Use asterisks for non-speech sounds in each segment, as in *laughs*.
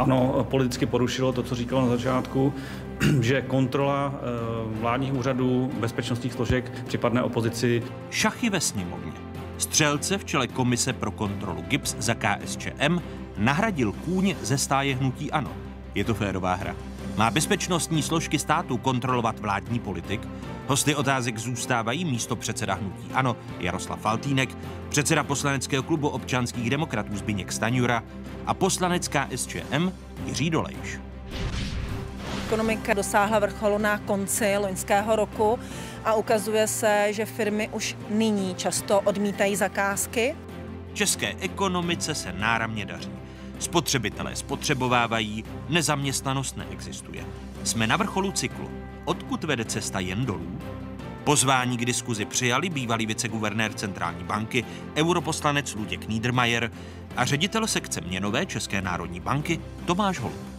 Ano, politicky porušilo to, co říkal na začátku, *clears throat* že kontrola vládních úřadů, bezpečnostních složek připadne opozici. Šachy ve sněmovně. Střelce v čele komise pro kontrolu GIPS za KSČM nahradil kůň ze stáje hnutí ANO. Je to férová hra. Má bezpečnostní složky státu kontrolovat vládní politik? Hosty otázek zůstávají místo předseda hnutí ANO Jaroslav Faltýnek, předseda poslaneckého klubu občanských demokratů Zbyněk Staňura a poslanecká SČM Jiří Dolejš. Ekonomika dosáhla vrcholu na konci loňského roku a ukazuje se, že firmy už nyní často odmítají zakázky. České ekonomice se náramně daří. Spotřebitelé spotřebovávají, nezaměstnanost neexistuje. Jsme na vrcholu cyklu. Odkud vede cesta jen dolů? Pozvání k diskuzi přijali bývalý viceguvernér centrální banky, europoslanec Luděk Niedermayer a ředitel sekce měnové České národní banky Tomáš Holub.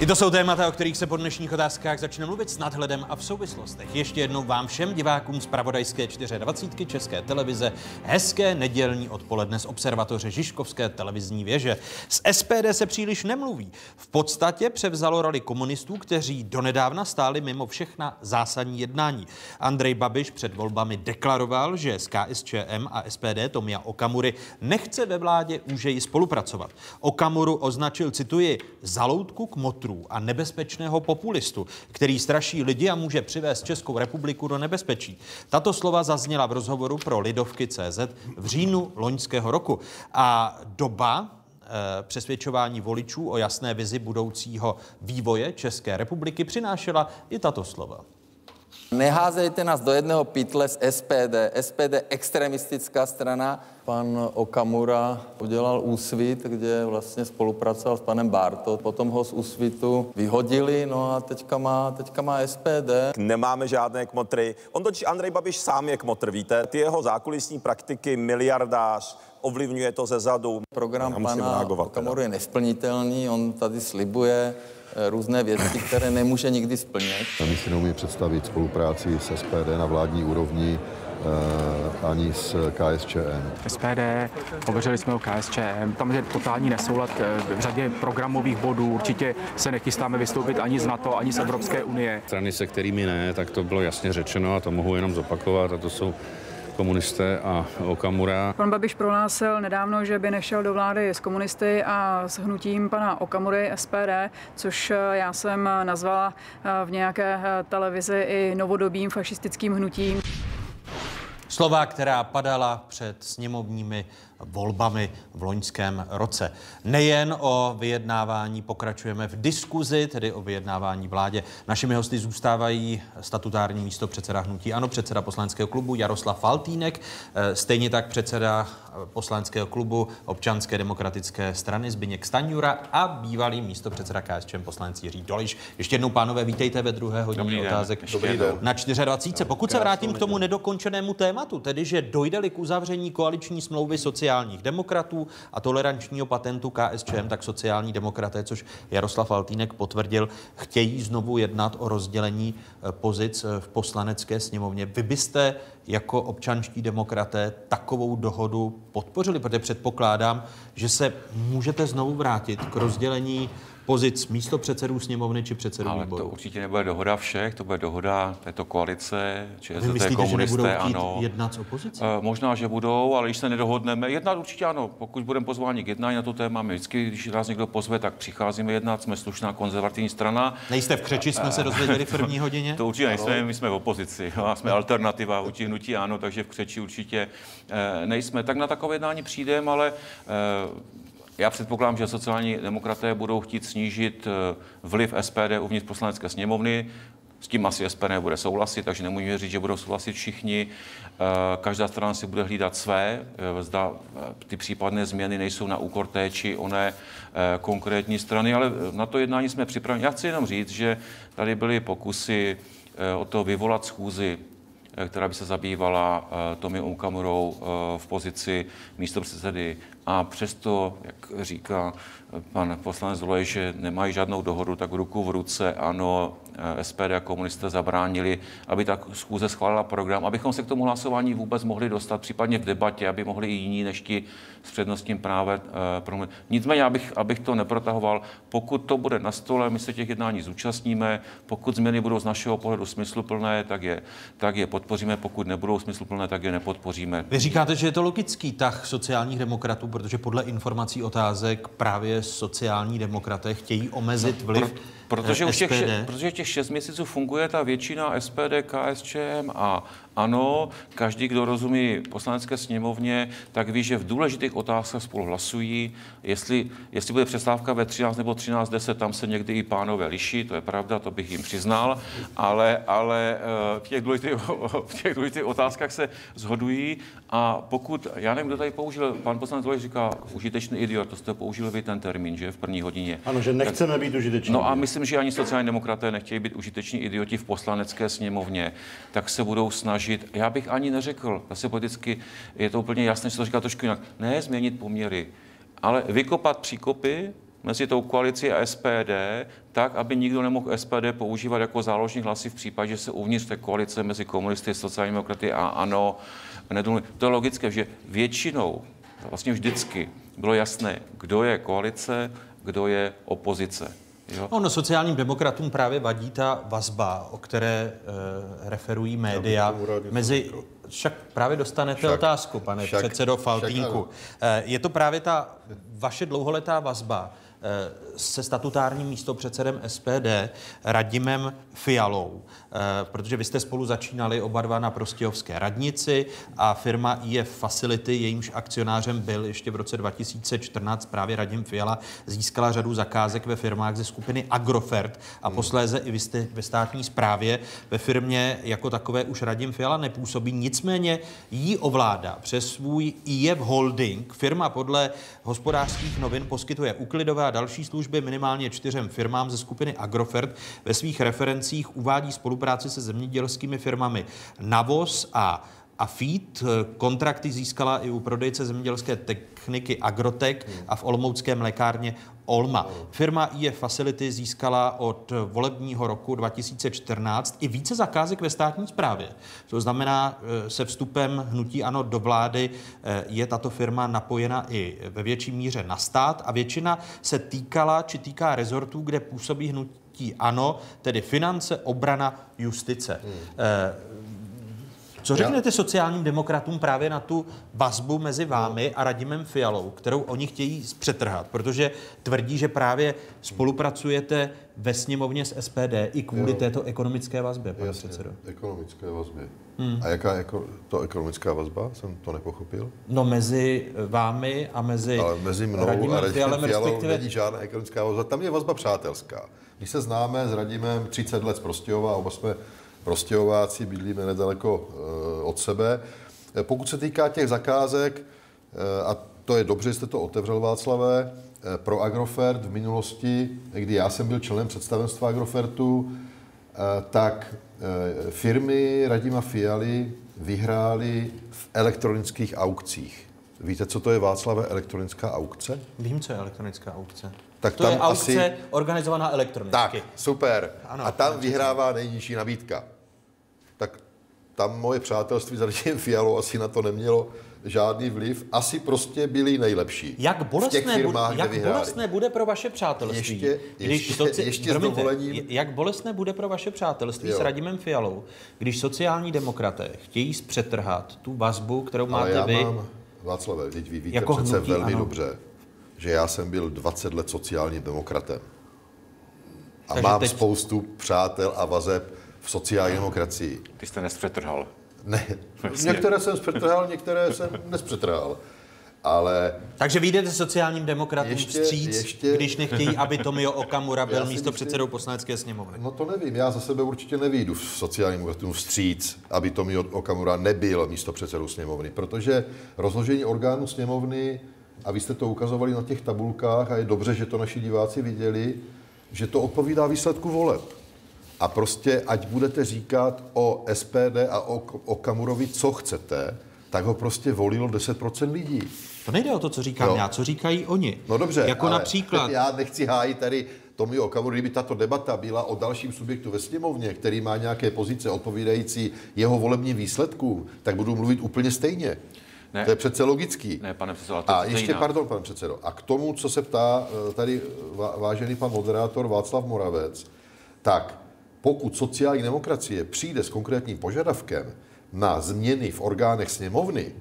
I to jsou témata, o kterých se po dnešních otázkách začne mluvit s nadhledem a v souvislostech. Ještě jednou vám všem divákům z Pravodajské 24 České televize hezké nedělní odpoledne z observatoře Žižkovské televizní věže. Z SPD se příliš nemluví. V podstatě převzalo roli komunistů, kteří donedávna stáli mimo všechna zásadní jednání. Andrej Babiš před volbami deklaroval, že s KSČM a SPD Tomia Okamury nechce ve vládě úžeji spolupracovat. Okamuru označil, cituji, zaloutku k motru monstrů a nebezpečného populistu, který straší lidi a může přivést Českou republiku do nebezpečí. Tato slova zazněla v rozhovoru pro Lidovky CZ v říjnu loňského roku. A doba eh, přesvědčování voličů o jasné vizi budoucího vývoje České republiky přinášela i tato slova. Neházejte nás do jedného pytle z SPD. SPD extremistická strana. Pan Okamura udělal úsvit, kde vlastně spolupracoval s panem Barto. Potom ho z úsvitu vyhodili, no a teďka má, teďka má SPD. Nemáme žádné kmotry. On totiž Andrej Babiš sám je kmotr, víte? Ty jeho zákulisní praktiky, miliardář, ovlivňuje to ze zadu. Program pana Okamury je nesplnitelný, on tady slibuje Eh, různé věci, které nemůže nikdy splnit. My si představit spolupráci s SPD na vládní úrovni ani s KSČM. SPD, hovořili jsme o KSČM, tam je totální nesoulad eh, v řadě programových bodů. Určitě se nechystáme vystoupit ani z NATO, ani z Evropské unie. Strany, se kterými ne, tak to bylo jasně řečeno a to mohu jenom zopakovat. A to jsou komunisté a Okamura. Pan Babiš prohlásil nedávno, že by nešel do vlády s komunisty a s hnutím pana Okamury SPD, což já jsem nazvala v nějaké televizi i novodobým fašistickým hnutím. Slova, která padala před sněmovními volbami v loňském roce. Nejen o vyjednávání pokračujeme v diskuzi, tedy o vyjednávání vládě. Našimi hosty zůstávají statutární místo předseda hnutí ANO, předseda poslaneckého klubu Jaroslav Faltýnek, eh, stejně tak předseda poslaneckého klubu občanské demokratické strany Zbyněk Stanjura a bývalý místo předseda KSČM poslanec Jiří Doliš. Ještě jednou, pánové, vítejte ve druhé hodině otázek Dobrý den. na 24. Pokud se vrátím k tomu nedokončenému tématu, tedy že dojde-li k uzavření koaliční smlouvy sociálních demokratů a tolerančního patentu KSČM, tak sociální demokraté, což Jaroslav Altýnek potvrdil, chtějí znovu jednat o rozdělení eh, pozic eh, v poslanecké sněmovně. Vy byste jako občanští demokraté takovou dohodu podpořili, protože předpokládám, že se můžete znovu vrátit k rozdělení pozic místo předsedů sněmovny či předsedů Ale výboru. to určitě nebude dohoda všech, to bude dohoda této koalice, či Vy myslíte, komunisté, že ano. jednat s opozicí? Uh, možná, že budou, ale když se nedohodneme, jednat určitě ano. Pokud budeme pozváni k jednání na to téma, my vždycky, když nás někdo pozve, tak přicházíme jednat, jsme slušná konzervativní strana. Nejste v křeči, jsme se dozvěděli v první *laughs* hodině? To určitě nejsme, my jsme v opozici, a jsme alternativa vůči hnutí ano, takže v křeči určitě eh, nejsme. Tak na takové jednání přijdeme, ale eh, já předpokládám, že sociální demokraté budou chtít snížit eh, vliv SPD uvnitř poslanecké sněmovny. S tím asi SPD nebude souhlasit, takže nemůžeme říct, že budou souhlasit všichni. Eh, každá strana si bude hlídat své, eh, zda ty případné změny nejsou na úkor té či oné konkrétní strany, ale na to jednání jsme připraveni. Já chci jenom říct, že tady byly pokusy o to vyvolat schůzi která by se zabývala Tomi Okamurou v pozici místopředsedy. A přesto, jak říká pan poslanec Dolej, že nemají žádnou dohodu, tak ruku v ruce, ano, eh, SPD a komunisté zabránili, aby ta schůze schválila program, abychom se k tomu hlasování vůbec mohli dostat, případně v debatě, aby mohli i jiní než ti s přednostním právem eh, promluvit. Nicméně, abych, abych to neprotahoval, pokud to bude na stole, my se těch jednání zúčastníme, pokud změny budou z našeho pohledu smysluplné, tak je, tak je podpoříme, pokud nebudou smysluplné, tak je nepodpoříme. Vy říkáte, že je to logický tah sociálních demokratů, protože podle informací otázek právě sociální demokraté chtějí omezit vliv no, Protože už těch, SPD. protože těch šest měsíců funguje ta většina SPD, KSČM a ano, každý, kdo rozumí poslanecké sněmovně, tak ví, že v důležitých otázkách spolu hlasují. Jestli, jestli bude přestávka ve 13 nebo 13.10, tam se někdy i pánové liší, to je pravda, to bych jim přiznal, ale, ale eh, v těch důležitých, *laughs* v těch důležitých otázkách se zhodují a pokud, já nevím, kdo tady použil, pan poslanec Dolej říká užitečný idiot, to jste použil vy ten termín, že v první hodině. Ano, že nechceme tak, být užiteční. No a myslím, že ani sociální demokraté nechtějí být užiteční idioti v poslanecké sněmovně, tak se budou snažit snažit, já bych ani neřekl, zase politicky je to úplně jasné, že to říká trošku jinak, ne změnit poměry, ale vykopat příkopy mezi tou koalicí a SPD, tak, aby nikdo nemohl SPD používat jako záložní hlasy v případě, že se uvnitř té koalice mezi komunisty, sociální demokraty a ANO nedumli. To je logické, že většinou, vlastně vždycky, bylo jasné, kdo je koalice, kdo je opozice. Jo? Ono sociálním demokratům právě vadí ta vazba, o které e, referují média, mezi... Však právě dostanete však, otázku, pane však, předsedo Faltínku. Však, e, je to právě ta vaše dlouholetá vazba Eh, se statutárním místopředsedem SPD Radimem Fialou, eh, protože vy jste spolu začínali oba dva na Prostějovské radnici a firma IF Facility, jejímž akcionářem byl ještě v roce 2014 právě Radim Fiala, získala řadu zakázek ve firmách ze skupiny Agrofert a hmm. posléze i vy jste ve státní správě ve firmě jako takové už Radim Fiala nepůsobí, nicméně jí ovládá přes svůj IF Holding. Firma podle hospodářských novin poskytuje uklidové a další služby minimálně čtyřem firmám ze skupiny Agrofert. Ve svých referencích uvádí spolupráci se zemědělskými firmami Navos a a FEED kontrakty získala i u prodejce zemědělské techniky Agrotech a v Olomouckém lékárně Olma. Firma IE Facility získala od volebního roku 2014 i více zakázek ve státní správě. To znamená, eh, se vstupem hnutí ANO do vlády eh, je tato firma napojena i ve větší míře na stát a většina se týkala či týká rezortů, kde působí hnutí ANO, tedy finance, obrana, justice. Hmm. Co řeknete sociálním demokratům právě na tu vazbu mezi vámi a Radimem Fialou, kterou oni chtějí přetrhat, protože tvrdí, že právě spolupracujete ve sněmovně s SPD i kvůli jo. této ekonomické vazbě, pane Jasně, předsedo. ekonomické vazbě. Hmm. A jaká je to ekonomická vazba? Jsem to nepochopil. No mezi vámi a mezi Ale mezi mnou Radimem a Radimem Fialou respektive... není žádná ekonomická vazba. Tam je vazba přátelská. My se známe s Radimem 30 let z Prostějova, oba jsme prostějováci, bydlíme nedaleko eh, od sebe. Eh, pokud se týká těch zakázek, eh, a to je dobře, že jste to otevřel, Václavé, pro Agrofert v minulosti, kdy já jsem byl členem představenstva Agrofertu, tak firmy Radima Fialy vyhrály v elektronických aukcích. Víte, co to je Václavé elektronická aukce? Vím, co je elektronická aukce. Tak to tam je aukce asi... organizovaná elektronicky. Tak, super. Ano, a tam vyhrává nejnižší nabídka. Tam moje přátelství s Radím Fialou asi na to nemělo žádný vliv. Asi prostě byli nejlepší. Jak bolestné, firmách, bude, jak bolestné bude pro vaše přátelství? Ještě, když ještě, soci... ještě Promiňte, s dovolením. Jak bolestné bude pro vaše přátelství jo. s Radimem Fialou, když sociální demokraté chtějí zpřetrhat tu vazbu, kterou máte já vy? Mám, Václavé, vy víte jako přece hnutí, velmi ano. dobře, že já jsem byl 20 let sociálním demokratem. A Takže mám teď... spoustu přátel a vazeb v sociální demokracii. Ty jste nespřetrhal. Ne, *laughs* Vlastně. některé jsem zpřetrhal, některé jsem nespřetrhal. Ale... Takže vyjdete sociálním demokratům ještě, vstříc, ještě... když nechtějí, aby Tomio Okamura *laughs* byl místo předsedou poslanecké sněmovny? No to nevím, já za sebe určitě nevídu v sociálním demokratům vstříc, aby Tomio Okamura nebyl místo předsedou sněmovny, protože rozložení orgánů sněmovny a vy jste to ukazovali na těch tabulkách a je dobře, že to naši diváci viděli, že to odpovídá výsledku voleb. A prostě, ať budete říkat o SPD a o, o Kamurovi, co chcete, tak ho prostě volilo 10% lidí. To nejde o to, co říkám jo. já, co říkají oni. No dobře, jako ale například... já nechci hájit tady Tomi Okamuru, kdyby tato debata byla o dalším subjektu ve sněmovně, který má nějaké pozice odpovídající jeho volebním výsledkům, tak budu mluvit úplně stejně. Ne. To je přece logický. Ne, pane předsedo, A ještě, pardon, pane předsedo, a k tomu, co se ptá eh, tady vážený pan moderátor Václav Moravec, tak pokud sociální demokracie přijde s konkrétním požadavkem na změny v orgánech sněmovny,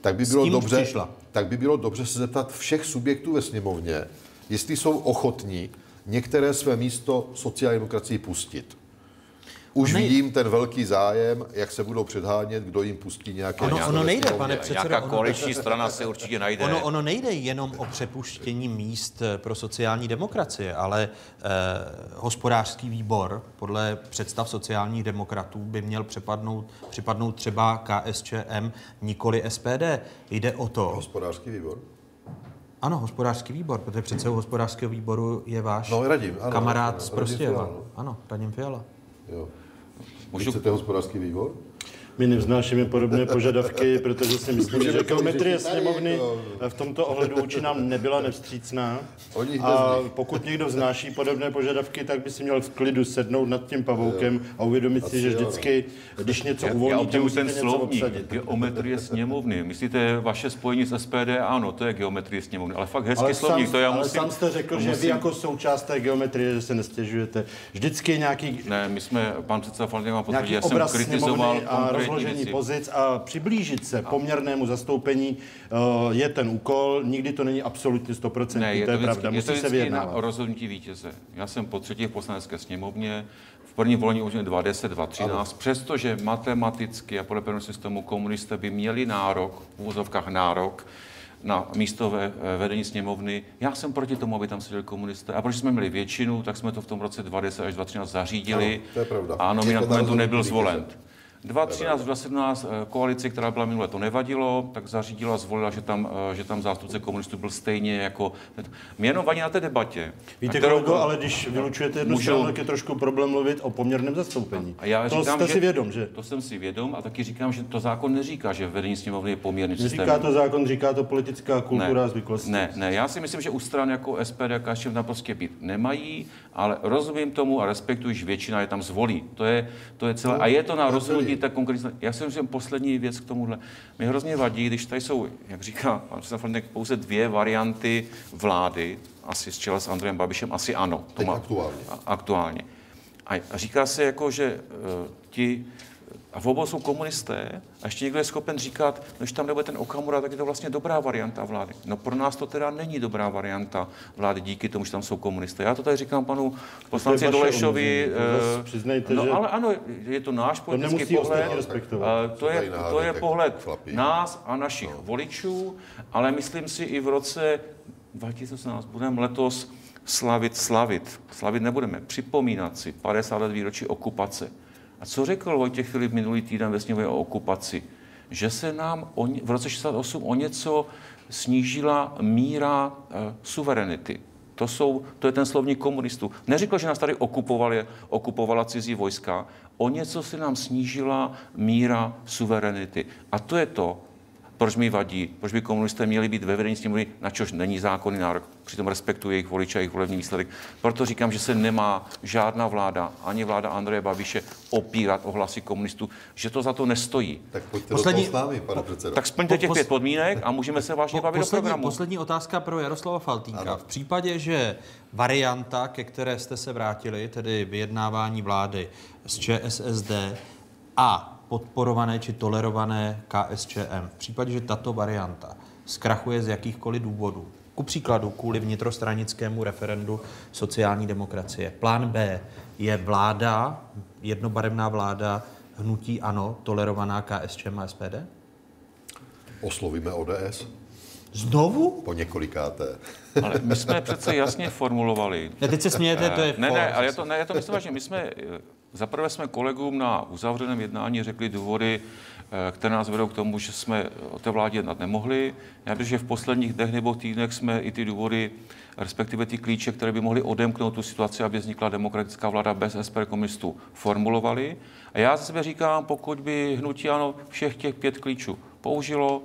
tak by bylo dobře, tak by bylo dobře se zeptat všech subjektů ve sněmovně, jestli jsou ochotní některé své místo sociální demokracii pustit. Už Nej... vidím ten velký zájem, jak se budou předhánět, kdo jim pustí nějaké... Ono, ono nejde, pane předsedo. Nějaká koaliční strana se určitě najde. Ono, ono nejde jenom o přepuštění míst eh, pro sociální demokracie, ale eh, hospodářský výbor podle představ sociálních demokratů by měl přepadnout, připadnout třeba KSČM, nikoli SPD. Jde o to... Hospodářský výbor? Ano, hospodářský výbor, protože předsedou hospodářského výboru je váš no, radím, ano, kamarád ano, z Prostějova. Ano, Radim Fiala. Jo. Můžu... Chcete hospodářský výbor? My nevznášíme podobné požadavky, protože si myslím, že geometrie sněmovny v tomto ohledu vůči nám nebyla nevstřícná. A pokud někdo vznáší podobné požadavky, tak by si měl v klidu sednout nad tím pavoukem a uvědomit si, že vždycky, když něco uvolníte, já ten slovník, geometrie sněmovny. Myslíte vaše spojení s SPD? Ano, to je geometrie sněmovny, ale fakt hezký ale slovník, sám, to já ale musím... sám jste řekl, musím... že vy jako součást té geometrie, že se nestěžujete. Vždycky nějaký... Ne, my jsme, pan předseda Faltýnek má potvrdit, já jsem kritizoval a rozložení pozic a přiblížit se poměrnému zastoupení uh, je ten úkol. Nikdy to není absolutně stoprocentní, to je, to je pravda. Musí je to se vyjednávat. na rozhodnutí vítěze. Já jsem po třetí v poslanecké sněmovně, v první volení už 210, 213, přestože matematicky a podle prvního systému komunisté by měli nárok, v úvozovkách nárok, na místo ve vedení sněmovny. Já jsem proti tomu, aby tam seděli komunisté. A protože jsme měli většinu, tak jsme to v tom roce 20 až 2013 zařídili. Ano, to je pravda. A nominant momentu nebyl zvolen. 2013, 2017 eh, koalici, která byla minule, to nevadilo, tak zařídila, zvolila, že tam, eh, že tam zástupce komunistů byl stejně jako... Mě jenom vadí na té debatě. Víte, kterou, kolego, ale když vylučujete jednu můžu... stranu, tak je trošku problém mluvit o poměrném zastoupení. A já to říkám, jste že, si vědom, že? To jsem si vědom a taky říkám, že to zákon neříká, že vedení sněmovny je poměrný systém. Neříká to zákon, říká to politická kultura ne, zvyklosti. Ne, ne, já si myslím, že u stran jako SPD a KSČM tam prostě být nemají, ale rozumím tomu a respektuji, že většina je tam zvolí. To je, to je celé. A je to na rozhodnutí té konkrétní já si myslím, poslední věc k tomuhle. Mě hrozně vadí, když tady jsou, jak říká pan předseda pouze dvě varianty vlády, asi z čela s Andrejem Babišem, asi ano. To má, aktuálně. Aktuálně. A říká se jako, že uh, ti a v obou jsou komunisté a ještě někdo je schopen říkat, no, když tam nebude ten Okamura, tak je to vlastně dobrá varianta vlády. No pro nás to teda není dobrá varianta vlády díky tomu, že tam jsou komunisté. Já to tady říkám panu poslanci Dolešovi. Uh, přiznejte, no že... ale ano, je to náš politický to pohled. Uh, to je, to je pohled chlapí. nás a našich no. voličů, ale myslím si i v roce 2018 budeme letos slavit, slavit. Slavit nebudeme, připomínat si 50 let výročí okupace a co řekl Vojtěch Filip minulý týden ve sněmově o okupaci? Že se nám o, v roce 68 o něco snížila míra e, suverenity. To, jsou, to je ten slovník komunistů. Neřekl, že nás tady okupovali, okupovala cizí vojska, o něco se nám snížila míra suverenity. A to je to, proč mi vadí, proč by komunisté měli být ve vedení sněmovny, na čož není zákonný nárok, přitom respektuje jejich voliče a jejich volební výsledek. Proto říkám, že se nemá žádná vláda, ani vláda Andreje Babiše opírat o hlasy komunistů, že to za to nestojí. Tak pojďte poslední, do toho s námi, pane předsedo. Tak splňte těch pět podmínek a můžeme se vážně po, bavit poslední, o programu. Poslední otázka pro Jaroslava Faltínka. Ano. V případě, že varianta, ke které jste se vrátili, tedy vyjednávání vlády z ČSSD a podporované či tolerované KSČM. V případě, že tato varianta zkrachuje z jakýchkoliv důvodů, ku příkladu kvůli vnitrostranickému referendu sociální demokracie. Plán B je vláda, jednobarevná vláda hnutí ANO, tolerovaná KSČM a SPD? Oslovíme ODS. Znovu? Po několikáté. *laughs* Ale my jsme přece jasně formulovali. Ne, teď se smějete, to je Ne, ne, ale já to, ne, já to myslím že My jsme Zaprvé jsme kolegům na uzavřeném jednání řekli důvody, eh, které nás vedou k tomu, že jsme o té vládě jednat nemohli. Já bych, že v posledních dnech nebo týdnech jsme i ty důvody, respektive ty klíče, které by mohly odemknout tu situaci, aby vznikla demokratická vláda bez SP komunistů, formulovali. A já za sebe říkám, pokud by hnutí ano všech těch pět klíčů použilo,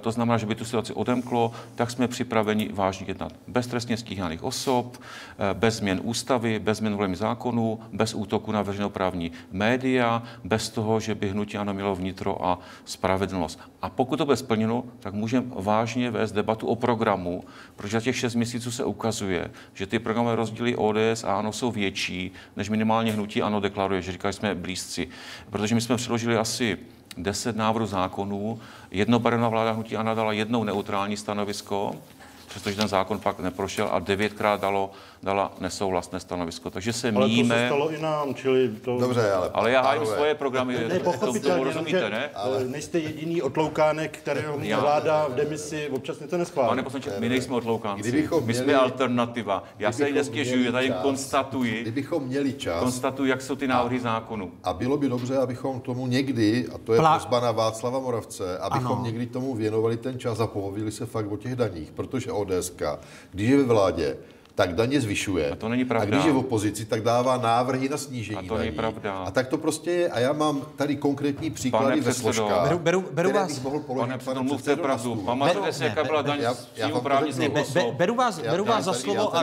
to znamená, že by tu situaci odemklo, tak jsme připraveni vážně jednat. Bez trestně stíhaných osob, eh, bez změn ústavy, bez změn volebních zákonů, bez útoku na veřejnoprávní média, bez toho, že by hnutí ano mělo vnitro a spravedlnost. A pokud to bude splněno, tak můžeme vážně vést debatu o programu, protože za těch šest měsíců se ukazuje, že ty programové rozdíly ODS a ANO jsou větší, než minimálně hnutí ANO deklaruje, že říkají, že jsme blízci. Protože my jsme předložili asi 10 návrhů zákonů, jednobarevná vláda hnutí ANO dala jednou neutrální stanovisko, přestože ten zákon pak neprošel a devětkrát dalo dala nesouhlasné stanovisko. Takže se ale míme... Ale to se stalo i nám, čili to... Dobře, ale... Ale já hájím svoje programy, ne, to rozumíte, ne? Ale... Nejste jediný otloukánek, který já... vláda v demisi občas to neschválí. Pane poslanče, my nejsme otloukánci, Kdybychom my jsme alternativa. Já se nestěžuji, já tady čas, konstatuji, kdybychom měli čas, konstatuji, jak jsou ty návrhy zákonů. A bylo by dobře, abychom tomu někdy, a to je Plá... prozba na Václava Moravce, abychom ano. někdy tomu věnovali ten čas a pohovili se fakt o těch daních, protože ODSK, když je ve vládě, tak daně zvyšuje. A to není pravda. A když je v opozici, tak dává návrhy na snížení A to není pravda. A tak to prostě je. A já mám tady konkrétní příklady ve složkách, beru, beru, beru vás, bych mohl položit pane předsedo, mluvte pravdu. Pamatujete si, jaká byla daň z příjmu právnických osob? Beru vás, beru vás za slovo a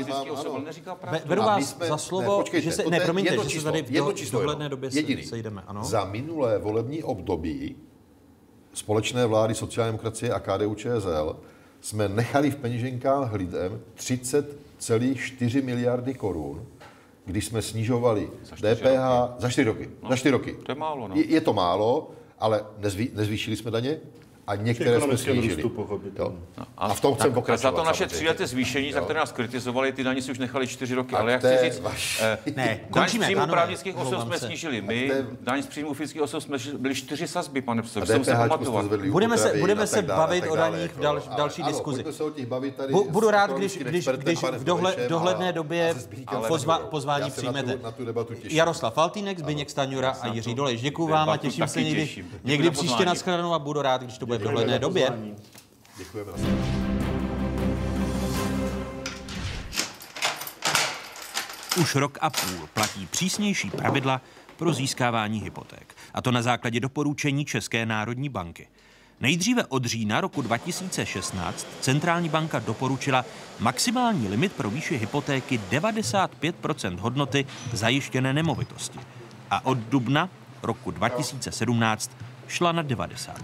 beru vás za slovo, že se, ne, promiňte, že se tady v dohledné době sejdeme. Ano? Za minulé volební období společné vlády sociální demokracie a KDU ČSL jsme nechali v peněženkách lidem 30 4 miliardy korun, když jsme snižovali za DPH roky. za 4 roky. No, za 4 roky. To je málo, no. Je, je to málo, ale nezvý, nezvýšili jsme daně, a některé jsme snížili. No, a, a v tom chcem pokračovat. A za to naše tříleté zvýšení, jo. za které nás kritizovali, ty daně si už nechali čtyři roky. A ale jak chci říct, vaš... eh, *laughs* ne, daň z příjmu právnických osob jsme snížili. My, daň z příjmu fyzických osob jsme byli čtyři sazby, pane jsem se pamatovat. Budeme se, budeme se bavit o daních v dal, další diskuzi. Budu rád, když, když, když v dohledné době pozvání přijmete. Jaroslav Faltýnek, Zbyněk Staňura a Jiří Dolejš. Děkuji vám a těším se někdy, někdy příště na a budu rád, když to bude v dohledné době. Děkujeme. Už rok a půl platí přísnější pravidla pro získávání hypoték. A to na základě doporučení České národní banky. Nejdříve od října roku 2016 centrální banka doporučila maximální limit pro výši hypotéky 95% hodnoty zajištěné nemovitosti. A od dubna roku 2017 šla na 90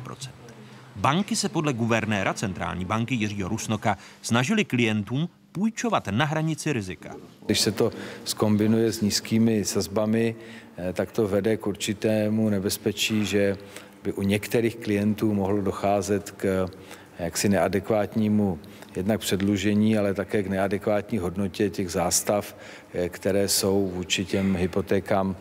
Banky se podle guvernéra centrální banky Jiřího Rusnoka snažili klientům půjčovat na hranici rizika. Když se to skombinuje s nízkými sazbami, eh, tak to vede k určitému nebezpečí, že by u některých klientů mohlo docházet k eh, jaksi neadekvátnímu jednak předlužení, ale také k neadekvátní hodnotě těch zástav, eh, které jsou vůči těm hypotékám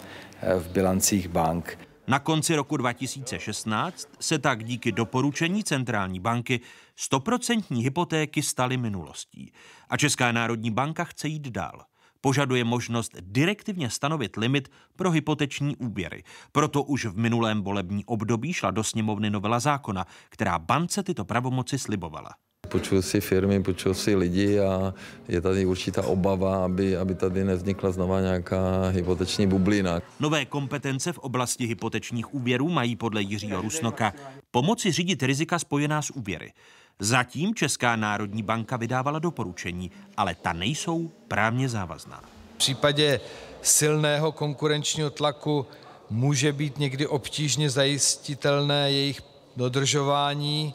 v bilancích bank. Na konci roku 2016 se tak díky doporučení centrální banky stoprocentní hypotéky staly minulostí. A Česká národní banka chce jít dál. Požaduje možnost direktivně stanovit limit pro hypoteční úvěry. Proto už v minulém volební období šla do sněmovny novela zákona, která bance tyto pravomoci slibovala. Počuju si firmy, počuju si lidi a je tady určitá obava, aby, aby tady nevznikla znova nějaká hypoteční bublina. Nové kompetence v oblasti hypotečních úvěrů mají podle Jiřího Rusnoka pomoci řídit rizika spojená s úvěry. Zatím Česká národní banka vydávala doporučení, ale ta nejsou právně závazná. V případě silného konkurenčního tlaku může být někdy obtížně zajistitelné jejich dodržování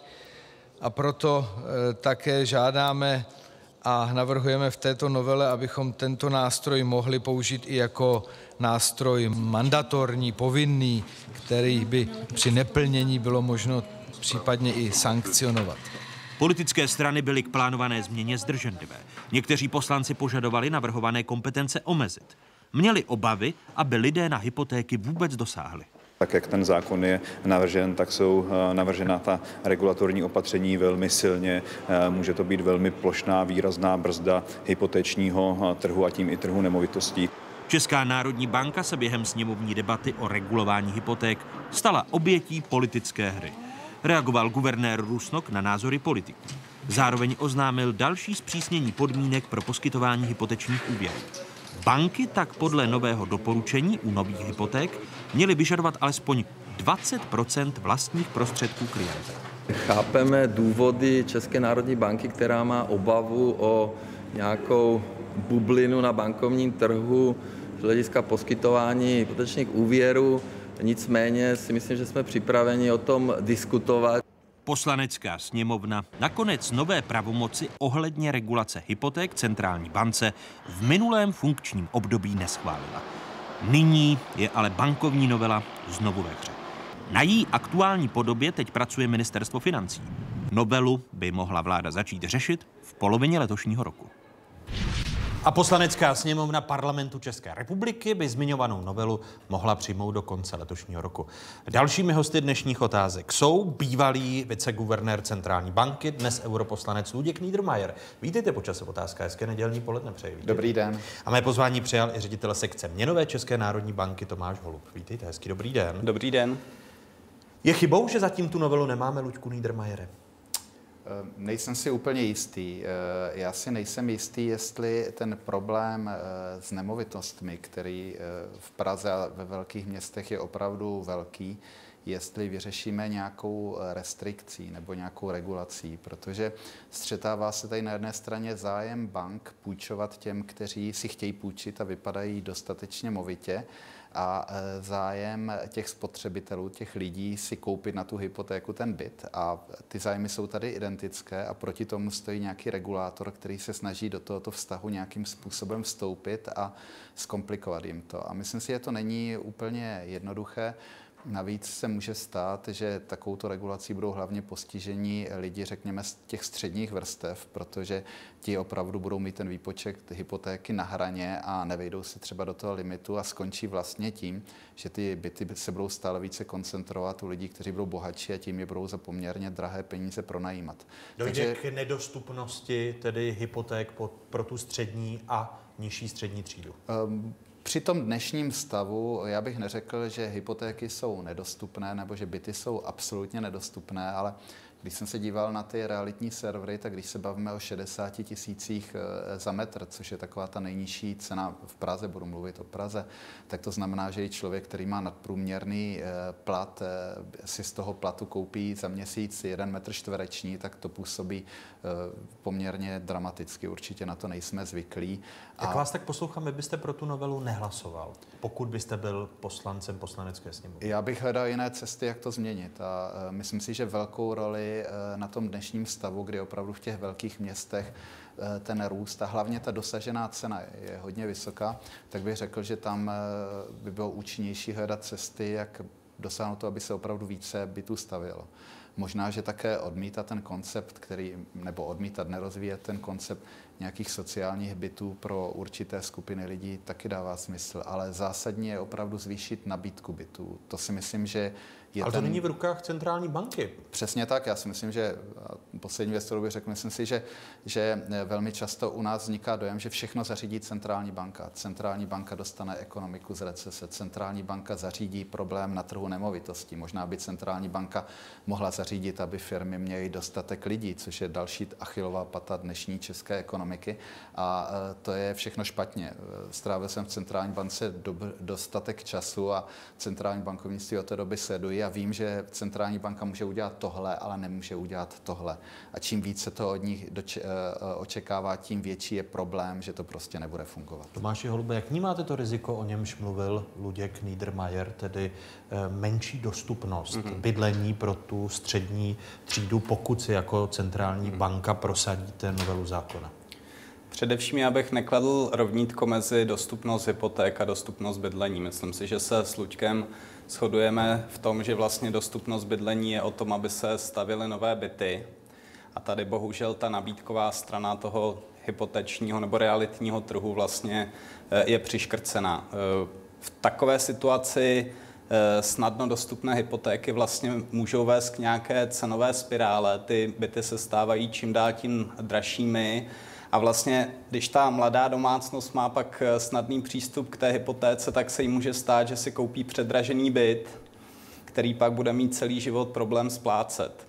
a proto eh, také žádáme a navrhujeme v této novele, abychom tento nástroj mohli použít i jako nástroj mandatorní, povinný, který by při neplnění bylo možno případně i sankcionovat. Politické strany byly k plánované změně zdrženlivé. Někteří poslanci požadovali navrhované kompetence omezit. Měli obavy, aby lidé na hypotéky vůbec dosáhli. Tak jak ten zákon je navržen, tak jsou eh, navržena ta regulatorní opatření velmi silně. Eh, může to být velmi plošná, výrazná brzda hypotečního eh, trhu a tím i trhu nemovitostí. Česká národní banka se během sněmovní debaty o regulování hypoték stala obětí politické hry. Reagoval guvernér Rusnok na názory politiků. Zároveň oznámil další zpřísnění podmínek pro poskytování hypotečních úvěrů. Banky tak podle nového doporučení u nových hypoték měly vyžadovat alespoň 20% vlastních prostředků klienta. Chápeme důvody České národní banky, která má obavu o nějakou bublinu na bankovním trhu z hlediska poskytování hypotečních úvěrů. Nicméně si myslím, že jsme připraveni o tom diskutovat. Poslanecká sněmovna nakonec nové pravomoci ohledně regulace hypoték centrální bance v minulém funkčním období neschválila. Nyní je ale bankovní novela znovu ve hře. Na její aktuální podobě teď pracuje ministerstvo financí. Novelu by mohla vláda začít řešit v polovině letošního roku. A poslanecká sněmovna parlamentu České republiky by zmiňovanou novelu mohla přijmout do konce letošního roku. Dalšími hosty dnešních otázek jsou bývalý viceguvernér centrální banky, dnes europoslanec Luděk Niedermayer. Vítejte počas otázka, hezké nedělní poledne přeji. Vítejte. Dobrý den. A mé pozvání přijal i ředitel sekce měnové České národní banky Tomáš Holub. Vítejte, hezký dobrý den. Dobrý den. Je chybou, že zatím tu novelu nemáme, Luďku Niedermayere? Eh, nejsem si úplně jistý. Eh, já si nejsem jistý, jestli ten problém eh, s nemovitostmi, který v Praze a ve velkých městech je opravdu velký, jestli vyřešíme nějakou restrikcí nebo nějakou regulací, protože střetává se tady na jedné straně zájem bank půjčovat těm, kteří si chtějí půjčit a vypadají dostatečně movitě, a e, zájem těch spotřebitelů, těch lidí si koupit na tu hypotéku ten byt. A ty zájmy jsou tady identické a proti tomu stojí nějaký regulátor, který se snaží do tohoto vztahu nějakým způsobem vstoupit a zkomplikovat jim to. A myslím si, že to není úplně jednoduché. Navíc se může stát, že takovouto regulací budou hlavně postižení lidi, řekněme, z těch středních vrstev, protože ti opravdu budou mít ten výpočet hypotéky na hraně a nevejdou se třeba do toho limitu a skončí vlastně tím, že ty byty se budou stále více koncentrovat u lidí, kteří budou bohatší a tím je budou za poměrně drahé peníze pronajímat. Dojde Takže... k nedostupnosti tedy hypoték pro tu střední a nižší střední třídu? Um, při tom dnešním stavu já bych neřekl, že hypotéky jsou nedostupné nebo že byty jsou absolutně nedostupné, ale když jsem se díval na ty realitní servery, tak když se bavíme o 60 tisících eh, za metr, což je taková ta nejnižší cena v Praze, budu mluvit o Praze, tak to znamená, že i člověk, který má nadprůměrný eh, plat, eh, si z toho platu koupí za měsíc jeden metr čtvereční, tak to působí poměrně dramaticky. Určitě na to nejsme zvyklí. Jak a... vás tak poslouchám, vy byste pro tu novelu nehlasoval, pokud byste byl poslancem poslanecké sněmovny? Já bych hledal jiné cesty, jak to změnit. A myslím si, že velkou roli Eh, na tom dnešním stavu, kdy opravdu v těch velkých městech eh, ten růst a hlavně ta dosažená cena je hodně vysoká, tak bych řekl, že tam eh, by bylo účinnější hledat cesty, jak dosáhnout to, aby se opravdu více bytů stavilo. Možná, že také odmítat ten koncept, který, nebo odmítat, nerozvíjet ten koncept nějakých sociálních bytů pro určité skupiny lidí taky dává smysl, ale zásadně je opravdu zvýšit nabídku bytů. To si myslím, že je Ale to ten... není v rukách centrální banky. Přesně tak. Já si myslím, že poslední věc, kterou bych řekl, myslím si, že, že velmi často u nás vzniká dojem, že všechno zařídí centrální banka. Centrální banka dostane ekonomiku z recese, centrální banka zařídí problém na trhu nemovitostí. Možná by centrální banka mohla zařídit, aby firmy měly dostatek lidí, což je další achilová pata dnešní české ekonomiky. A e, to je všechno špatně. Strávil jsem v centrální bance dostatek času a centrální bankovnictví od té doby sledují a vím, že centrální banka může udělat tohle, ale nemůže udělat tohle. A čím víc se to od nich doč- eh, očekává, tím větší je problém, že to prostě nebude fungovat. Tomáši Holube, jak vnímáte to riziko, o němž mluvil Luděk Niedermayer, tedy eh, menší dostupnost mm-hmm. bydlení pro tu střední třídu, pokud si jako centrální mm-hmm. banka prosadíte novelu zákona? Především já bych nekladl rovnítko mezi dostupnost hypoték a dostupnost bydlení. Myslím si, že se s Luďkem shodujeme v tom, že vlastně dostupnost bydlení je o tom, aby se stavily nové byty. A tady bohužel ta nabídková strana toho hypotečního nebo realitního trhu vlastně eh, je přiškrcená. Eh, v takové situaci eh, snadno dostupné hypotéky vlastně můžou vést k nějaké cenové spirále. Ty byty se stávají čím dál tím dražšími a vlastně, když ta mladá domácnost má pak eh, snadný přístup k té hypotéce, tak se jí může stát, že si koupí předražený byt, který pak bude mít celý život problém splácet.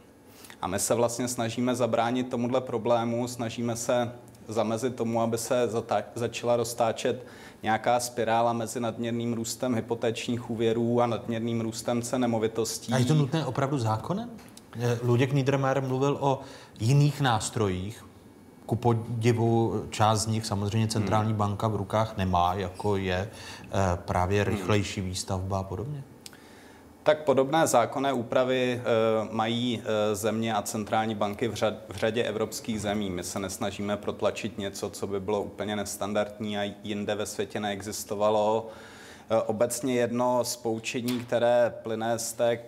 A my se vlastně snažíme zabránit tomuhle problému, snažíme se zamezit tomu, aby se začala roztáčet nějaká spirála mezi nadměrným růstem hypotečních úvěrů a nadměrným růstem cen nemovitostí. A je to nutné opravdu zákonem? Luděk Niedermayer mluvil o jiných nástrojích, ku podivu část z nich samozřejmě centrální hmm. banka v rukách nemá, jako je právě rychlejší výstavba a podobně. Tak podobné zákonné úpravy e, mají e, země a centrální banky v, řad, v řadě evropských zemí. My se nesnažíme protlačit něco, co by bylo úplně nestandardní a jinde ve světě neexistovalo. E, obecně jedno z poučení, které plyne z té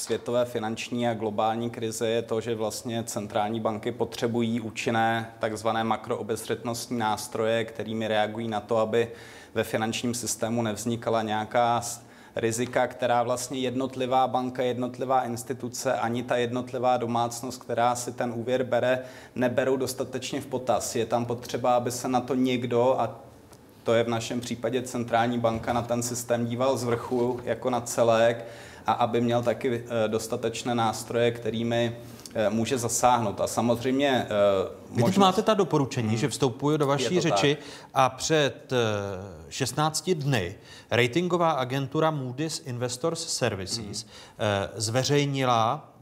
světové finanční a globální krize je to, že vlastně centrální banky potřebují účinné takzvané makroobezřetnostní nástroje, kterými reagují na to, aby ve finančním systému nevznikala nějaká rizika, která vlastně jednotlivá banka, jednotlivá instituce, ani ta jednotlivá domácnost, která si ten úvěr bere, neberou dostatečně v potaz. Je tam potřeba, aby se na to někdo, a to je v našem případě centrální banka, na ten systém díval z vrchu jako na celek a aby měl taky eh, dostatečné nástroje, kterými Eh, může zasáhnout. A samozřejmě... Uh, Vy možnost... máte ta doporučení, hmm. že vstupuju do vaší řeči tak. a před 16 eh, dny ratingová agentura Moody's Investors Services hmm. zveřejnila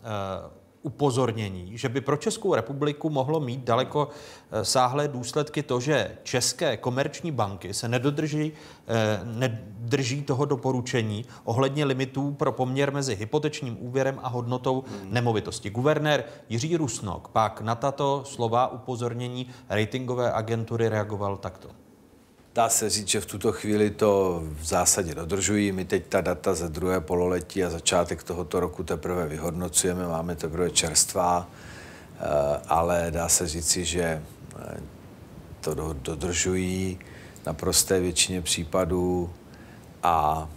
upozornění, že by pro Českou republiku mohlo mít daleko eh, sáhlé důsledky to, že české komerční banky se nedodrží, eh, nedrží toho doporučení ohledně limitů pro poměr mezi hypotečním úvěrem a hodnotou nemovitosti. Guvernér Jiří Rusnok pak na tato slova upozornění ratingové agentury reagoval takto. Dá se říct, že v tuto chvíli to v zásadě dodržují. My teď ta data ze druhé pololetí a začátek tohoto roku teprve vyhodnocujeme, máme teprve čerstvá, eh, ale dá se říci, že eh, to dodržují na prosté většině případů a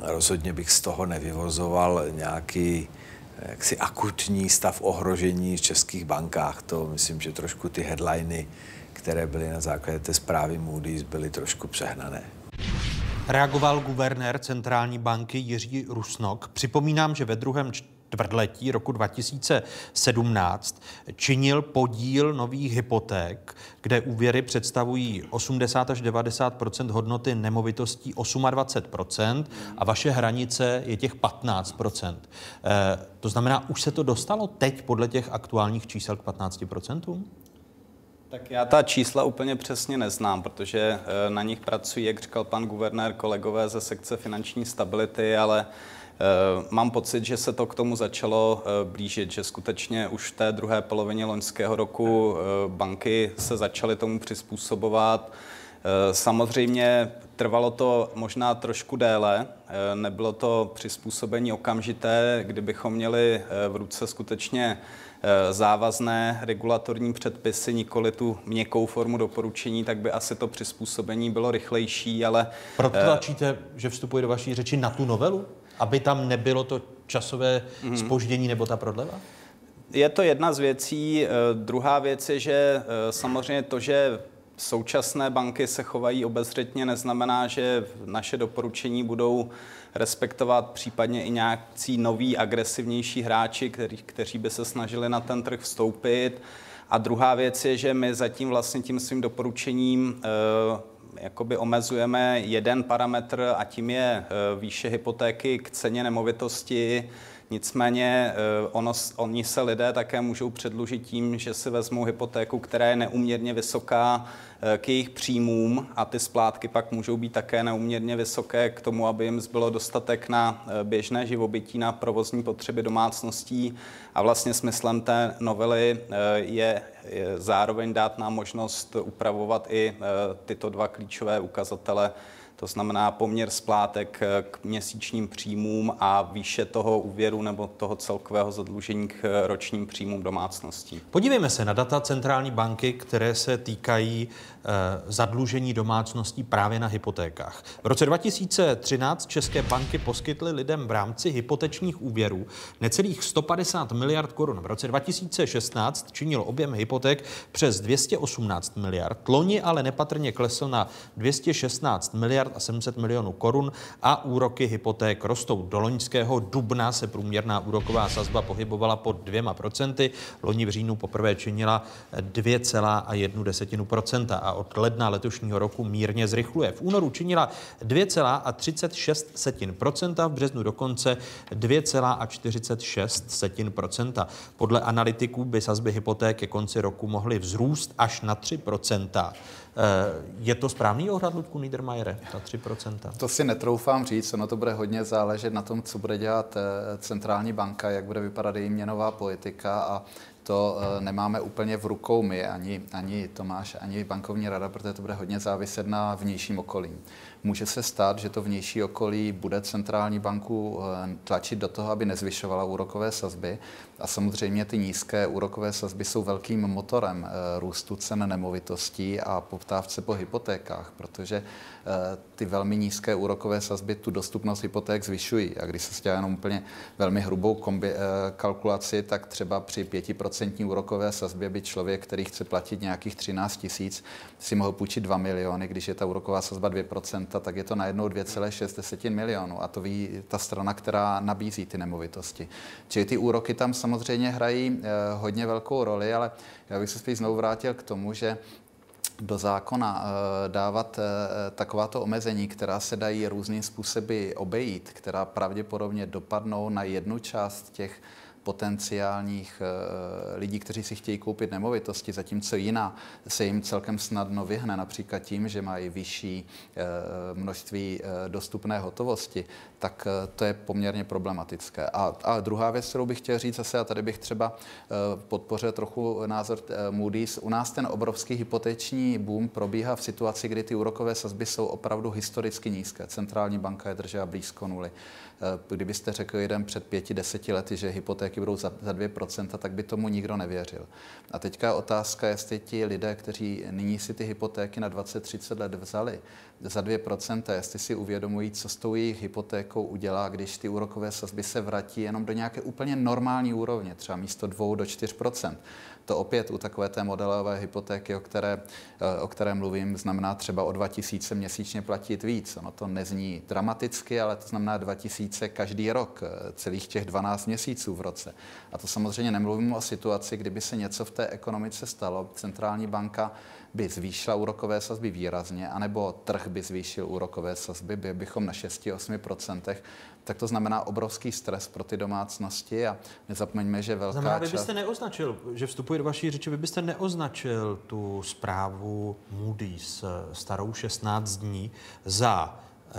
rozhodně bych z toho nevyvozoval nějaký eh, jaksi akutní stav ohrožení v českých bankách. To myslím, že trošku ty headliny které byly na základě té zprávy Moody's, byly trošku přehnané. Reagoval guvernér centrální banky Jiří Rusnok. Připomínám, že ve druhém čtvrtletí roku 2017 činil podíl nových hypoték, kde úvěry představují 80 až 90% hodnoty nemovitostí 28% a vaše hranice je těch 15 e, To znamená, už se to dostalo teď podle těch aktuálních čísel k 15 tak já ta čísla úplně přesně neznám, protože eh, na nich pracují, jak říkal pan guvernér, kolegové ze sekce finanční stability, ale eh, mám pocit, že se to k tomu začalo eh, blížit, že skutečně už v té druhé polovině loňského roku banky se začaly tomu přizpůsobovat. Samozřejmě trvalo to možná trošku déle, nebylo to přizpůsobení okamžité, kdybychom měli v ruce skutečně závazné regulatorní předpisy, nikoli tu měkkou formu doporučení, tak by asi to přizpůsobení bylo rychlejší, ale... Proto eh, tlačíte, že vstupuje do vaší řeči na tu novelu? Aby tam nebylo to časové spoždění mhm. nebo ta prodleva? Je to jedna z věcí. Eh, druhá věc je, že samozřejmě to, že současné banky se chovají obezřetně, neznamená, že naše doporučení budou respektovat případně i nějaký noví agresivnější hráči, který, kteří by se snažili na ten trh vstoupit. A druhá věc je, že my zatím vlastně tím svým doporučením e, jakoby omezujeme jeden parametr a tím je e, výše hypotéky k ceně nemovitosti. Nicméně eh, ono, oni se lidé také můžou předlužit tím, že si vezmou hypotéku, která je neuměrně vysoká eh, k jejich příjmům a ty splátky pak můžou být také neuměrně vysoké k tomu, aby jim zbylo dostatek na eh, běžné živobytí, na provozní potřeby domácností. A vlastně smyslem té novely je zároveň dát nám možnost upravovat i tyto dva klíčové ukazatele to znamená poměr splátek eh, k měsíčním příjmům a výše toho úvěru nebo toho celkového zadlužení k eh, ročním příjmům domácností. Podívejme se na data centrální banky, které se týkají eh, zadlužení domácností právě na hypotékách. V roce 2013 české banky poskytly lidem v rámci hypotečních úvěrů necelých 150 miliard korun. V roce 2016 činil objem hypoték přes 218 miliard. Loni ale nepatrně klesl na 216 miliard miliard a 700 milionů korun a úroky hypoték rostou. Do loňského dubna se průměrná úroková sazba pohybovala pod dvěma procenty. Loni v říjnu poprvé činila 2,1% a od ledna letošního roku mírně zrychluje. V únoru činila 2,36% v březnu dokonce 2,46% Podle analytiků by sazby hypoték ke konci roku mohly vzrůst až na 3 Eh, je to správný odhad, Ludku Niedermayere, ta 3%? To si netroufám říct, ono to bude hodně záležet na tom, co bude dělat eh, centrální banka, jak bude vypadat její měnová politika a to eh, nemáme úplně v rukou my, ani, ani Tomáš, ani bankovní rada, protože to bude hodně záviset na vnějším okolí. Může se stát, že to vnější okolí bude centrální banku tlačit do toho, aby nezvyšovala úrokové sazby. A samozřejmě ty nízké úrokové sazby jsou velkým motorem růstu cen nemovitostí a poptávce po hypotékách, protože Eh, ty velmi nízké úrokové sazby tu dostupnost hypoték zvyšují. A když se stělá jenom úplně velmi hrubou kombi, eh, kalkulaci, tak třeba při 5% úrokové sazbě by člověk, který chce platit nějakých 13 tisíc, si mohl půjčit 2 miliony. Když je ta úroková sazba 2%, tak je to najednou 2,6 milionů. A to ví ta strana, která nabízí ty nemovitosti. Čili ty úroky tam samozřejmě hrají eh, hodně velkou roli, ale já bych se spíš znovu vrátil k tomu, že do zákona eh, dávat eh, takováto omezení, která se dají různým způsoby obejít, která pravděpodobně dopadnou na jednu část těch potenciálních eh, lidí, kteří si chtějí koupit nemovitosti, zatímco jiná se jim celkem snadno vyhne, například tím, že mají vyšší eh, množství eh, dostupné hotovosti, tak to je poměrně problematické. A, a druhá věc, kterou bych chtěl říct zase, a tady bych třeba podpořil trochu názor Moody's, u nás ten obrovský hypoteční boom probíhá v situaci, kdy ty úrokové sazby jsou opravdu historicky nízké. Centrální banka je držela blízko nuly. Kdybyste řekl jeden před pěti, deseti lety, že hypotéky budou za, za 2%, tak by tomu nikdo nevěřil. A teďka je otázka, jestli ti lidé, kteří nyní si ty hypotéky na 20-30 let vzali za 2%, jestli si uvědomují, co s tou jejich hypotékou udělá, když ty úrokové sazby se vrátí jenom do nějaké úplně normální úrovně, třeba místo 2 do 4% to opět u takové té modelové hypotéky, o které, eh, o které mluvím, znamená třeba o 2000 měsíčně platit víc. Ono to nezní dramaticky, ale to znamená 2000 každý rok, eh, celých těch 12 měsíců v roce. A to samozřejmě nemluvím o situaci, kdyby se něco v té ekonomice stalo. Centrální banka by zvýšila úrokové sazby výrazně, anebo trh by zvýšil úrokové sazby, by bychom na 6-8%, tak to znamená obrovský stres pro ty domácnosti a nezapomeňme, že velká znamená, vy byste část... neoznačil, že vstupuje do vaší řeči, vy byste neoznačil tu zprávu Moody's starou 16 dní za eh,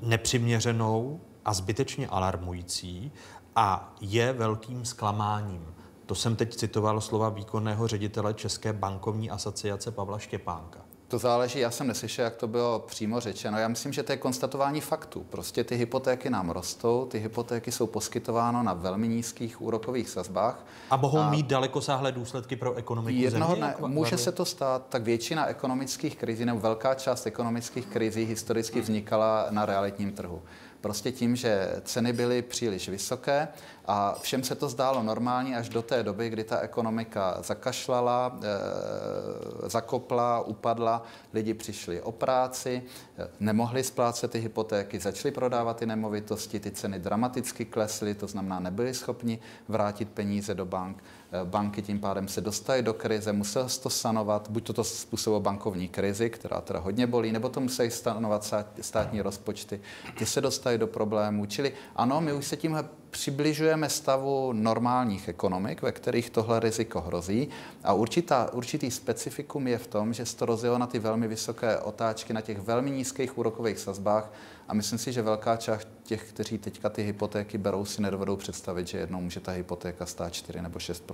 nepřiměřenou a zbytečně alarmující a je velkým zklamáním. To jsem teď citoval slova výkonného ředitele České bankovní asociace Pavla Štěpánka. To záleží, já jsem neslyšel, jak to bylo přímo řečeno. Já myslím, že to je konstatování faktů. Prostě ty hypotéky nám rostou, ty hypotéky jsou poskytováno na velmi nízkých úrokových sazbách. A mohou a mít dalekosáhlé důsledky pro ekonomiku jednoho země? Ne, může se to stát, tak většina ekonomických krizí nebo velká část ekonomických krizí historicky vznikala na realitním trhu. Prostě tím, že ceny byly příliš vysoké a všem se to zdálo normální až do té doby, kdy ta ekonomika zakašlala, e, zakopla, upadla, lidi přišli o práci, e, nemohli splácet ty hypotéky, začali prodávat ty nemovitosti, ty ceny dramaticky klesly, to znamená nebyli schopni vrátit peníze do bank. E, banky tím pádem se dostaly do krize, musel se to sanovat, buď toto způsobilo bankovní krizi, která teda hodně bolí, nebo to museli stanovat státní rozpočty, ty se dostaly do problémů. Čili ano, my už se tímhle přibližujeme stavu normálních ekonomik, ve kterých tohle riziko hrozí. A určitá, určitý specifikum je v tom, že se to rozjelo na ty velmi vysoké otáčky, na těch velmi nízkých úrokových sazbách a myslím si, že velká část těch, kteří teďka ty hypotéky berou, si nedovedou představit, že jednou může ta hypotéka stát 4 nebo 6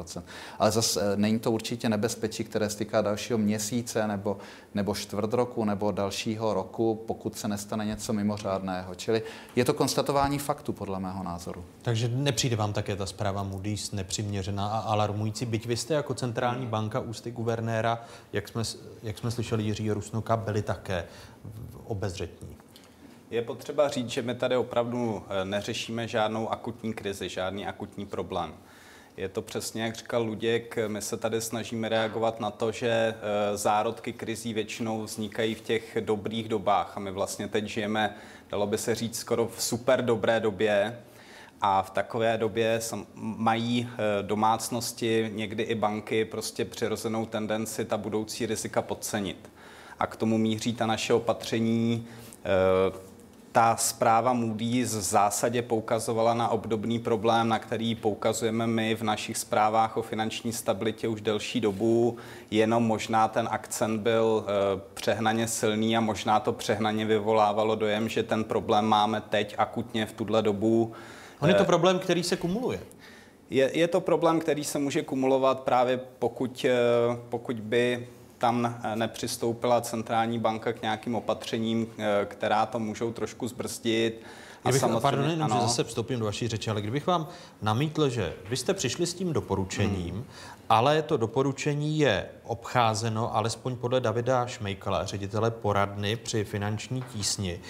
Ale zase eh, není to určitě nebezpečí, které se týká dalšího měsíce nebo, nebo čtvrt roku nebo dalšího roku, pokud se nestane něco mimořádného. Čili je to konstatování faktu, podle mého názoru. Takže nepřijde vám také ta zpráva Moody's nepřiměřená a alarmující, byť vy jste jako centrální banka ústy guvernéra, jak jsme, jak jsme slyšeli Jiří Rusnoka, byli také obezřetní. Je potřeba říct, že my tady opravdu eh, neřešíme žádnou akutní krizi, žádný akutní problém. Je to přesně, jak říkal Luděk, my se tady snažíme reagovat na to, že eh, zárodky krizí většinou vznikají v těch dobrých dobách a my vlastně teď žijeme, dalo by se říct, skoro v super dobré době, a v takové době mají eh, domácnosti, někdy i banky, prostě přirozenou tendenci ta budoucí rizika podcenit. A k tomu míří ta naše opatření. Ta zpráva Moody's v zásadě poukazovala na obdobný problém, na který poukazujeme my v našich zprávách o finanční stabilitě už delší dobu, jenom možná ten akcent byl eh, přehnaně silný a možná to přehnaně vyvolávalo dojem, že ten problém máme teď akutně v tuhle dobu On je to eh, problém, který se kumuluje. Je, je to problém, který se může kumulovat právě pokud, eh, pokud by tam eh, nepřistoupila centrální banka k nějakým opatřením, která to můžou trošku zbrzdit. A Kdybych, samozřejmě, pardon, jenom, ano. že zase vstoupím do vaší řeči, ale kdybych vám namítl, že vy jste přišli s tím doporučením, hmm. ale to doporučení je obcházeno, alespoň podle Davida Šmejkala, ředitele poradny při finanční tísni,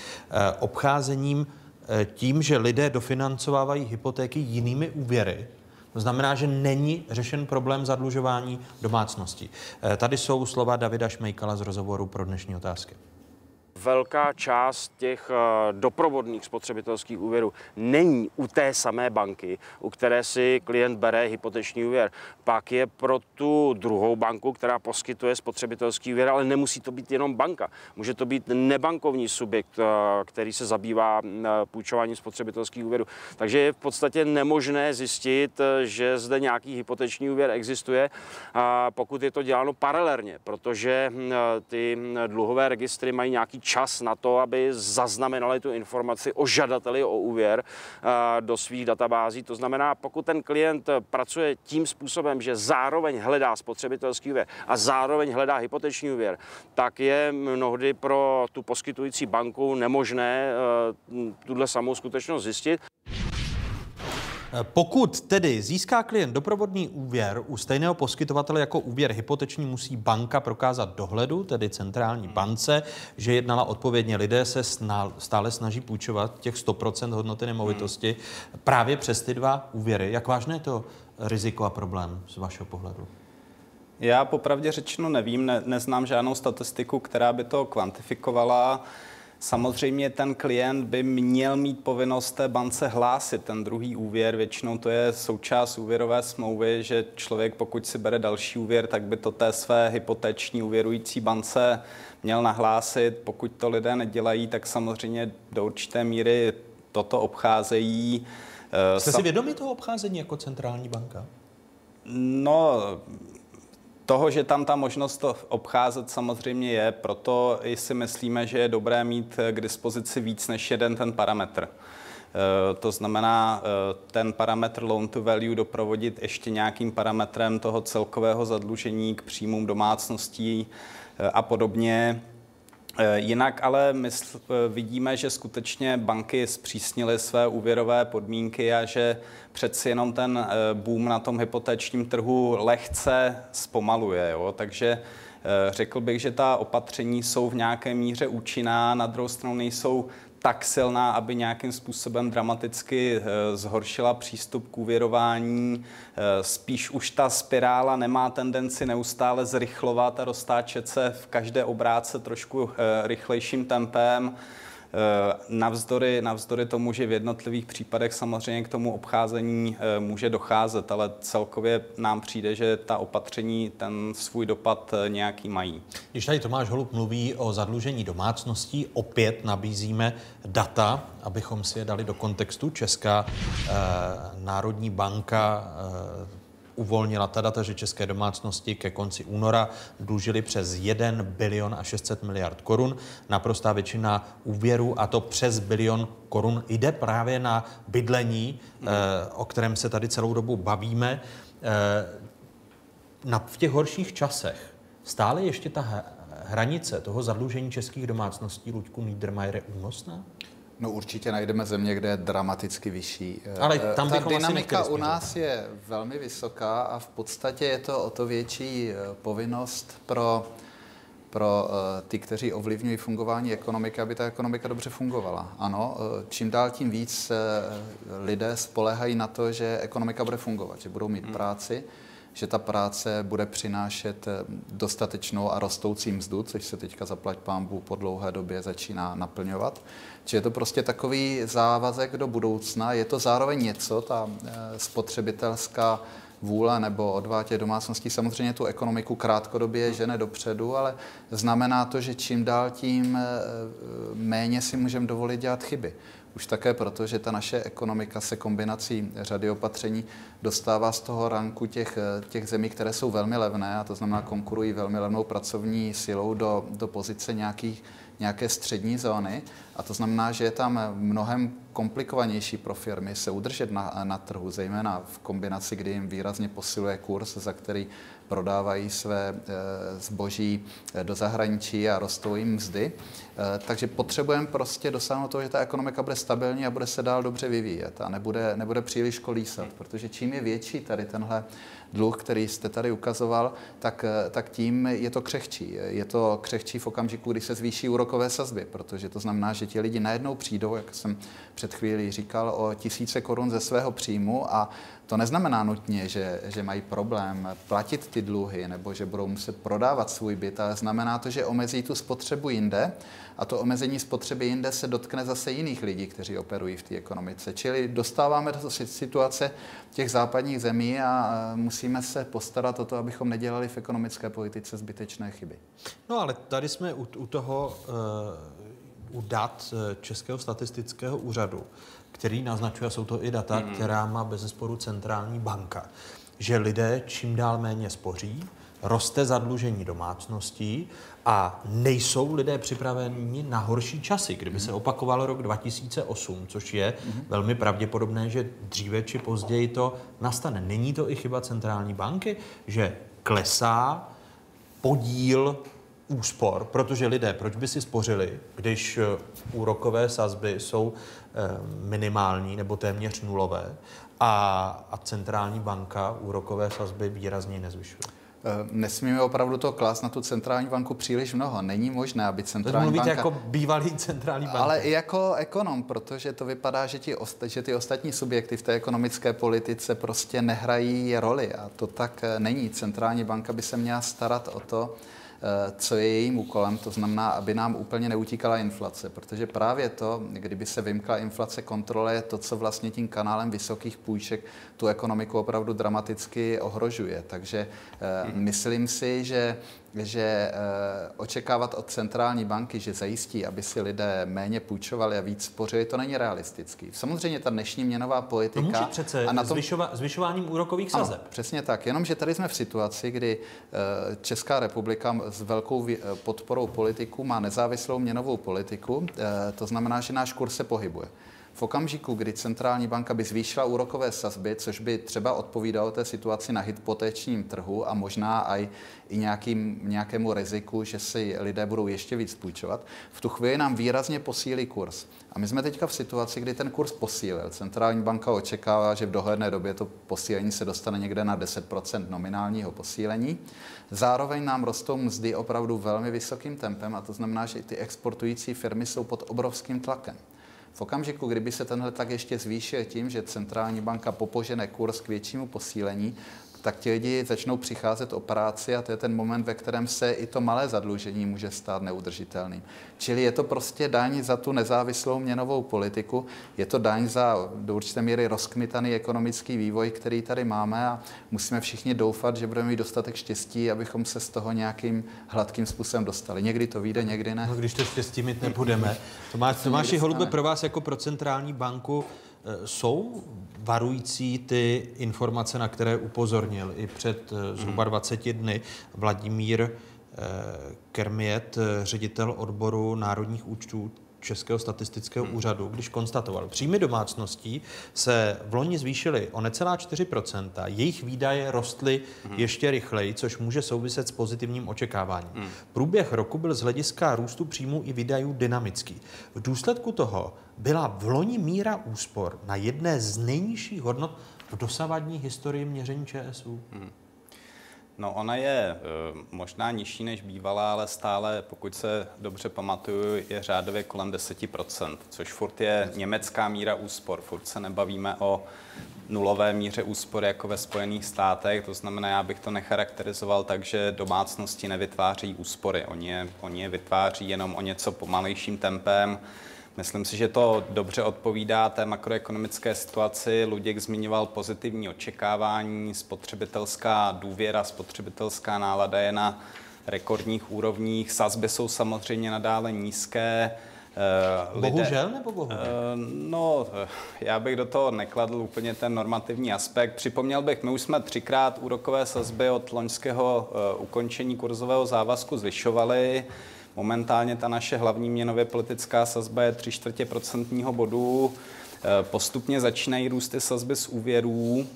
obcházením Eh, tím, že lidé dofinancovávají hypotéky jinými úvěry, to znamená, že není řešen problém zadlužování domácností. Eh, tady jsou slova Davida Šmejkala z rozhovoru pro dnešní otázky velká část těch eh, doprovodných spotřebitelských úvěrů není u té samé banky, u které si klient bere hypoteční úvěr. Pak je pro tu druhou banku, která poskytuje spotřebitelský úvěr, ale nemusí to být jenom banka. Může to být nebankovní subjekt, eh, který se zabývá eh, půjčováním spotřebitelských úvěrů. Takže je v podstatě nemožné zjistit, že zde nějaký hypoteční úvěr existuje, pokud je to děláno paralelně, protože ty dluhové registry mají nějaký čas na to, aby zaznamenali tu informaci o žadateli o úvěr eh, do svých databází. To znamená, pokud ten klient pracuje tím způsobem, že zároveň hledá spotřebitelský úvěr a zároveň hledá hypoteční úvěr, tak je mnohdy pro tu poskytující banku nemožné eh, tuhle samou skutečnost zjistit. Pokud tedy získá klient doprovodný úvěr u stejného poskytovatele jako úvěr hypoteční, musí banka prokázat dohledu, tedy centrální bance, že jednala odpovědně. Lidé se stále snaží půjčovat těch 100% hodnoty nemovitosti právě přes ty dva úvěry. Jak vážné je to riziko a problém z vašeho pohledu? Já popravdě řečeno nevím, ne, neznám žádnou statistiku, která by to kvantifikovala. Samozřejmě ten klient by měl mít povinnost té bance hlásit ten druhý úvěr. Většinou to je součást úvěrové smlouvy, že člověk, pokud si bere další úvěr, tak by to té své hypoteční úvěrující bance měl nahlásit. Pokud to lidé nedělají, tak samozřejmě do určité míry toto obcházejí. Jste si vědomi toho obcházení jako centrální banka? No, toho, že tam ta možnost to obcházet samozřejmě je, proto si myslíme, že je dobré mít k dispozici víc než jeden ten parametr. E, to znamená, e, ten parametr loan to value doprovodit ještě nějakým parametrem toho celkového zadlužení k příjmům domácností a podobně. Eh, jinak ale mysl, eh, vidíme, že skutečně banky zpřísnily své úvěrové podmínky a že přeci jenom ten eh, boom na tom hypotečním trhu lehce zpomaluje. Jo? Takže řekl bych, že ta opatření jsou v nějaké míře účinná, na druhou stranu nejsou tak silná, aby nějakým způsobem dramaticky eh, zhoršila přístup k úvěrování. Eh, spíš už ta spirála nemá tendenci neustále zrychlovat a roztáčet se v každé obrátce trošku eh, rychlejším tempem. Eh, navzdory, navzdory tomu, že v jednotlivých případech samozřejmě k tomu obcházení eh, může docházet, ale celkově nám přijde, že ta opatření ten svůj dopad eh, nějaký mají. Když tady Tomáš Holub mluví o zadlužení domácností, opět nabízíme data, abychom si je dali do kontextu. Česká eh, národní banka eh, uvolnila ta data, že české domácnosti ke konci února dlužily přes 1 bilion a 600 miliard korun. Naprostá většina úvěru, a to přes bilion korun, jde právě na bydlení, mm. o kterém se tady celou dobu bavíme. Eh, na, v těch horších časech stále ještě ta hranice toho zadlužení českých domácností, Luďku Niedermayer, je únosná? No určitě najdeme země, kde je dramaticky vyšší. Ale tam Ta dynamika u nás je velmi vysoká a v podstatě je to o to větší eh, povinnost pro pro ty, kteří ovlivňují fungování ekonomiky, aby ta ekonomika dobře fungovala. Ano, čím dál tím víc lidé spolehají na to, že ekonomika bude fungovat, že budou mít hmm. Že ta práce bude přinášet dostatečnou a rostoucí mzdu, což se teďka zaplať pámbu po dlouhé době začíná naplňovat. Či je to prostě takový závazek do budoucna. Je to zároveň něco, ta spotřebitelská vůle nebo odvátě domácností samozřejmě tu ekonomiku krátkodobě žene dopředu, ale znamená to, že čím dál tím eh, méně si můžeme dovolit dělat chyby. Už také proto, že ta naše ekonomika se kombinací řady opatření dostává z toho ranku těch, těch zemí, které jsou velmi levné, a to znamená konkurují velmi levnou pracovní silou do, do pozice nějakých nějaké střední zóny. A to znamená, že je tam mnohem komplikovanější pro firmy se udržet na, na trhu, zejména v kombinaci, kdy jim výrazně posiluje kurz, za který prodávají své eh, zboží eh, do zahraničí a rostou jim mzdy. Eh, takže potřebujeme prostě dosáhnout toho, že ta ekonomika bude stabilní a bude se dál dobře vyvíjet a nebude, nebude příliš kolísat, protože čím je větší tady tenhle dluh, který jste tady ukazoval, tak, tak tím je to křehčí. Je to křehčí v okamžiku, kdy se zvýší úrokové sazby, protože to znamená, že ti lidi najednou přijdou, jak jsem před chvílí říkal, o tisíce korun ze svého příjmu a to neznamená nutně, že, že mají problém platit ty dluhy nebo že budou muset prodávat svůj byt, ale znamená to, že omezí tu spotřebu jinde a to omezení spotřeby jinde se dotkne zase jiných lidí, kteří operují v té ekonomice. Čili dostáváme do situace těch západních zemí a musíme se postarat o to, abychom nedělali v ekonomické politice zbytečné chyby. No ale tady jsme u, u toho, uh, u dat eh, Českého statistického úřadu, který naznačuje, jsou to i data, mm. která má bez zesporu centrální banka, že lidé čím dál méně spoří, roste zadlužení domácností a nejsou lidé připraveni na horší časy. Kdyby se opakoval rok 2008, což je velmi pravděpodobné, že dříve či později to nastane. Není to i chyba centrální banky, že klesá podíl úspor, protože lidé, proč by si spořili, když eh, úrokové sazby jsou eh, minimální nebo téměř nulové a, a centrální banka úrokové sazby výrazně nezvyšuje? Eh, nesmíme opravdu to klást na tu centrální banku příliš mnoho. Není možné, aby centrální banka... jako bývalý centrální banka. Ale i jako ekonom, protože to vypadá, že, ti osta... že ty ostatní subjekty v té ekonomické politice prostě nehrají roli. A to tak není. Centrální banka by se měla starat o to, Eh, co je jejím úkolem, to znamená, aby nám úplně neutíkala inflace, protože právě to, kdyby se vymkla inflace kontrole, je to, co vlastně tím kanálem vysokých půjček tu ekonomiku opravdu dramaticky ohrožuje. Takže hmm. myslím si, že že e, očekávat od centrální banky, že zajistí, aby si lidé méně půjčovali a víc spořili, to není realistický. Samozřejmě ta dnešní měnová politika... To může přece a na tom, zvyšova, zvyšováním úrokových sazeb. Ano, přesně tak. Jenomže tady jsme v situaci, kdy e, Česká republika s velkou podporou politiků má nezávislou měnovou politiku. E, to znamená, že náš kurz se pohybuje. V okamžiku, kdy centrální banka by zvýšila úrokové sazby, což by třeba odpovídalo té situaci na hypotečním trhu a možná i, i nějakým, nějakému riziku, že si lidé budou ještě víc půjčovat, v tu chvíli nám výrazně posílí kurz. A my jsme teďka v situaci, kdy ten kurz posílil. Centrální banka očekává, že v dohledné době to posílení se dostane někde na 10% nominálního posílení. Zároveň nám rostou mzdy opravdu velmi vysokým tempem a to znamená, že i ty exportující firmy jsou pod obrovským tlakem. V okamžiku, kdyby se tenhle tak ještě zvýšil tím, že centrální banka popožene kurz k většímu posílení, tak ti lidi začnou přicházet o práci a to je ten moment, ve kterém se i to malé zadlužení může stát neudržitelným. Čili je to prostě daň za tu nezávislou měnovou politiku, je to daň za do určité míry rozkmitaný ekonomický vývoj, který tady máme a musíme všichni doufat, že budeme mít dostatek štěstí, abychom se z toho nějakým hladkým způsobem dostali. Někdy to vyjde, někdy ne. No, když to štěstí mít nebudeme. Tomáš, Tomáši Holube, pro vás jako pro centrální banku Eh, jsou varující ty informace, na které upozornil i před eh, zhruba 20 hmm. dny Vladimír eh, Kermiet, ředitel odboru národních účtů Českého statistického hmm. úřadu, když konstatoval, příjmy domácností se v loni zvýšily o necelá 4%, jejich výdaje rostly hmm. ještě rychleji, což může souviset s pozitivním očekáváním. Hmm. Průběh roku byl z hlediska růstu příjmů i výdajů dynamický. V důsledku toho byla v loni míra úspor na jedné z nejnižších hodnot v dosavadní historii měření ČSU. Hmm. No ona je možná nižší než bývalá, ale stále, pokud se dobře pamatuju, je řádově kolem 10%, což furt je německá míra úspor. Furt se nebavíme o nulové míře úspor jako ve Spojených státech, to znamená, já bych to necharakterizoval tak, že domácnosti nevytváří úspory. Oni je, oni je vytváří jenom o něco pomalejším tempem. Myslím si, že to dobře odpovídá té makroekonomické situaci. Luděk zmiňoval pozitivní očekávání, spotřebitelská důvěra, spotřebitelská nálada je na rekordních úrovních. Sazby jsou samozřejmě nadále nízké. Uh, bohužel nebo bohužel? Uh, no, já bych do toho nekladl úplně ten normativní aspekt. Připomněl bych, my už jsme třikrát úrokové sazby od loňského uh, ukončení kurzového závazku zvyšovali. Momentálně ta naše hlavní měnově politická sazba je 3 čtvrtě procentního bodu. Postupně začínají růst ty sazby z úvěrů,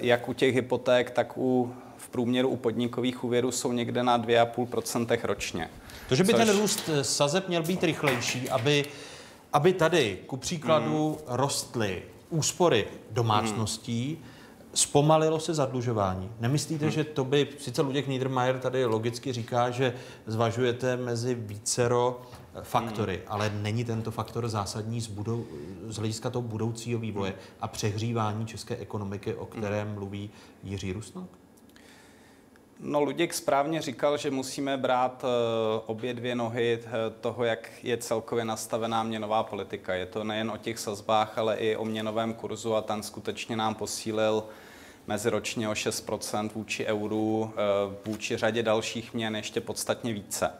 jak u těch hypoték, tak u v průměru u podnikových úvěrů jsou někde na 2,5% ročně. To, že by což... ten růst eh, sazeb měl být rychlejší, aby, aby tady ku příkladu mm. rostly úspory domácností, mm. Zpomalilo se zadlužování. Nemyslíte, hmm. že to by, sice Luděk Niedermayer tady logicky říká, že zvažujete mezi vícero eh, faktory, hmm. ale není tento faktor zásadní z, budou, z hlediska toho budoucího vývoje hmm. a přehřívání české ekonomiky, o kterém hmm. mluví Jiří Rusnok? No, Luděk správně říkal, že musíme brát uh, obě dvě nohy uh, toho, jak je celkově nastavená měnová politika. Je to nejen o těch sazbách, ale i o měnovém kurzu a ten skutečně nám posílil meziročně o 6% vůči euru, uh, vůči řadě dalších měn ještě podstatně více.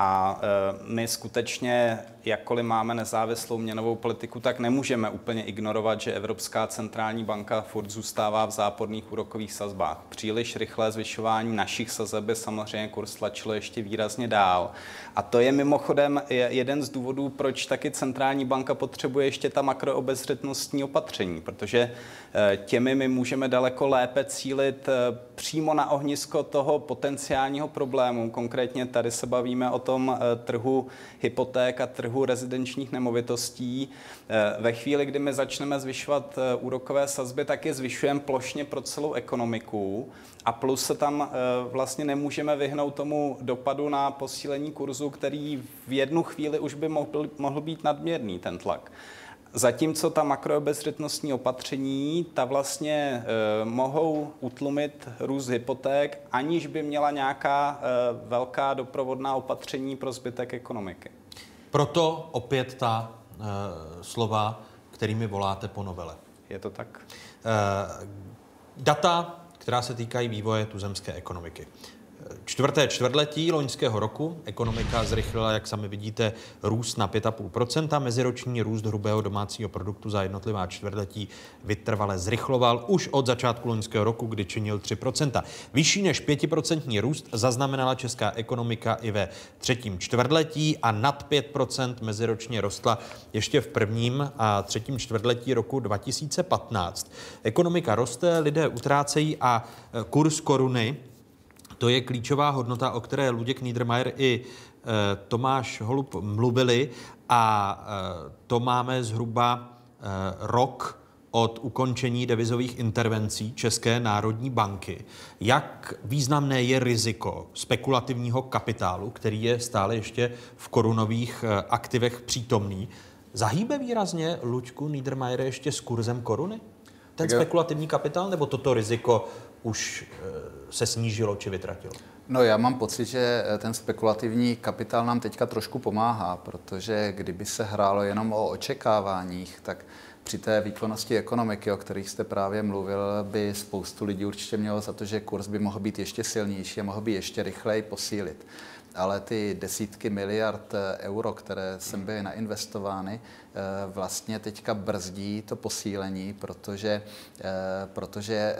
A my skutečně, jakkoliv máme nezávislou měnovou politiku, tak nemůžeme úplně ignorovat, že Evropská centrální banka furt zůstává v záporných úrokových sazbách. Příliš rychlé zvyšování našich sazeb by samozřejmě kurz tlačilo ještě výrazně dál. A to je mimochodem jeden z důvodů, proč taky centrální banka potřebuje ještě ta makroobezřetnostní opatření, protože e, těmi my můžeme daleko lépe cílit e, přímo na ohnisko toho potenciálního problému. Konkrétně tady se bavíme o tom eh, trhu hypoték a trhu rezidenčních nemovitostí. Eh, ve chvíli, kdy my začneme zvyšovat eh, úrokové sazby, tak je zvyšujeme plošně pro celou ekonomiku a plus se tam vlastně nemůžeme vyhnout tomu dopadu na posílení kurzu, který v jednu chvíli už by mohl, mohl být nadměrný ten tlak. Zatímco ta makroobezřetnostní opatření, ta vlastně e, mohou utlumit růst hypoték, aniž by měla nějaká e, velká doprovodná opatření pro zbytek ekonomiky. Proto opět ta e, slova, kterými voláte po novele. Je to tak. E, data, která se týkají vývoje tuzemské ekonomiky. Čtvrté čtvrtletí loňského roku ekonomika zrychlila, jak sami vidíte, růst na 5,5%. Meziroční růst hrubého domácího produktu za jednotlivá čtvrtletí vytrvale zrychloval už od začátku loňského roku, kdy činil 3%. Vyšší než 5% růst zaznamenala česká ekonomika i ve třetím čtvrtletí a nad 5% meziročně rostla ještě v prvním a třetím čtvrtletí roku 2015. Ekonomika roste, lidé utrácejí a kurz koruny to je klíčová hodnota, o které Luděk Niedermayer i e, Tomáš Holub mluvili a e, to máme zhruba e, rok od ukončení devizových intervencí České národní banky. Jak významné je riziko spekulativního kapitálu, který je stále ještě v korunových aktivech přítomný? Zahýbe výrazně Luďku Niedermayer ještě s kurzem koruny? Ten spekulativní kapitál nebo toto riziko už se snížilo či vytratilo? No já mám pocit, že eh, ten spekulativní kapitál nám teďka trošku pomáhá, protože kdyby se hrálo jenom o očekáváních, tak při té výkonnosti ekonomiky, o kterých jste právě mluvil, by spoustu lidí určitě mělo za to, že kurz by mohl být ještě silnější a mohl by ještě rychleji posílit ale ty desítky miliard eh, euro, které sem byly nainvestovány, vlastně teďka brzdí to posílení, protože, eh, protože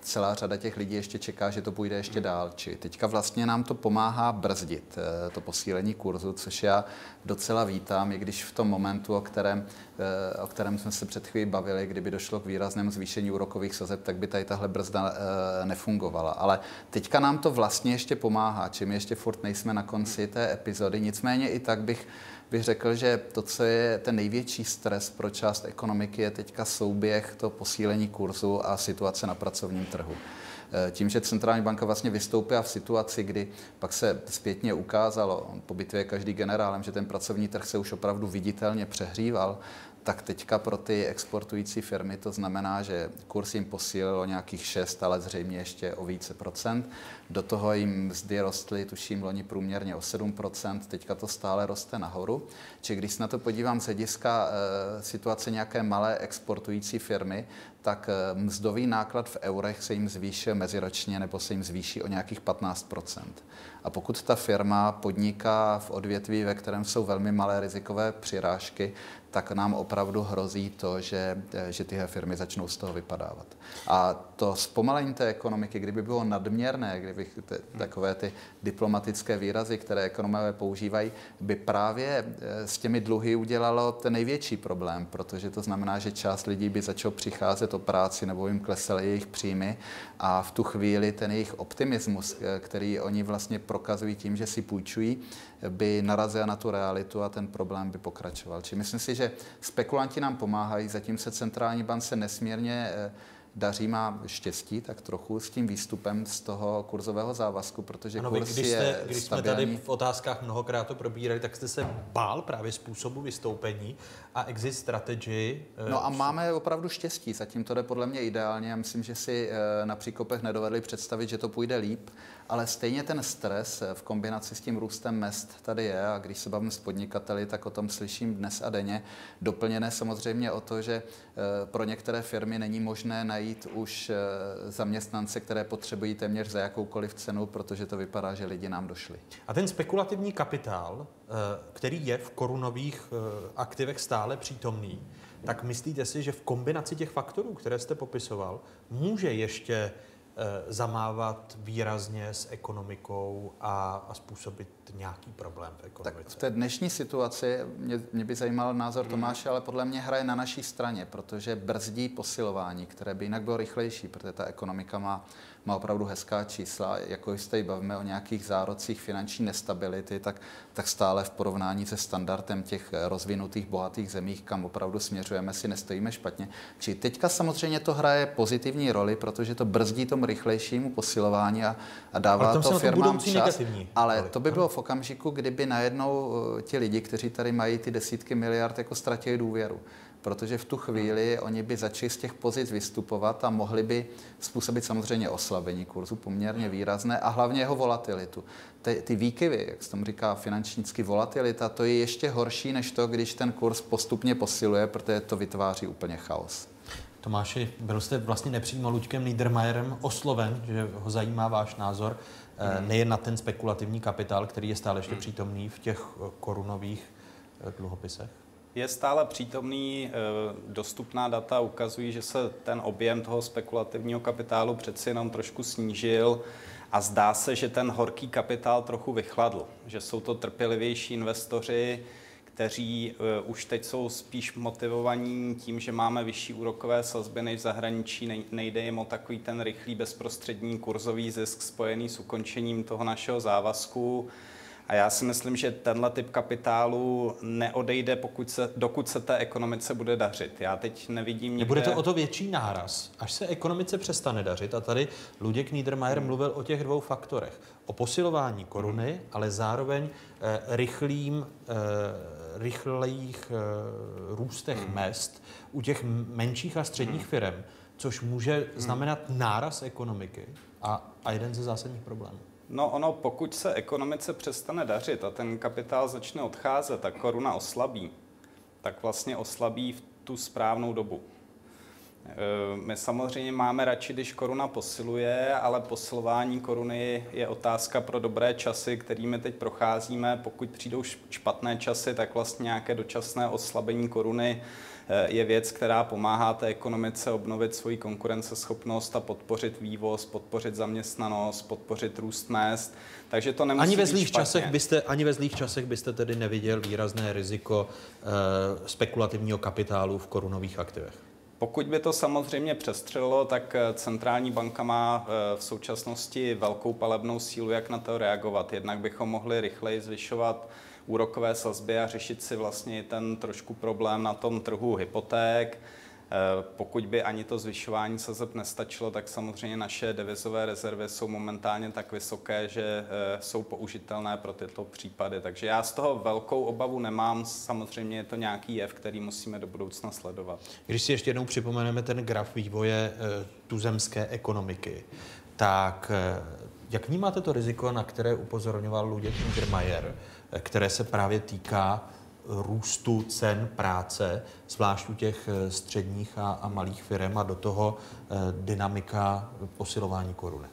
celá řada těch lidí ještě čeká, že to půjde ještě dál. Či teďka vlastně nám to pomáhá brzdit to posílení kurzu, což já docela vítám, i když v tom momentu, o kterém, o kterém jsme se před chvílí bavili, kdyby došlo k výraznému zvýšení úrokových sazeb, tak by tady tahle brzda nefungovala. Ale teďka nám to vlastně ještě pomáhá, čím ještě furt nejsme na konci té epizody. Nicméně i tak bych bych řekl, že to, co je ten největší stres pro část ekonomiky, je teďka souběh to posílení kurzu a situace na pracovním trhu. Eh, tím, že centrální banka vlastně vystoupila v situaci, kdy pak se zpětně ukázalo, po bitvě každý generálem, že ten pracovní trh se už opravdu viditelně přehříval, tak teďka pro ty exportující firmy to znamená, že kurz jim posílil o nějakých 6, ale zřejmě ještě o více procent. Do toho jim mzdy rostly, tuším, loni průměrně o 7% teďka to stále roste nahoru. Či když se na to podívám z hlediska e, situace nějaké malé exportující firmy, tak e, mzdový náklad v eurech se jim zvýšil meziročně nebo se jim zvýší o nějakých 15% a pokud ta firma podniká v odvětví, ve kterém jsou velmi malé rizikové přirážky, tak nám opravdu hrozí to, že, že tyhle firmy začnou z toho vypadávat. A to zpomalení té ekonomiky, kdyby bylo nadměrné, kdyby te, takové ty diplomatické výrazy, které ekonomové používají, by právě eh, s těmi dluhy udělalo ten největší problém, protože to znamená, že část lidí by začalo přicházet o práci nebo jim klesly jejich příjmy a v tu chvíli ten jejich optimismus, eh, který oni vlastně prokazují tím, že si půjčují, by narazil na tu realitu a ten problém by pokračoval. Či myslím si, že spekulanti nám pomáhají, zatím se centrální bance nesmírně eh, daří, má štěstí tak trochu s tím výstupem z toho kurzového závazku, protože ano, kurz když, jste, je když jsme tady v otázkách mnohokrát to probírali, tak jste se bál právě způsobu vystoupení a exit strategy. Eh, no a máme opravdu štěstí, zatím to jde podle mě ideálně. Já myslím, že si eh, na příkopech nedovedli představit, že to půjde líp ale stejně ten stres v kombinaci s tím růstem mest tady je a když se bavím s podnikateli, tak o tom slyším dnes a denně. Doplněné samozřejmě o to, že eh, pro některé firmy není možné najít už eh, zaměstnance, které potřebují téměř za jakoukoliv cenu, protože to vypadá, že lidi nám došli. A ten spekulativní kapitál, eh, který je v korunových aktivech stále přítomný, tak myslíte si, že v kombinaci těch faktorů, které jste popisoval, může ještě Eh, zamávat výrazně s ekonomikou a, a způsobit nějaký problém v ekonomice. Tak v té dnešní situaci mě, mě by zajímal názor hmm. Tomáše, ale podle mě hraje na naší straně, protože brzdí posilování, které by jinak bylo rychlejší, protože ta ekonomika má má opravdu hezká čísla. Jako jste i bavíme o nějakých zárocích finanční nestability, tak, tak stále v porovnání se standardem těch rozvinutých, bohatých zemích, kam opravdu směřujeme, si nestojíme špatně. Či teďka samozřejmě to hraje pozitivní roli, protože to brzdí tomu rychlejšímu posilování a, a dává to firmám čas. Negativní. Ale to by bylo v okamžiku, kdyby najednou eh, ti lidi, kteří tady mají ty desítky miliard, jako ztratili důvěru protože v tu chvíli oni by začali z těch pozic vystupovat a mohli by způsobit samozřejmě oslabení kurzu poměrně výrazné a hlavně jeho volatilitu. Ty, ty výkyvy, jak se tomu říká finančnicky volatilita, to je ještě horší než to, když ten kurz postupně posiluje, protože to vytváří úplně chaos. Tomáši, byl jste vlastně nepřímo Luďkem Niedermayerem osloven, že ho zajímá váš názor, mm. nejen na ten spekulativní kapitál, který je stále ještě přítomný v těch korunových eh, dluhopisech? je stále přítomný, eh, dostupná data ukazují, že se ten objem toho spekulativního kapitálu přeci jenom trošku snížil a zdá se, že ten horký kapitál trochu vychladl, že jsou to trpělivější investoři, kteří uh, už teď jsou spíš motivovaní tím, že máme vyšší úrokové sazby než v zahraničí, nejde jim o takový ten rychlý bezprostřední kurzový zisk spojený s ukončením toho našeho závazku. A já si myslím, že tenhle typ kapitálu neodejde, pokud se, dokud se té ekonomice bude dařit. Já teď nevidím nikde... Nebude to o to větší náraz, až se ekonomice přestane dařit. A tady Luděk Niedermayer hmm. mluvil o těch dvou faktorech. O posilování koruny, hmm. ale zároveň eh, rychlým, eh, rychlejích eh, růstech hmm. mest u těch menších a středních hmm. firm, což může hmm. znamenat náraz ekonomiky a, a jeden ze zásadních problémů. No ono, pokud se ekonomice přestane dařit a ten kapitál začne odcházet a koruna oslabí, tak vlastně oslabí v tu správnou dobu. E, my samozřejmě máme radši, když koruna posiluje, ale posilování koruny je otázka pro dobré časy, kterými teď procházíme. Pokud přijdou špatné časy, tak vlastně nějaké dočasné oslabení koruny Eh, je věc, která pomáhá té ekonomice obnovit svoji konkurenceschopnost a podpořit vývoz, podpořit zaměstnanost, podpořit růst mest. Takže to nemusí ani ve zlých časech byste Ani ve zlých časech byste tedy neviděl výrazné riziko e, spekulativního kapitálu v korunových aktivech? Pokud by to samozřejmě přestřelilo, tak eh, centrální banka má v současnosti velkou palebnou sílu, jak na to reagovat. Jednak bychom mohli rychleji zvyšovat úrokové sazby a řešit si vlastně ten trošku problém na tom trhu hypoték. Eh, pokud by ani to zvyšování sazeb nestačilo, tak samozřejmě naše devizové rezervy jsou momentálně tak vysoké, že eh, jsou použitelné pro tyto případy. Takže já z toho velkou obavu nemám. Samozřejmě je to nějaký jev, který musíme do budoucna sledovat. Když si ještě jednou připomeneme ten graf vývoje eh, tuzemské ekonomiky, tak jak vnímáte to riziko, na které upozorňoval Luděk Ingermayer, které se právě týká růstu cen práce, zvlášť u těch eh, středních a, a malých firm a do toho eh, dynamika posilování koruny?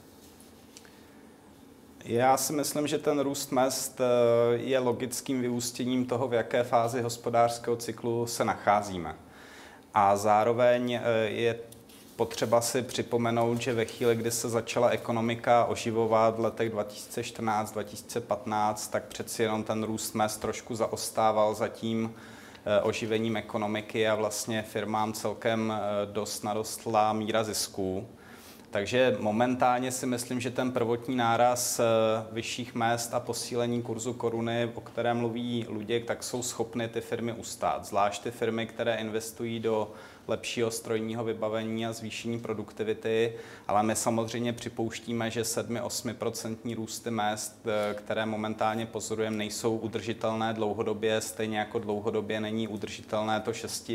Já si myslím, že ten růst mest eh, je logickým vyústěním toho, v jaké fázi hospodářského cyklu se nacházíme. A zároveň je potřeba si připomenout, že ve chvíli, kdy se začala ekonomika oživovat v letech 2014-2015, tak přeci jenom ten růst mest trošku zaostával za tím eh, oživením ekonomiky a vlastně firmám celkem eh, dost narostla míra zisků. Takže momentálně si myslím, že ten prvotní náraz eh, vyšších mest a posílení kurzu koruny, o kterém mluví Luděk, tak jsou schopny ty firmy ustát. Zvlášť ty firmy, které investují do lepšího strojního vybavení a zvýšení produktivity, ale my samozřejmě připouštíme, že 7-8% růsty mest, eh, které momentálně pozorujeme, nejsou udržitelné dlouhodobě, stejně jako dlouhodobě není udržitelné to 6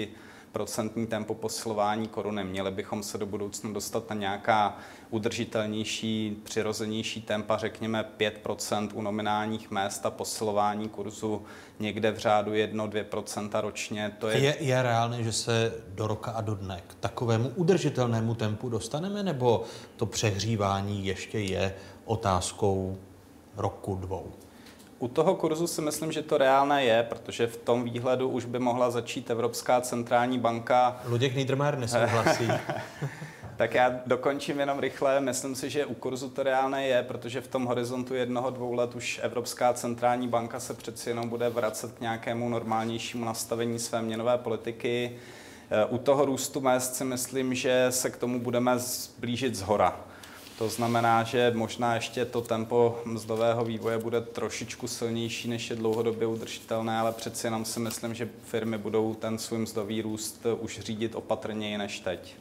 procentní tempo posilování koruny. Měli bychom se do budoucna dostat na nějaká udržitelnější, přirozenější tempa, řekněme 5% u nominálních mest a posilování kurzu někde v řádu 1-2% ročně. To je... Je, je reálné, že se do roka a do dne k takovému udržitelnému tempu dostaneme, nebo to přehřívání ještě je otázkou roku, dvou? U toho kurzu si myslím, že to reálné je, protože v tom výhledu už by mohla začít Evropská centrální banka. Luděk Niedermayer nesouhlasí. *laughs* tak já dokončím jenom rychle. Myslím si, že u kurzu to reálné je, protože v tom horizontu jednoho, dvou let už Evropská centrální banka se přeci jenom bude vracet k nějakému normálnějšímu nastavení své měnové politiky. U toho růstu mest si myslím, že se k tomu budeme zblížit z hora. To znamená, že možná ještě to tempo mzdového vývoje bude trošičku silnější, než je dlouhodobě udržitelné, ale přeci jenom si myslím, že firmy budou ten svůj mzdový růst už řídit opatrněji než teď.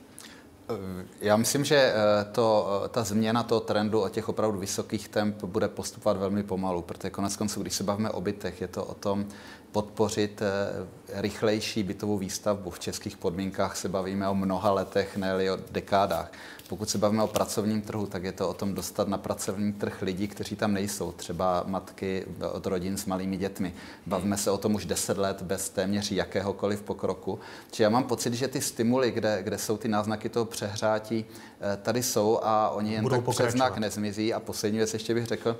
Já myslím, že eh, to, eh, ta změna toho trendu o těch opravdu vysokých temp bude postupovat velmi pomalu, protože konec konců, když se bavíme o bytech, je to o tom podpořit eh, rychlejší bytovou výstavbu. V českých podmínkách se bavíme o mnoha letech, ne o dekádách. Pokud se bavíme o pracovním trhu, tak je to o tom dostat na pracovní trh lidi, kteří tam nejsou, třeba matky od rodin s malými dětmi. Bavíme se o tom už deset let bez téměř jakéhokoliv pokroku. Či já mám pocit, že ty stimuly, kde, kde jsou ty náznaky toho přehrátí, eh, tady jsou a oni jen Budou tak přes znak nezmizí. A poslední věc ještě bych řekl,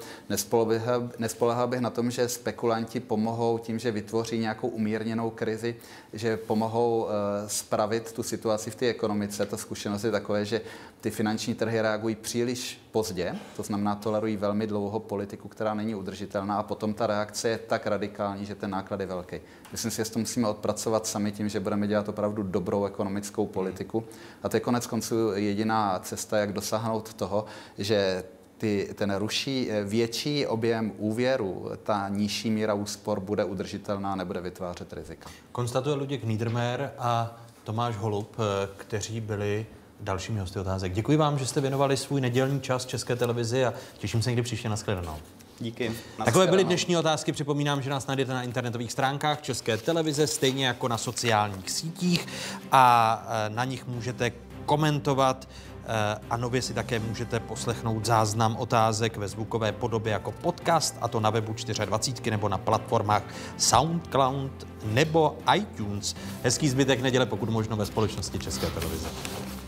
nespolehal bych na tom, že spekulanti pomohou tím, že vytvoří nějakou umírněnou krizi, že pomohou uh, spravit tu situaci v té ekonomice. Ta zkušenost je takové, že ty finanční trhy reagují příliš pozdě, to znamená tolerují velmi dlouho politiku, která není udržitelná a potom ta reakce je tak radikální, že ten náklad je velký. Myslím si, že to musíme odpracovat sami tím, že budeme dělat opravdu dobrou ekonomickou politiku a to je konec konců jediná cesta, jak dosáhnout toho, že ty, ten ruší větší objem úvěru, ta nižší míra úspor bude udržitelná, nebude vytvářet rizika. Konstatuje Luděk Niedermayer a Tomáš Holub, kteří byli dalšími hosty otázek. Děkuji vám, že jste věnovali svůj nedělní čas České televizi a těším se někdy příště na shledanou. Díky. Takové byly dnešní otázky. Připomínám, že nás najdete na internetových stránkách České televize, stejně jako na sociálních sítích a e, na nich můžete komentovat e, a nově si také můžete poslechnout záznam otázek ve zvukové podobě jako podcast, a to na webu 24 nebo na platformách SoundCloud nebo iTunes. Hezký zbytek neděle, pokud možno ve společnosti České televize.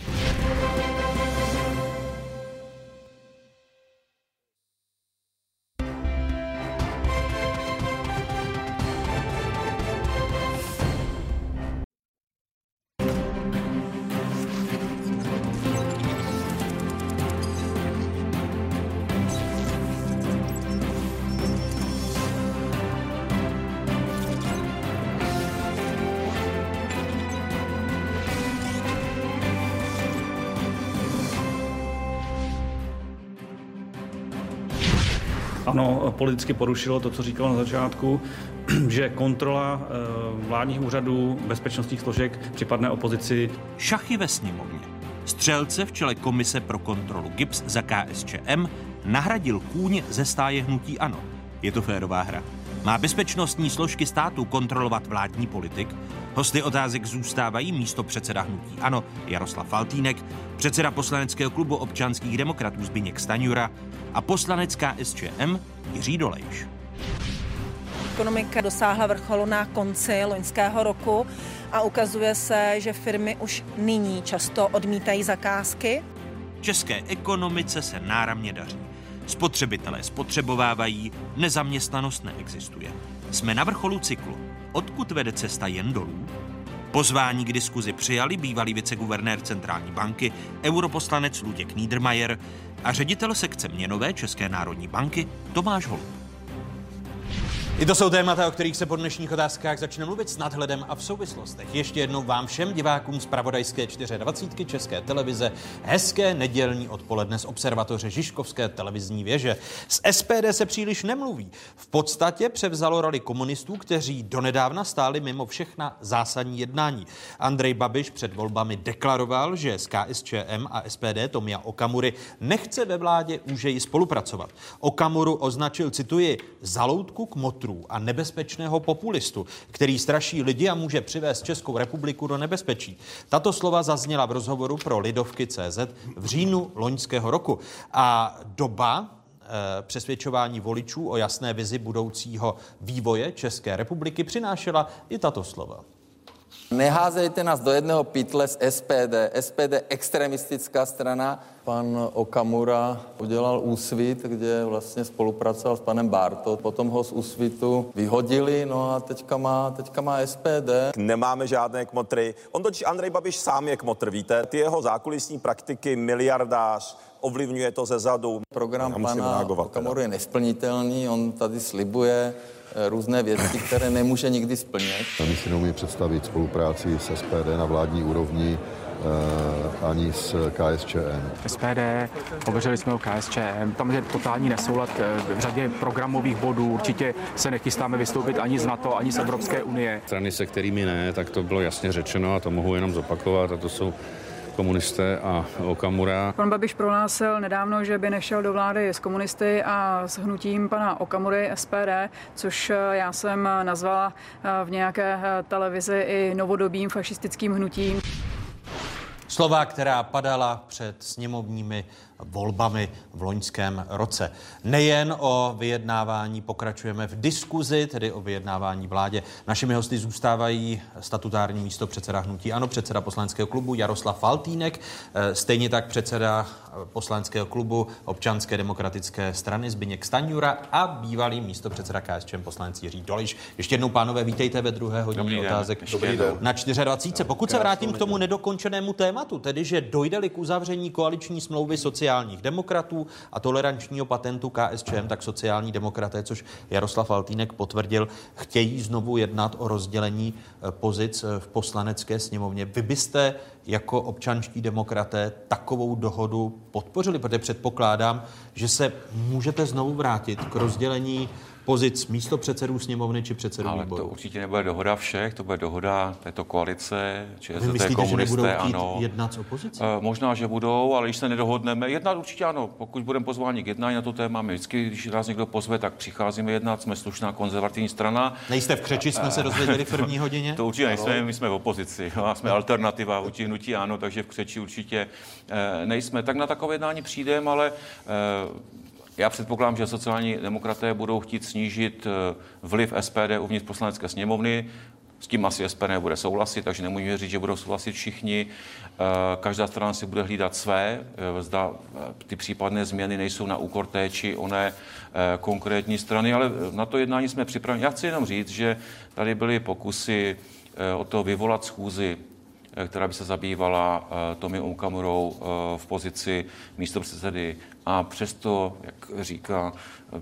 Thank you. Ano, politicky porušilo to, co říkal na začátku, *clears throat* že kontrola eh, vládních úřadů, bezpečnostních složek připadne opozici. Šachy ve sněmovně. Střelce v čele komise pro kontrolu GIPS za KSČM nahradil kůň ze stáje hnutí ANO. Je to férová hra. Má bezpečnostní složky státu kontrolovat vládní politik? Hosty otázek zůstávají místo předseda hnutí ANO Jaroslav Faltýnek, předseda poslaneckého klubu občanských demokratů Zbigněk Staňura a poslanecká SČM Jiří Dolejš. Ekonomika dosáhla vrcholu na konci loňského roku a ukazuje se, že firmy už nyní často odmítají zakázky. České ekonomice se náramně daří. Spotřebitelé spotřebovávají, nezaměstnanost neexistuje. Jsme na vrcholu cyklu. Odkud vede cesta jen dolů? Pozvání k diskuzi přijali bývalý viceguvernér centrální banky, europoslanec Luděk Niedermayer a ředitel sekce měnové České národní banky Tomáš Holub. I to jsou témata, o kterých se po dnešních otázkách začne mluvit s nadhledem a v souvislostech. Ještě jednou vám všem divákům z Pravodajské 24 České televize hezké nedělní odpoledne z observatoře Žižkovské televizní věže. Z SPD se příliš nemluví. V podstatě převzalo roli komunistů, kteří donedávna stáli mimo všechna zásadní jednání. Andrej Babiš před volbami deklaroval, že s KSČM a SPD Tomia Okamury nechce ve vládě úžeji spolupracovat. Okamuru označil, cituji, zaloutku k motu monstrů a nebezpečného populistu, který straší lidi a může přivést Českou republiku do nebezpečí. Tato slova zazněla v rozhovoru pro Lidovky CZ v říjnu loňského roku. A doba eh, přesvědčování voličů o jasné vizi budoucího vývoje České republiky přinášela i tato slova. Neházejte nás do jednoho pytle z SPD. SPD extremistická strana. Pan Okamura udělal úsvit, kde vlastně spolupracoval s panem Barto. Potom ho z úsvitu vyhodili, no a teďka má, teďka má SPD. Nemáme žádné kmotry. On totiž Andrej Babiš sám je kmotr, víte? Ty jeho zákulisní praktiky, miliardář, ovlivňuje to ze zadu. Program pana Okamoru je nesplnitelný, on tady slibuje různé věci, které nemůže nikdy splnit. Ani si neumí představit spolupráci s SPD na vládní úrovni eh, ani s KSČM. SPD, hovořili jsme o KSČM, tam je totální nesoulad eh, v řadě programových bodů. Určitě se nechystáme vystoupit ani z NATO, ani z Evropské unie. Strany, se kterými ne, tak to bylo jasně řečeno a to mohu jenom zopakovat a to jsou komunisté a Okamura. Pan Babiš prohlásil nedávno, že by nešel do vlády s komunisty a s hnutím pana Okamury SPD, což já jsem nazvala v nějaké televizi i novodobým fašistickým hnutím. Slova, která padala před sněmovními volbami v loňském roce. Nejen o vyjednávání pokračujeme v diskuzi, tedy o vyjednávání vládě. Našimi hosty zůstávají statutární místo předseda hnutí Ano, předseda poslaneckého klubu Jaroslav Faltýnek, eh, stejně tak předseda poslaneckého klubu občanské demokratické strany Zbyněk Staňura a bývalý místo předseda KSČM poslanec Jiří Doliš. Ještě jednou, pánové, vítejte ve druhé hodině otázek Dobrý den. na 24. Pokud se vrátím k tomu nedokončenému tématu, tedy že dojde-li k uzavření koaliční smlouvy sociálních demokratů a tolerančního patentu KSČM, tak sociální demokraté, což Jaroslav Altýnek potvrdil, chtějí znovu jednat o rozdělení eh, pozic eh, v poslanecké sněmovně. Vy byste jako občanští demokraté takovou dohodu podpořili, protože předpokládám, že se můžete znovu vrátit k rozdělení pozic místo předsedů sněmovny či předsedů Ale výboru. to určitě nebude dohoda všech, to bude dohoda této koalice, či Vy myslíte, komunisté, že ano. jednat s opozicí? Uh, možná, že budou, ale když se nedohodneme, jednat určitě ano. Pokud budeme pozváni k jednání na to téma, my vždycky, když nás někdo pozve, tak přicházíme jednat, jsme slušná konzervativní strana. Nejste v křeči, jsme se dozvěděli v první hodině? To určitě nejsme, my jsme v opozici, a jsme alternativa vůči hnutí ano, takže v křeči určitě eh, nejsme. Tak na takové jednání přijdeme, ale eh, já předpokládám, že sociální demokraté budou chtít snížit eh, vliv SPD uvnitř poslanecké sněmovny. S tím asi SPD bude souhlasit, takže nemůžeme říct, že budou souhlasit všichni. Každá strana si bude hlídat své, zda ty případné změny nejsou na úkor té či oné konkrétní strany, ale na to jednání jsme připraveni. Já chci jenom říct, že tady byly pokusy o to vyvolat schůzi která by se zabývala Tomi Okamurou v pozici místopředsedy. A přesto, jak říká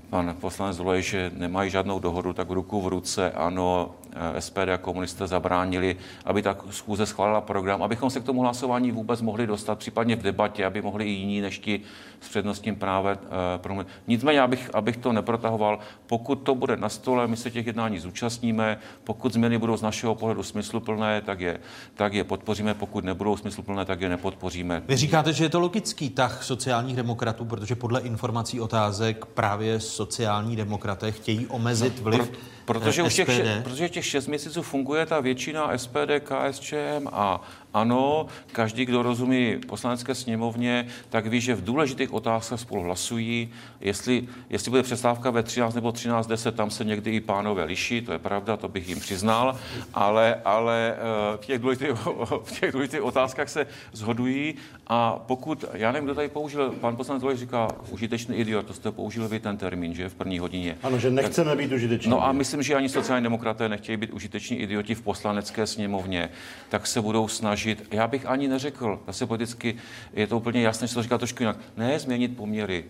pan poslanec Loj, že nemají žádnou dohodu, tak ruku v ruce ano, SPD a komunisté zabránili, aby ta schůze schválila program, abychom se k tomu hlasování vůbec mohli dostat, případně v debatě, aby mohli i jiní než ti s přednostním právem eh, promluvit. Nicméně, abych, abych to neprotahoval, pokud to bude na stole, my se těch jednání zúčastníme, pokud změny budou z našeho pohledu smysluplné, tak je, tak je podpoříme, pokud nebudou smysluplné, tak je nepodpoříme. Vy říkáte, že je to logický tah sociálních demokratů, protože podle informací otázek právě sociální demokraté chtějí omezit vliv pro Protože už těch, protože těch šest měsíců funguje ta většina SPD, KSČM a ano, každý, kdo rozumí poslanecké sněmovně, tak ví, že v důležitých otázkách spolu hlasují. Jestli, jestli bude přestávka ve 13 nebo 13.10, tam se někdy i pánové liší, to je pravda, to bych jim přiznal, ale, ale eh, v těch důležitých, *laughs* v těch důležitých otázkách se zhodují a pokud, já nevím, kdo tady použil, pan poslanec Dvoj říká užitečný idiot, to jste použil vy ten termín, že v první hodině. Ano, že nechceme tak, být užiteční. No a myslím, že ani sociální demokraté nechtějí být užiteční idioti v poslanecké sněmovně, tak se budou snažit snažit, já bych ani neřekl, zase politicky je to úplně jasné, že to říká trošku jinak, ne změnit poměry,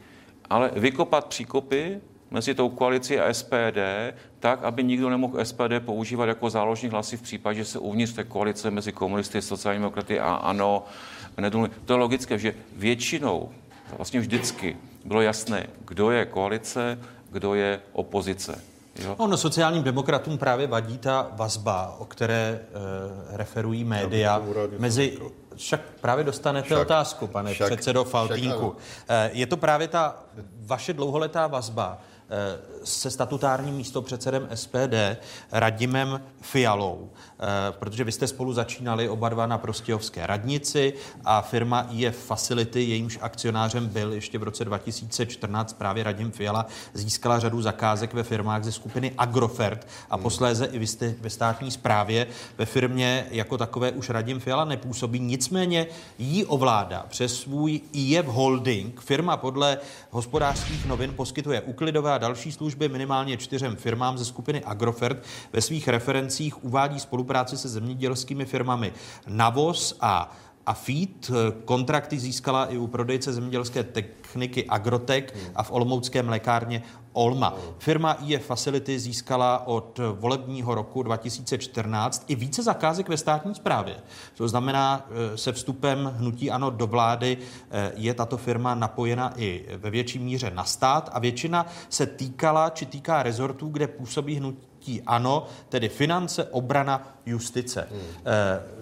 ale vykopat příkopy mezi tou koalicí a SPD, tak, aby nikdo nemohl SPD používat jako záložní hlasy v případě, že se uvnitř té koalice mezi komunisty, sociální demokraty a ANO nedumí. To je logické, že většinou, vlastně vždycky bylo jasné, kdo je koalice, kdo je opozice. Jo? Ono sociálním demokratům právě vadí ta vazba, o které e, referují média mezi... Však právě dostanete však, otázku, pane však, předsedo Faltínku. Však, e, je to právě ta vaše dlouholetá vazba Eh, se statutárním místopředsedem SPD Radimem Fialou, eh, protože vy jste spolu začínali oba dva na Prostějovské radnici a firma IF Facility, jejímž akcionářem byl ještě v roce 2014 právě Radim Fiala, získala řadu zakázek ve firmách ze skupiny Agrofert a hmm. posléze i vy jste ve státní správě ve firmě jako takové už Radim Fiala nepůsobí, nicméně jí ovládá přes svůj IF Holding. Firma podle hospodářských novin poskytuje uklidové a další služby minimálně čtyřem firmám ze skupiny Agrofert. Ve svých referencích uvádí spolupráci se zemědělskými firmami Navos a a FEED kontrakty získala i u prodejce zemědělské techniky Agrotech a v Olomouckém lékárně Olma. Firma IE Facility získala od volebního roku 2014 i více zakázek ve státní správě. To znamená, eh, se vstupem hnutí ANO do vlády eh, je tato firma napojena i ve větší míře na stát a většina se týkala či týká rezortů, kde působí hnutí ANO, tedy finance, obrana, justice. Hmm. Eh,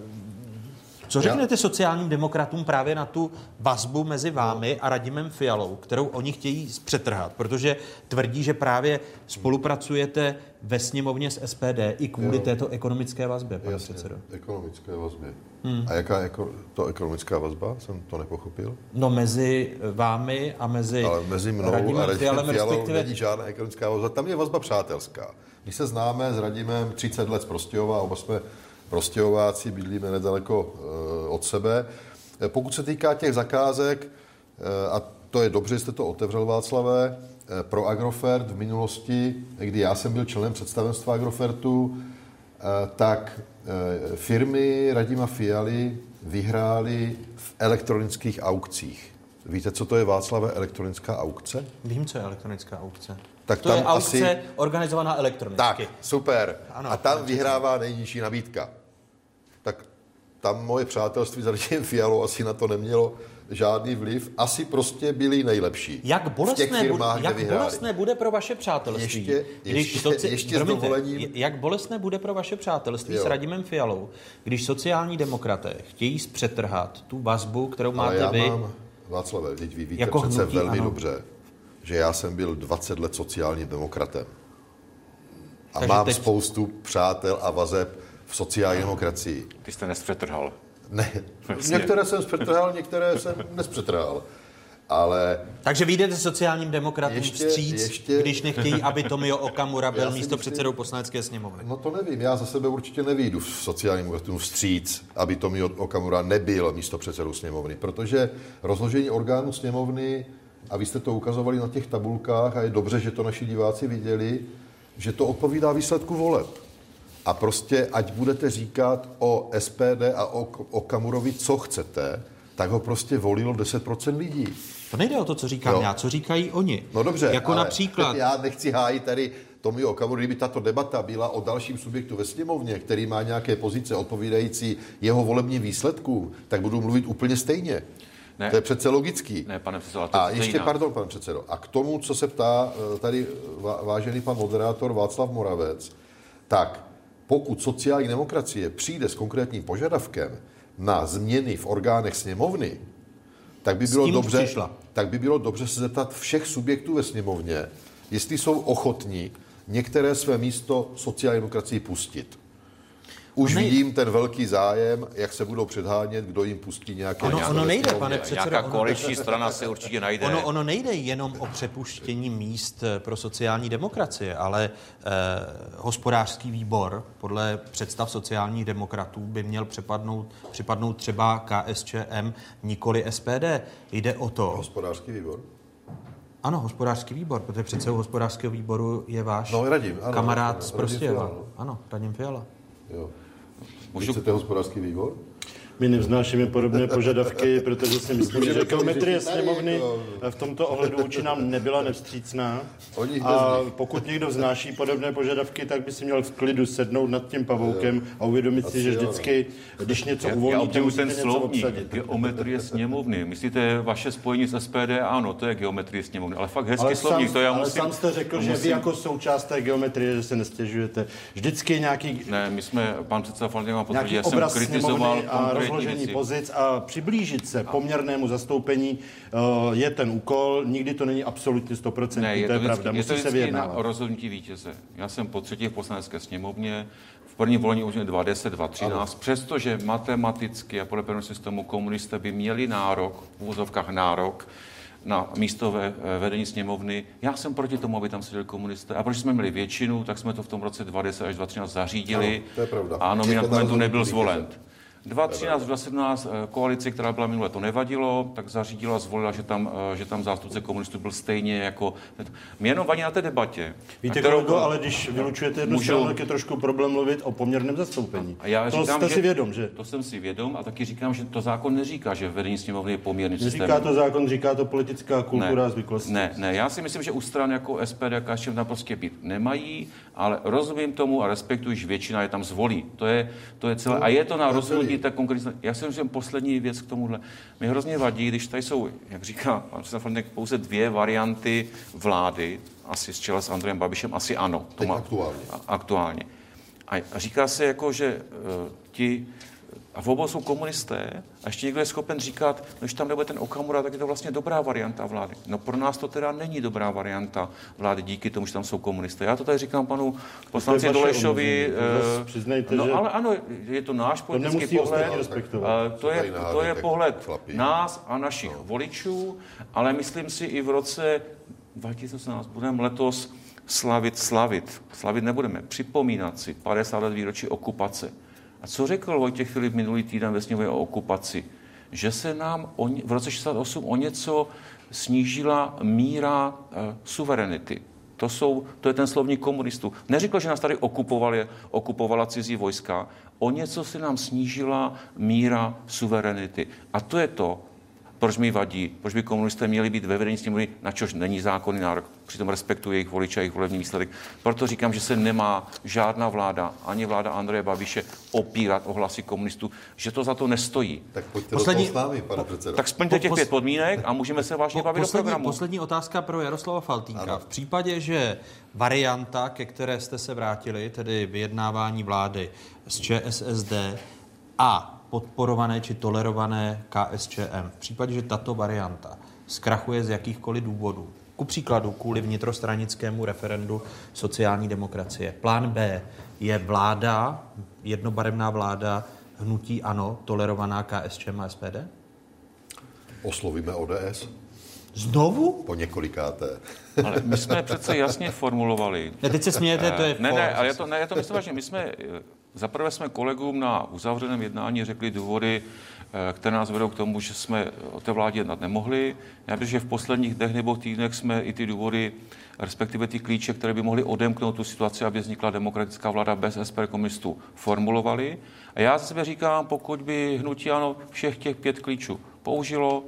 co řeknete sociálním demokratům právě na tu vazbu mezi vámi a Radimem Fialou, kterou oni chtějí přetrhat, protože tvrdí, že právě spolupracujete ve sněmovně s SPD i kvůli jo. této ekonomické vazbě, pane Jasně, předsedo. ekonomické vazbě. Hmm. A jaká je to ekonomická vazba? Jsem to nepochopil. No mezi vámi a mezi Ale mezi mnou Radimem a Radimem Fialou respektive... není žádná ekonomická vazba. Tam je vazba přátelská. My se známe s Radimem 30 let z Prostějova, oba jsme prostějováci, bydlíme nedaleko eh, od sebe. Eh, pokud se týká těch zakázek, eh, a to je dobře, že jste to otevřel, Václavé, pro Agrofert v minulosti, kdy já jsem byl členem představenstva Agrofertu, tak firmy Radima Fialy vyhrály v elektronických aukcích. Víte, co to je Václavé elektronická aukce? Vím, co je elektronická aukce. Tak to tam je aukce asi... organizovaná elektronicky. Tak, super. Ano, a tam vyhrává nejnižší nabídka tak tam moje přátelství s Radiem Fialou asi na to nemělo žádný vliv. Asi prostě byli nejlepší. Jak bolestné, firmách, bude, jak bolestné bude pro vaše přátelství? Ještě, když ještě, soci... ještě Promiňte, dovolením... Jak bolestné bude pro vaše přátelství jo. s Radimem Fialou, když sociální demokraté chtějí zpřetrhat tu vazbu, kterou máte Ale já vy? Mám, Václavé, vy víte jako přece hnutí, velmi ano. dobře, že já jsem byl 20 let sociálním demokratem. A Takže mám teď... spoustu přátel a vazeb v sociální demokracii. Ty jste nespřetrhal. Ne, Vlastně. některé jsem zpřetrhal, některé jsem nespřetrhal. Ale... Takže vyjdete sociálním demokratům ještě, vstříc, ještě... když nechtějí, aby Tomio Okamura byl místo myslím, předsedou poslanecké sněmovny? No to nevím, já za sebe určitě nevídu v sociálním demokratům vstříc, aby Tomio Okamura nebyl místo předsedou sněmovny, protože rozložení orgánů sněmovny, a vy jste to ukazovali na těch tabulkách a je dobře, že to naši diváci viděli, že to odpovídá výsledku voleb. A prostě, ať budete říkat o SPD a o, o Kamurovi, co chcete, tak ho prostě volilo 10% lidí. To nejde o to, co říkám jo. já, co říkají oni. No dobře, Jako ale například... *laughs* Já nechci hájit tady Tomi Okamuru, kdyby tato debata byla o dalším subjektu ve sněmovně, který má nějaké pozice odpovídající jeho volebním výsledkům, tak budu mluvit úplně stejně. Ne. To je přece logický. Ne, pane předsedo, A ještě, jinak. pardon, pane předsedo, a k tomu, co se ptá eh, tady vážený pan moderátor Václav Moravec, tak pokud sociální demokracie přijde s konkrétním požadavkem na změny v orgánech sněmovny, tak by bylo dobře, přišla. tak by bylo dobře se zeptat všech subjektů ve sněmovně, jestli jsou ochotní některé své místo sociální demokracii pustit. Už Nej... vidím ten velký zájem, jak se budou předhánět, kdo jim pustí nějaké... Ono, ono nejde, pane předsedo. Nějaká koaliční strana se určitě najde. Ono, ono nejde jenom o přepuštění míst eh, pro sociální demokracie, ale eh, hospodářský výbor podle představ sociálních demokratů by měl připadnout, připadnout třeba KSČM, nikoli SPD. Jde o to... Hospodářský výbor? Ano, hospodářský výbor, protože předsedou hospodářského výboru je váš no, radím, ano, kamarád ano, z Prostějova. Ano, Radim Fiala. Jo. Můžu... Chcete hospodářský výbor? My nevznášíme podobné požadavky, protože si myslím, že geometrie sněmovny v tomto ohledu vůči nám nebyla nevstřícná. A pokud někdo vznáší podobné požadavky, tak by si měl v klidu sednout nad tím pavoukem a uvědomit si, že vždycky, když něco uvolníte, musíte ten něco obsadit. Geometrie sněmovny. Myslíte vaše spojení s SPD? Ano, to je geometrie sněmovny. Ale fakt hezký ale slovník, sám, to já musím... Ale sám jste řekl, musím... že vy jako součást té geometrie, že se nestěžujete. Vždycky nějaký... Ne, my jsme, pan předseda Faltýnek má potvrdil, já jsem kritizoval rozložení pozic a přiblížit se poměrnému zastoupení eh, je ten úkol. Nikdy to není absolutně 100%, ne, je to, je vždycky, pravda. Musí je to se vyjednávat. na rozhodnutí vítěze. Já jsem po třetí v poslanecké sněmovně, v první volení už 210, 213, přestože matematicky a podle prvního systému komunisté by měli nárok, v úvozovkách nárok, na místo ve vedení sněmovny. Já jsem proti tomu, aby tam seděli komunisté. A protože jsme měli většinu, tak jsme to v tom roce 20 až 2013 zařídili. Ano, to je pravda. A nominant nebyl zvolen. 2013, 2017 eh, koalici, která byla minule, to nevadilo, tak zařídila zvolila, že tam, eh, že tam zástupce komunistů byl stejně jako... Mě jenom vadí na té debatě. Víte, kterou, kolego, ale když vylučujete jednu můžu... stranu, tak je trošku problém mluvit o poměrném zastoupení. A já to říkám, jste že, si vědom, že? To jsem si vědom a taky říkám, že to zákon neříká, že vedení sněmovny je poměrný systém. Neříká to zákon, říká to politická kultura a zvyklosti. Ne, ne, já si myslím, že u stran jako SPD a KSČM tam prostě být nemají, ale rozumím tomu a respektuji, že většina je tam zvolí. To je, to je celé. A je to na rozhodnutí té konkrétní já si myslím, poslední věc k tomuhle. Mi hrozně vadí, když tady jsou, jak říká pan předseda pouze dvě varianty vlády, asi z čela s Andrejem Babišem, asi ano. To má, aktuálně. Aktuálně. A říká se jako, že uh, ti a v obou jsou komunisté a ještě někdo je schopen říkat, no, když tam nebude ten Okamura, tak je to vlastně dobrá varianta vlády. No pro nás to teda není dobrá varianta vlády díky tomu, že tam jsou komunisté. Já to tady říkám panu poslanci Dolešovi. Uh, přiznejte, no že... ale ano, je to náš politický to pohled. Uh, to je, to je pohled chlapí. nás a našich no. voličů, ale myslím si i v roce 2018 budeme letos slavit, slavit. Slavit nebudeme, připomínat si 50 let výročí okupace. A co řekl Vojtěch Filip minulý týden ve sněmově o okupaci? Že se nám o, v roce 68 o něco snížila míra e, suverenity. To, jsou, to je ten slovník komunistů. Neřekl, že nás tady okupovali, okupovala cizí vojska. O něco se nám snížila míra suverenity. A to je to, proč mi vadí, proč by komunisté měli být ve vedení sněmovny, na čož není zákonný nárok, přitom respektuje jejich voliče a jejich volební výsledek. Proto říkám, že se nemá žádná vláda, ani vláda Andreje Babiše opírat o hlasy komunistů, že to za to nestojí. Tak pojďte poslední, do toho s námi, pane předsedo. Tak splňte těch pět podmínek a můžeme se vážně bavit poslední, o programu. Poslední otázka pro Jaroslava Faltínka. Ano. V případě, že varianta, ke které jste se vrátili, tedy vyjednávání vlády s ČSSD a podporované či tolerované KSČM. V případě, že tato varianta zkrachuje z jakýchkoliv důvodů, ku příkladu kvůli vnitrostranickému referendu sociální demokracie. Plán B je vláda, jednobarevná vláda, hnutí ANO, tolerovaná KSČM a SPD? Oslovíme ODS. Znovu? Po několikáté. *laughs* Ale my jsme přece jasně formulovali. Ne, teď se smějete, to je... Ne, ne, ale já to, ne, já to myslím vážně. My jsme, zaprvé jsme kolegům na uzavřeném jednání řekli důvody, eh, které nás vedou k tomu, že jsme o té vládě jednat nemohli. Já bych, že v posledních dnech nebo týdnech jsme i ty důvody, respektive ty klíče, které by mohly odemknout tu situaci, aby vznikla demokratická vláda bez SPD komunistů, formulovali. A já sebe říkám, pokud by hnutí ano všech těch pět klíčů použilo,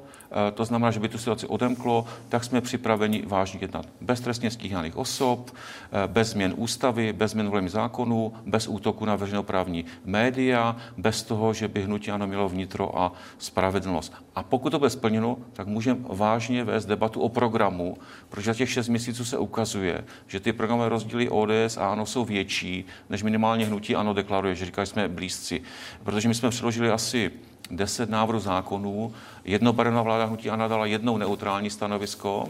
to znamená, že by tu situaci odemklo, tak jsme připraveni vážně jednat. Bez trestně stíhaných osob, eh, bez změn ústavy, bez změn volebních zákonů, bez útoku na veřejnoprávní média, bez toho, že by hnutí ano mělo vnitro a spravedlnost. A pokud to bude splněno, tak můžeme vážně vést debatu o programu, protože za těch šest měsíců se ukazuje, že ty programové rozdíly ODS a ANO jsou větší, než minimálně hnutí ANO deklaruje, že říká, že jsme blízci. Protože my jsme předložili asi 10 návrhů zákonů. Jednobarevná vláda hnutí ANO dala jednou neutrální stanovisko,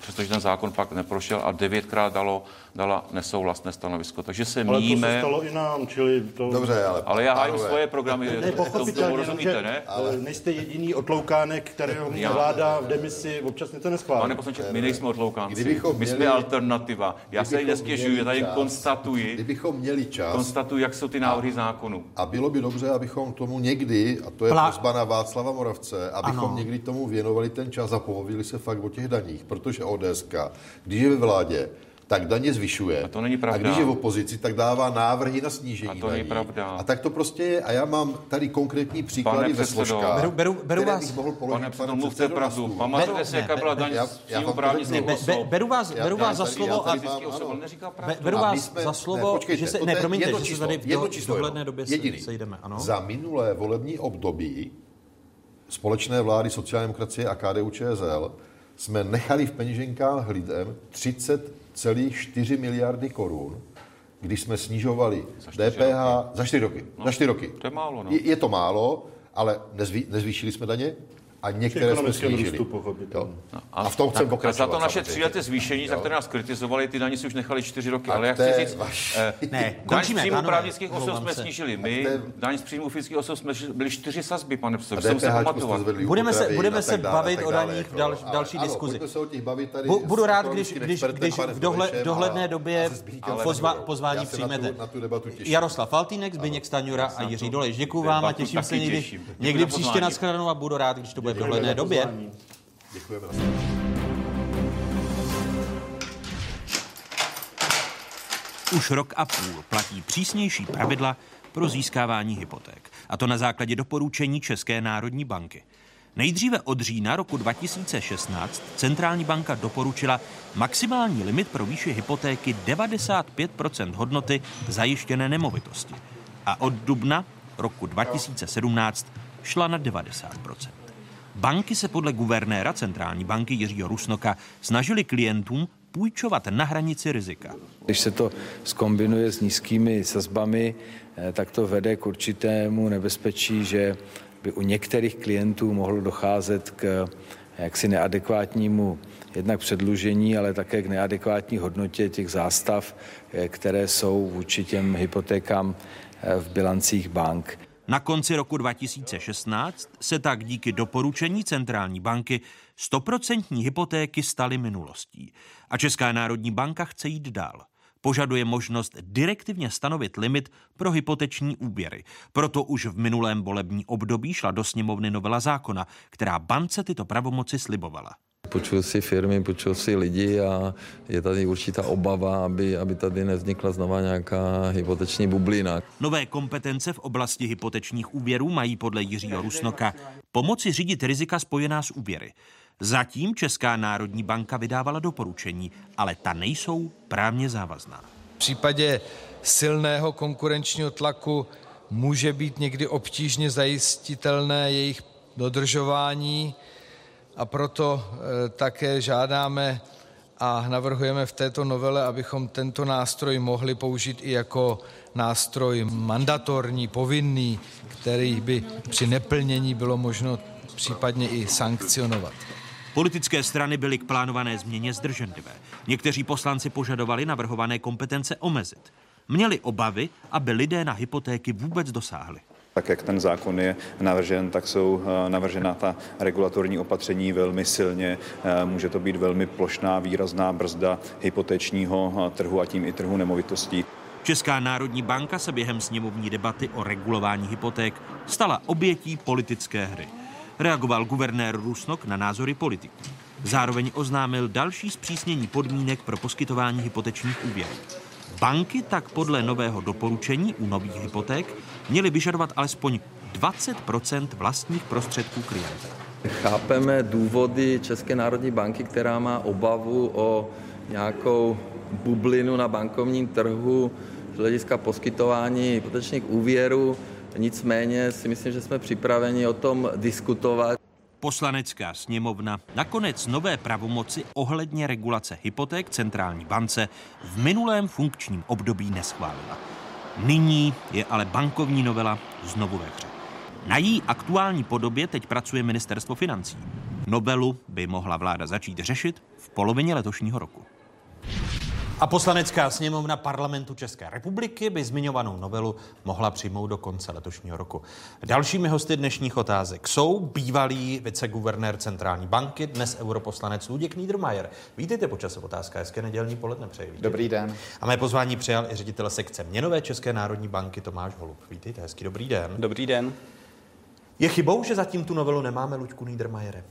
přestože ten zákon pak neprošel a devětkrát dalo, dala nesouhlasné stanovisko. Takže se ale. Ale to se stalo i nám, čili to... Dobře, ale... Ale já hájím svoje programy, ne, to, to rozumíte, ne? Ale nejste jediný otloukánek, kterého já... vláda v demisi občas něco neschválí. Pane poslanče, my nejsme otloukánci. Kdybychom my jsme alternativa. Já se nestěžuji, já tady čas, konstatuji. Kdybychom měli čas. Konstatuji, jak jsou ty návrhy zákonů. A bylo by dobře, abychom tomu někdy, a to je Plá... prozba na Václava Moravce, abychom ano. někdy tomu věnovali ten čas a pohovili se fakt o těch daních, protože ODS když je ve vládě, tak daně zvyšuje. A to není pravda. A když je v opozici, tak dává návrhy na snížení A to není pravda. A tak to prostě je. A já mám tady konkrétní příklady ve složkách. Beru, beru, beru vás. mohl položit, pane předsedo, mluvte pravdu. Pamatujete si, jaká byla daň z příjmu právnických osob? Beru vás, beru vás za slovo a... Beru vás za slovo, že se... Ne, promiňte, že se tady v dohledné době sejdeme. Za minulé volební období společné vlády sociální demokracie a KDU ČSL jsme nechali v peněženkách lidem 30,4 miliardy korun, když jsme snižovali za DPH roky. za 4 roky. No, za 4 roky. To je málo, no. Je, je to málo, ale nezvý, nezvýšili jsme daně, a některé jsme snížili. Růstu, jo. No, a, a v tom chcem pokračovat. A za to naše tříleté zvýšení, jo. za které nás kritizovali, ty daně si už nechali čtyři roky. A ale já chci říct, vaš... eh, *laughs* ne, daň z příjmu právnických osob jsme snížili my, daň z příjmu fyzických osob jsme byli čtyři sazby, pane předsedo, jsem se pamatovat. Budeme se, budeme se bavit o daních v dal, další diskuzi. Budu rád, když, když, když v dohledné době pozvání přijmete. Jaroslav Faltýnek, Zbyněk Staňura a Jiří Dolejš. Děkuji vám a těším se někdy příště na shledanou a budu rád, když to bude v dohledné době. Děkujeme. Už rok a půl platí přísnější pravidla pro získávání hypoték. A to na základě doporučení České národní banky. Nejdříve od října roku 2016 centrální banka doporučila maximální limit pro výši hypotéky 95% hodnoty zajištěné nemovitosti. A od dubna roku 2017 šla na 90 Banky se podle guvernéra centrální banky Jiřího Rusnoka snažili klientům půjčovat na hranici rizika. Když se to skombinuje s nízkými sazbami, eh, tak to vede k určitému nebezpečí, že by u některých klientů mohlo docházet k eh, jaksi neadekvátnímu jednak předlužení, ale také k neadekvátní hodnotě těch zástav, eh, které jsou vůči těm hypotékám v bilancích bank. Na konci roku 2016 se tak díky doporučení centrální banky stoprocentní hypotéky staly minulostí. A Česká národní banka chce jít dál. Požaduje možnost direktivně stanovit limit pro hypoteční úběry. Proto už v minulém volební období šla do sněmovny novela zákona, která bance tyto pravomoci slibovala. Počul si firmy, počul si lidi a je tady určitá obava, aby, aby tady nevznikla znova nějaká hypoteční bublina. Nové kompetence v oblasti hypotečních úvěrů mají podle Jiřího Rusnoka pomoci řídit rizika spojená s úvěry. Zatím Česká národní banka vydávala doporučení, ale ta nejsou právně závazná. V případě silného konkurenčního tlaku může být někdy obtížně zajistitelné jejich dodržování a proto eh, také žádáme a navrhujeme v této novele, abychom tento nástroj mohli použít i jako nástroj mandatorní, povinný, který by při neplnění bylo možno případně i sankcionovat. Politické strany byly k plánované změně zdrženlivé. Někteří poslanci požadovali navrhované kompetence omezit. Měli obavy, aby lidé na hypotéky vůbec dosáhli. Tak jak ten zákon je navržen, tak jsou eh, navržena ta regulatorní opatření velmi silně. Eh, může to být velmi plošná, výrazná brzda hypotečního eh, trhu a tím i trhu nemovitostí. Česká národní banka se během sněmovní debaty o regulování hypoték stala obětí politické hry. Reagoval guvernér Rusnok na názory politiků. Zároveň oznámil další zpřísnění podmínek pro poskytování hypotečních úvěrů. Banky tak podle nového doporučení u nových hypoték měly vyžadovat alespoň 20% vlastních prostředků klienta. Chápeme důvody České národní banky, která má obavu o nějakou bublinu na bankovním trhu z hlediska poskytování hypotečních úvěrů. Nicméně si myslím, že jsme připraveni o tom diskutovat. Poslanecká sněmovna nakonec nové pravomoci ohledně regulace hypoték centrální bance v minulém funkčním období neschválila. Nyní je ale bankovní novela znovu ve hře. Na její aktuální podobě teď pracuje ministerstvo financí. Novelu by mohla vláda začít řešit v polovině letošního roku. A poslanecká sněmovna parlamentu České republiky by zmiňovanou novelu mohla přijmout do konce letošního roku. Dalšími hosty dnešních otázek jsou bývalý viceguvernér centrální banky, dnes europoslanec Luděk Niedermayer. Vítejte počas otázka, hezké nedělní poledne přeji. Dobrý den. A mé pozvání přijal i ředitel sekce měnové České národní banky Tomáš Holub. Vítejte, hezký dobrý den. Dobrý den. Je chybou, že zatím tu novelu nemáme, Luďku Niedermayere?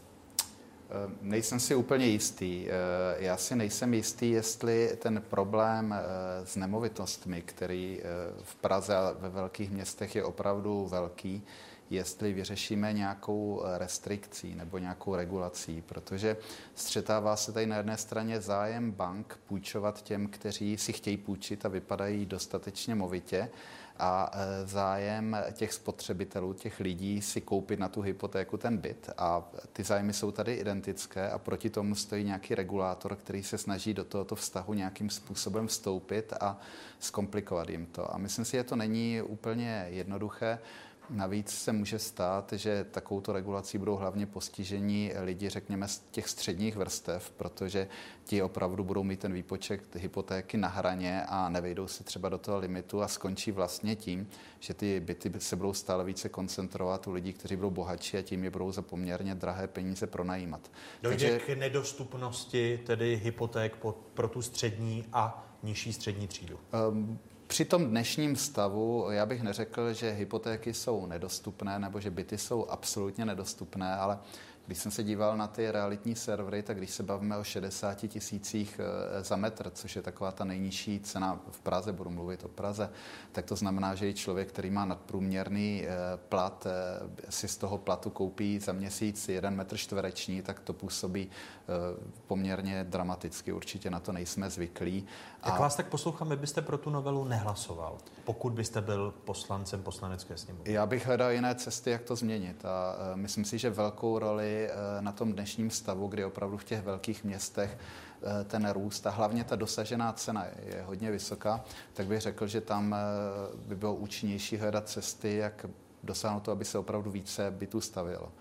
Eh, nejsem si úplně jistý. Eh, já si nejsem jistý, jestli ten problém eh, s nemovitostmi, který v Praze a ve velkých městech je opravdu velký, jestli vyřešíme nějakou restrikcí nebo nějakou regulací, protože střetává se tady na jedné straně zájem bank půjčovat těm, kteří si chtějí půjčit a vypadají dostatečně movitě a e, zájem těch spotřebitelů, těch lidí si koupit na tu hypotéku ten byt. A ty zájmy jsou tady identické a proti tomu stojí nějaký regulátor, který se snaží do tohoto vztahu nějakým způsobem vstoupit a zkomplikovat jim to. A myslím si, že to není úplně jednoduché. Navíc se může stát, že takovouto regulací budou hlavně postižení lidi, řekněme, z těch středních vrstev, protože ti opravdu budou mít ten výpočet hypotéky na hraně a nevejdou se třeba do toho limitu a skončí vlastně tím, že ty byty se budou stále více koncentrovat u lidí, kteří budou bohatší a tím je budou za poměrně drahé peníze pronajímat. Dojde Takže... k nedostupnosti tedy hypoték pro tu střední a nižší střední třídu? Um, při tom dnešním stavu já bych neřekl, že hypotéky jsou nedostupné nebo že byty jsou absolutně nedostupné, ale když jsem se díval na ty realitní servery, tak když se bavíme o 60 tisících eh, za metr, což je taková ta nejnižší cena v Praze, budu mluvit o Praze, tak to znamená, že i člověk, který má nadprůměrný eh, plat, eh, si z toho platu koupí za měsíc jeden metr čtvereční, tak to působí poměrně dramaticky. Určitě na to nejsme zvyklí. Jak a... vás tak poslouchám, byste pro tu novelu nehlasoval, pokud byste byl poslancem poslanecké sněmovny? Já bych hledal jiné cesty, jak to změnit. A myslím si, že velkou roli Eh, na tom dnešním stavu, kdy opravdu v těch velkých městech eh, ten růst a hlavně ta dosažená cena je hodně vysoká, tak bych řekl, že tam by bylo účinnější hledat cesty, jak dosáhnout to, aby se opravdu více bytů stavilo.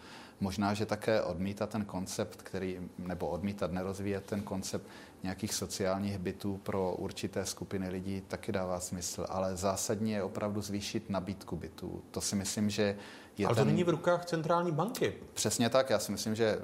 Možná, že také odmítat ten koncept, který, nebo odmítat, nerozvíjet ten koncept nějakých sociálních bytů pro určité skupiny lidí taky dává smysl, ale zásadně je opravdu zvýšit nabídku bytů. To si myslím, že je Ale ten... to není v rukách centrální banky. Přesně tak. Já si myslím, že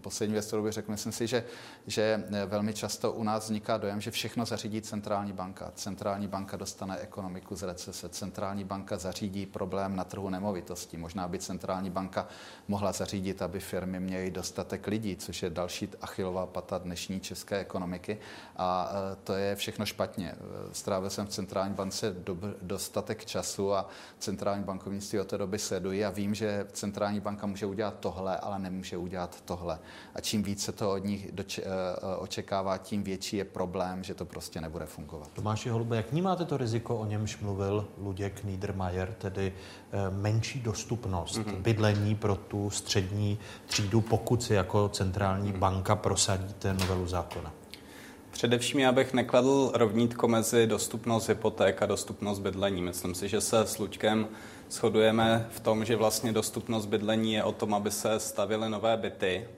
poslední věc, kterou bych řekl, myslím si, že, že velmi často u nás vzniká dojem, že všechno zařídí centrální banka. Centrální banka dostane ekonomiku z recese, centrální banka zařídí problém na trhu nemovitostí. Možná by centrální banka mohla zařídit, aby firmy měly dostatek lidí, což je další achilová pata dnešní české ekonomiky. A e, to je všechno špatně. Strávil jsem v centrální bance dostatek času a centrální bankovnictví od té doby sledují já vím, že centrální banka může udělat tohle, ale nemůže udělat tohle. A čím více to od nich doč- eh, eh, očekává, tím větší je problém, že to prostě nebude fungovat. Tomáši Holube, jak vnímáte to riziko, o němž mluvil Luděk Niedermayer, tedy eh, menší dostupnost mm-hmm. bydlení pro tu střední třídu, pokud si jako centrální mm-hmm. banka prosadíte novelu zákona? Především já bych nekladl rovnítko mezi dostupnost hypoték a dostupnost bydlení. Myslím si, že se s Luďkem shodujeme v tom, že vlastně dostupnost bydlení je o tom, aby se stavily nové byty.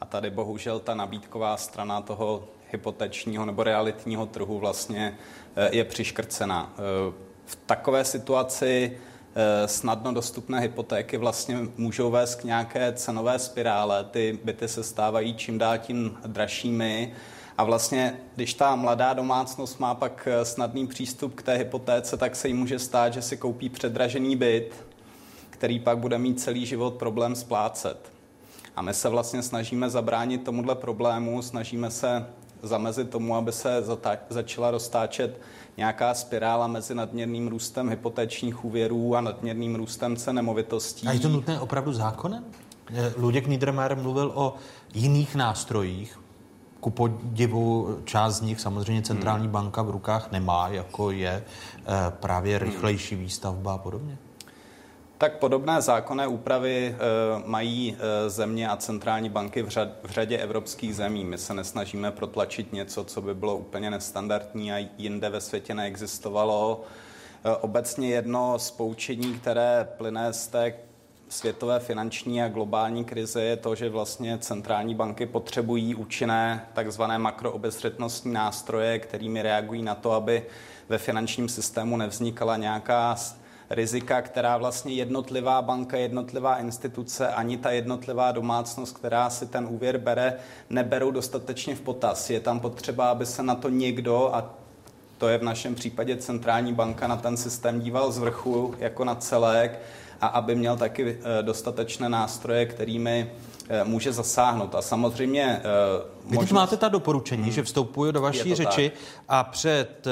A tady bohužel ta nabídková strana toho hypotečního nebo realitního trhu vlastně eh, je přiškrcená. Eh, v takové situaci eh, snadno dostupné hypotéky vlastně můžou vést k nějaké cenové spirále. Ty byty se stávají čím dál tím dražšími A vlastně, když ta mladá domácnost má pak snadný přístup k té hypotéce, tak se jí může stát, že si koupí předražený byt, který pak bude mít celý život problém splácet. A my se vlastně snažíme zabránit tomuhle problému, snažíme se zamezit tomu, aby se začala roztáčet nějaká spirála mezi nadměrným růstem hypotečních úvěrů a nadměrným růstem cen nemovitostí. A je to nutné opravdu zákonem? Luděk Niedermayer mluvil o jiných nástrojích. Ku podivu část z nich samozřejmě centrální hmm. banka v rukách nemá, jako je eh, právě rychlejší výstavba a podobně. Tak podobné zákonné úpravy e, mají e, země a centrální banky v, řad, v řadě evropských zemí. My se nesnažíme protlačit něco, co by bylo úplně nestandardní a jinde ve světě neexistovalo. E, obecně jedno z poučení, které plyne z té světové finanční a globální krize je to, že vlastně centrální banky potřebují účinné takzvané makroobezřetnostní nástroje, kterými reagují na to, aby ve finančním systému nevznikala nějaká rizika, která vlastně jednotlivá banka, jednotlivá instituce, ani ta jednotlivá domácnost, která si ten úvěr bere, neberou dostatečně v potaz. Je tam potřeba, aby se na to někdo, a to je v našem případě centrální banka, na ten systém díval z vrchu jako na celek a aby měl taky eh, dostatečné nástroje, kterými eh, může zasáhnout. A samozřejmě... Eh, Vy možnost... máte ta doporučení, hmm. že vstupuju do vaší řeči tak. a před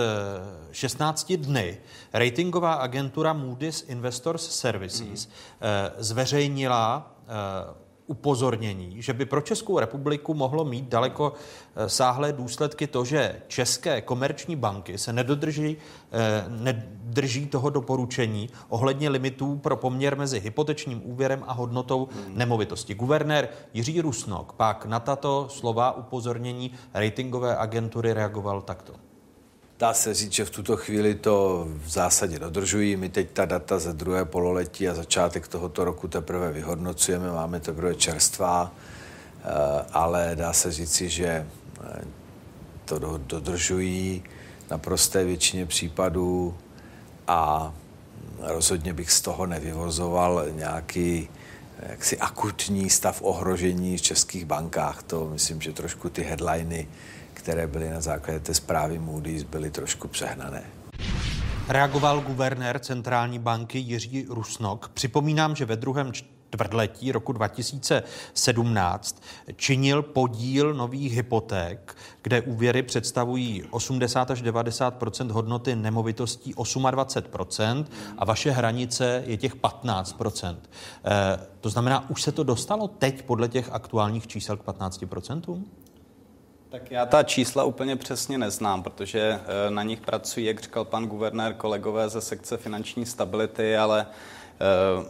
16 dny ratingová agentura Moody's Investors Services hmm. zveřejnila upozornění, že by pro Českou republiku mohlo mít daleko sáhlé důsledky to, že české komerční banky se nedodrží, eh, nedrží toho doporučení ohledně limitů pro poměr mezi hypotečním úvěrem a hodnotou nemovitosti. Guvernér Jiří Rusnok pak na tato slova upozornění ratingové agentury reagoval takto. Dá se říct, že v tuto chvíli to v zásadě dodržují. My teď ta data ze druhé pololetí a začátek tohoto roku teprve vyhodnocujeme, máme teprve čerstvá, eh, ale dá se říci, že eh, to dodržují na prosté většině případů a rozhodně bych z toho nevyvozoval nějaký jaksi akutní stav ohrožení v českých bankách. To myslím, že trošku ty headliny které byly na základě té zprávy Moody's, byly trošku přehnané. Reagoval guvernér centrální banky Jiří Rusnok. Připomínám, že ve druhém čtvrtletí roku 2017 činil podíl nových hypoték, kde úvěry představují 80 až 90% hodnoty nemovitostí 28% a vaše hranice je těch 15 e, To znamená, už se to dostalo teď podle těch aktuálních čísel k 15% tak já ta čísla úplně přesně neznám, protože eh, na nich pracují, jak říkal pan guvernér, kolegové ze sekce finanční stability, ale eh,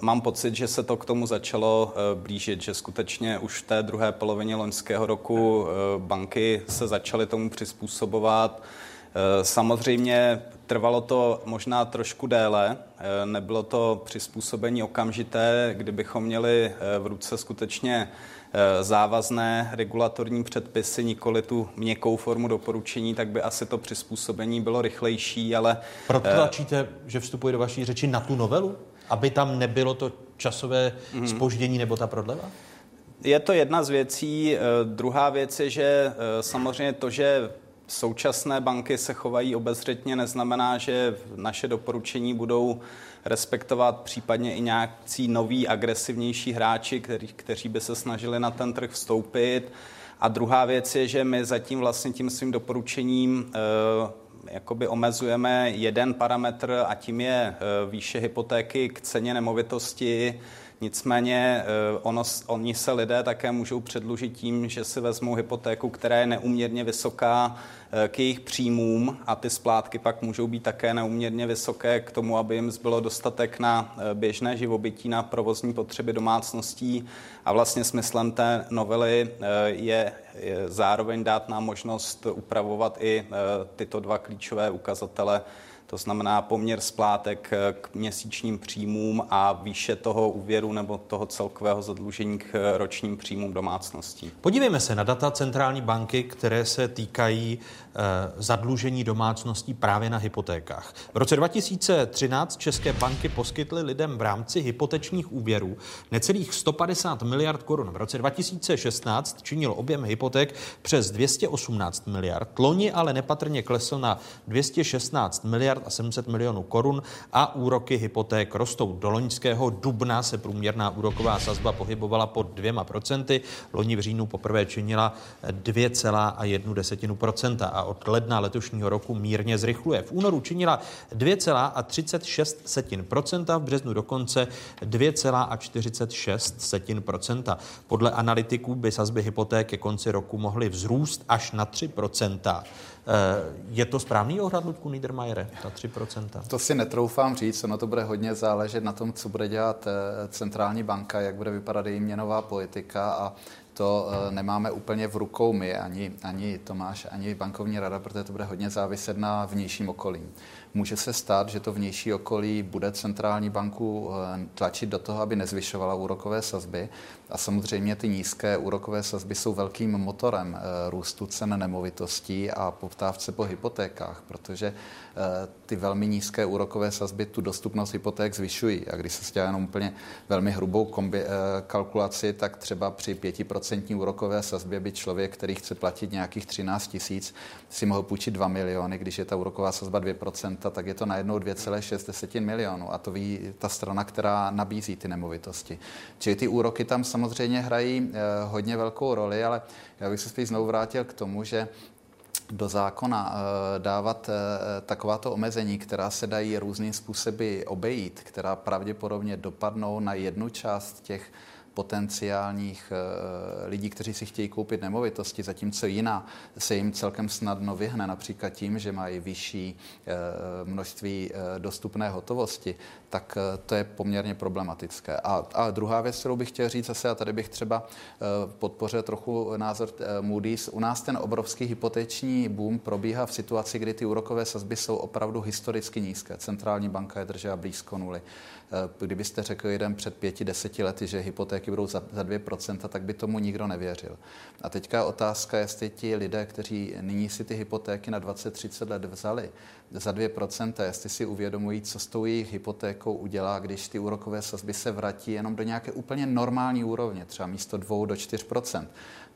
mám pocit, že se to k tomu začalo eh, blížit, že skutečně už v té druhé polovině loňského roku banky se začaly tomu přizpůsobovat. Samozřejmě trvalo to možná trošku déle, nebylo to přizpůsobení okamžité, kdybychom měli v ruce skutečně Eh, závazné regulatorní předpisy, nikoli tu měkkou formu doporučení, tak by asi to přizpůsobení bylo rychlejší, ale... Protlačíte, eh, že vstupuje do vaší řeči na tu novelu? Aby tam nebylo to časové spoždění nebo ta prodleva? Je to jedna z věcí. Eh, druhá věc je, že samozřejmě to, že současné banky se chovají obezřetně, neznamená, že naše doporučení budou respektovat případně i nějaký noví agresivnější hráči, který, kteří by se snažili na ten trh vstoupit. A druhá věc je, že my zatím vlastně tím svým doporučením e, jakoby omezujeme jeden parametr a tím je e, výše hypotéky k ceně nemovitosti. Nicméně eh, ono, oni se lidé také můžou předlužit tím, že si vezmou hypotéku, která je neuměrně vysoká eh, k jejich příjmům a ty splátky pak můžou být také neuměrně vysoké k tomu, aby jim zbylo dostatek na eh, běžné živobytí, na provozní potřeby domácností. A vlastně smyslem té novely je, je zároveň dát nám možnost upravovat i tyto dva klíčové ukazatele To znamená poměr splátek k měsíčním příjmům a výše toho úvěru nebo toho celkového zadlužení k ročním příjmům domácností. Podívejme se na data centrální banky, které se týkají eh, zadlužení domácností právě na hypotékách. V roce 2013 české banky poskytly lidem v rámci hypotečních úvěrů necelých 150 miliard korun. V roce 2016 činil objem hypoték přes 218 miliard. Loni ale nepatrně klesl na 216 miliard a 700 milionů korun a úroky hypoték rostou. Do loňského dubna se průměrná úroková sazba pohybovala pod dvěma procenty. Loni v říjnu poprvé činila 2,1% a od ledna letošního roku mírně zrychluje. V únoru činila 2,36% v březnu dokonce 2,46% Podle analytiků by sazby hypoték ke konci roku mohly vzrůst až na 3 Eh, je to správný odhad, Ludku Niedermayere, ta 3%? To si netroufám říct, ono to bude hodně záležet na tom, co bude dělat eh, centrální banka, jak bude vypadat její měnová politika a to eh, nemáme úplně v rukou my, ani, ani Tomáš, ani bankovní rada, protože to bude hodně záviset na vnějším okolí. Může se stát, že to vnější okolí bude centrální banku tlačit do toho, aby nezvyšovala úrokové sazby. A samozřejmě ty nízké úrokové sazby jsou velkým motorem růstu cen nemovitostí a poptávce po hypotékách, protože Eh, ty velmi nízké úrokové sazby tu dostupnost hypoték zvyšují. A když se dělá jenom úplně velmi hrubou kombi, eh, kalkulaci, tak třeba při 5% úrokové sazbě by člověk, který chce platit nějakých 13 tisíc, si mohl půjčit 2 miliony. Když je ta úroková sazba 2%, tak je to najednou 2,6 milionů. A to ví ta strana, která nabízí ty nemovitosti. Čili ty úroky tam samozřejmě hrají eh, hodně velkou roli, ale já bych se spíš znovu vrátil k tomu, že do zákona eh, dávat eh, takováto omezení, která se dají různým způsoby obejít, která pravděpodobně dopadnou na jednu část těch potenciálních lidí, kteří si chtějí koupit nemovitosti, zatímco jiná se jim celkem snadno vyhne, například tím, že mají vyšší množství dostupné hotovosti, tak to je poměrně problematické. A, a druhá věc, kterou bych chtěl říct zase, a tady bych třeba podpořil trochu názor Moody's, u nás ten obrovský hypoteční boom probíhá v situaci, kdy ty úrokové sazby jsou opravdu historicky nízké. Centrální banka je držela blízko nuly. Eh, kdybyste řekl jeden před pěti, deseti lety, že hypotéky budou za, za 2%, tak by tomu nikdo nevěřil. A teďka otázka, jestli ti lidé, kteří nyní si ty hypotéky na 20-30 let vzali za 2%, jestli si uvědomují, co s tou jejich hypotékou udělá, když ty úrokové sazby se vrátí jenom do nějaké úplně normální úrovně, třeba místo 2 do 4%.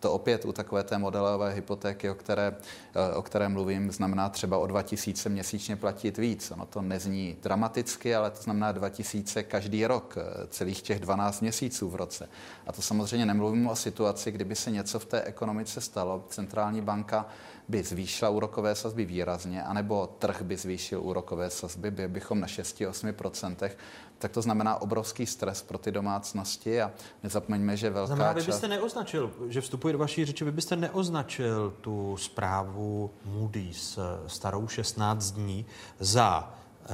To opět u takové té modelové hypotéky, o které, eh, o které mluvím, znamená třeba o 2000 měsíčně platit víc. Ono to nezní dramaticky, ale to znamená 2000 každý rok, eh, celých těch 12 měsíců v roce. A to samozřejmě nemluvím o situaci, kdyby se něco v té ekonomice stalo. Centrální banka by zvýšila úrokové sazby výrazně, anebo trh by zvýšil úrokové sazby, by bychom na 6-8%, tak to znamená obrovský stres pro ty domácnosti a nezapomeňme, že velká znamená, vy byste část... neoznačil, že vstupuje do vaší řeči, vy byste neoznačil tu zprávu Moody's starou 16 dní za eh,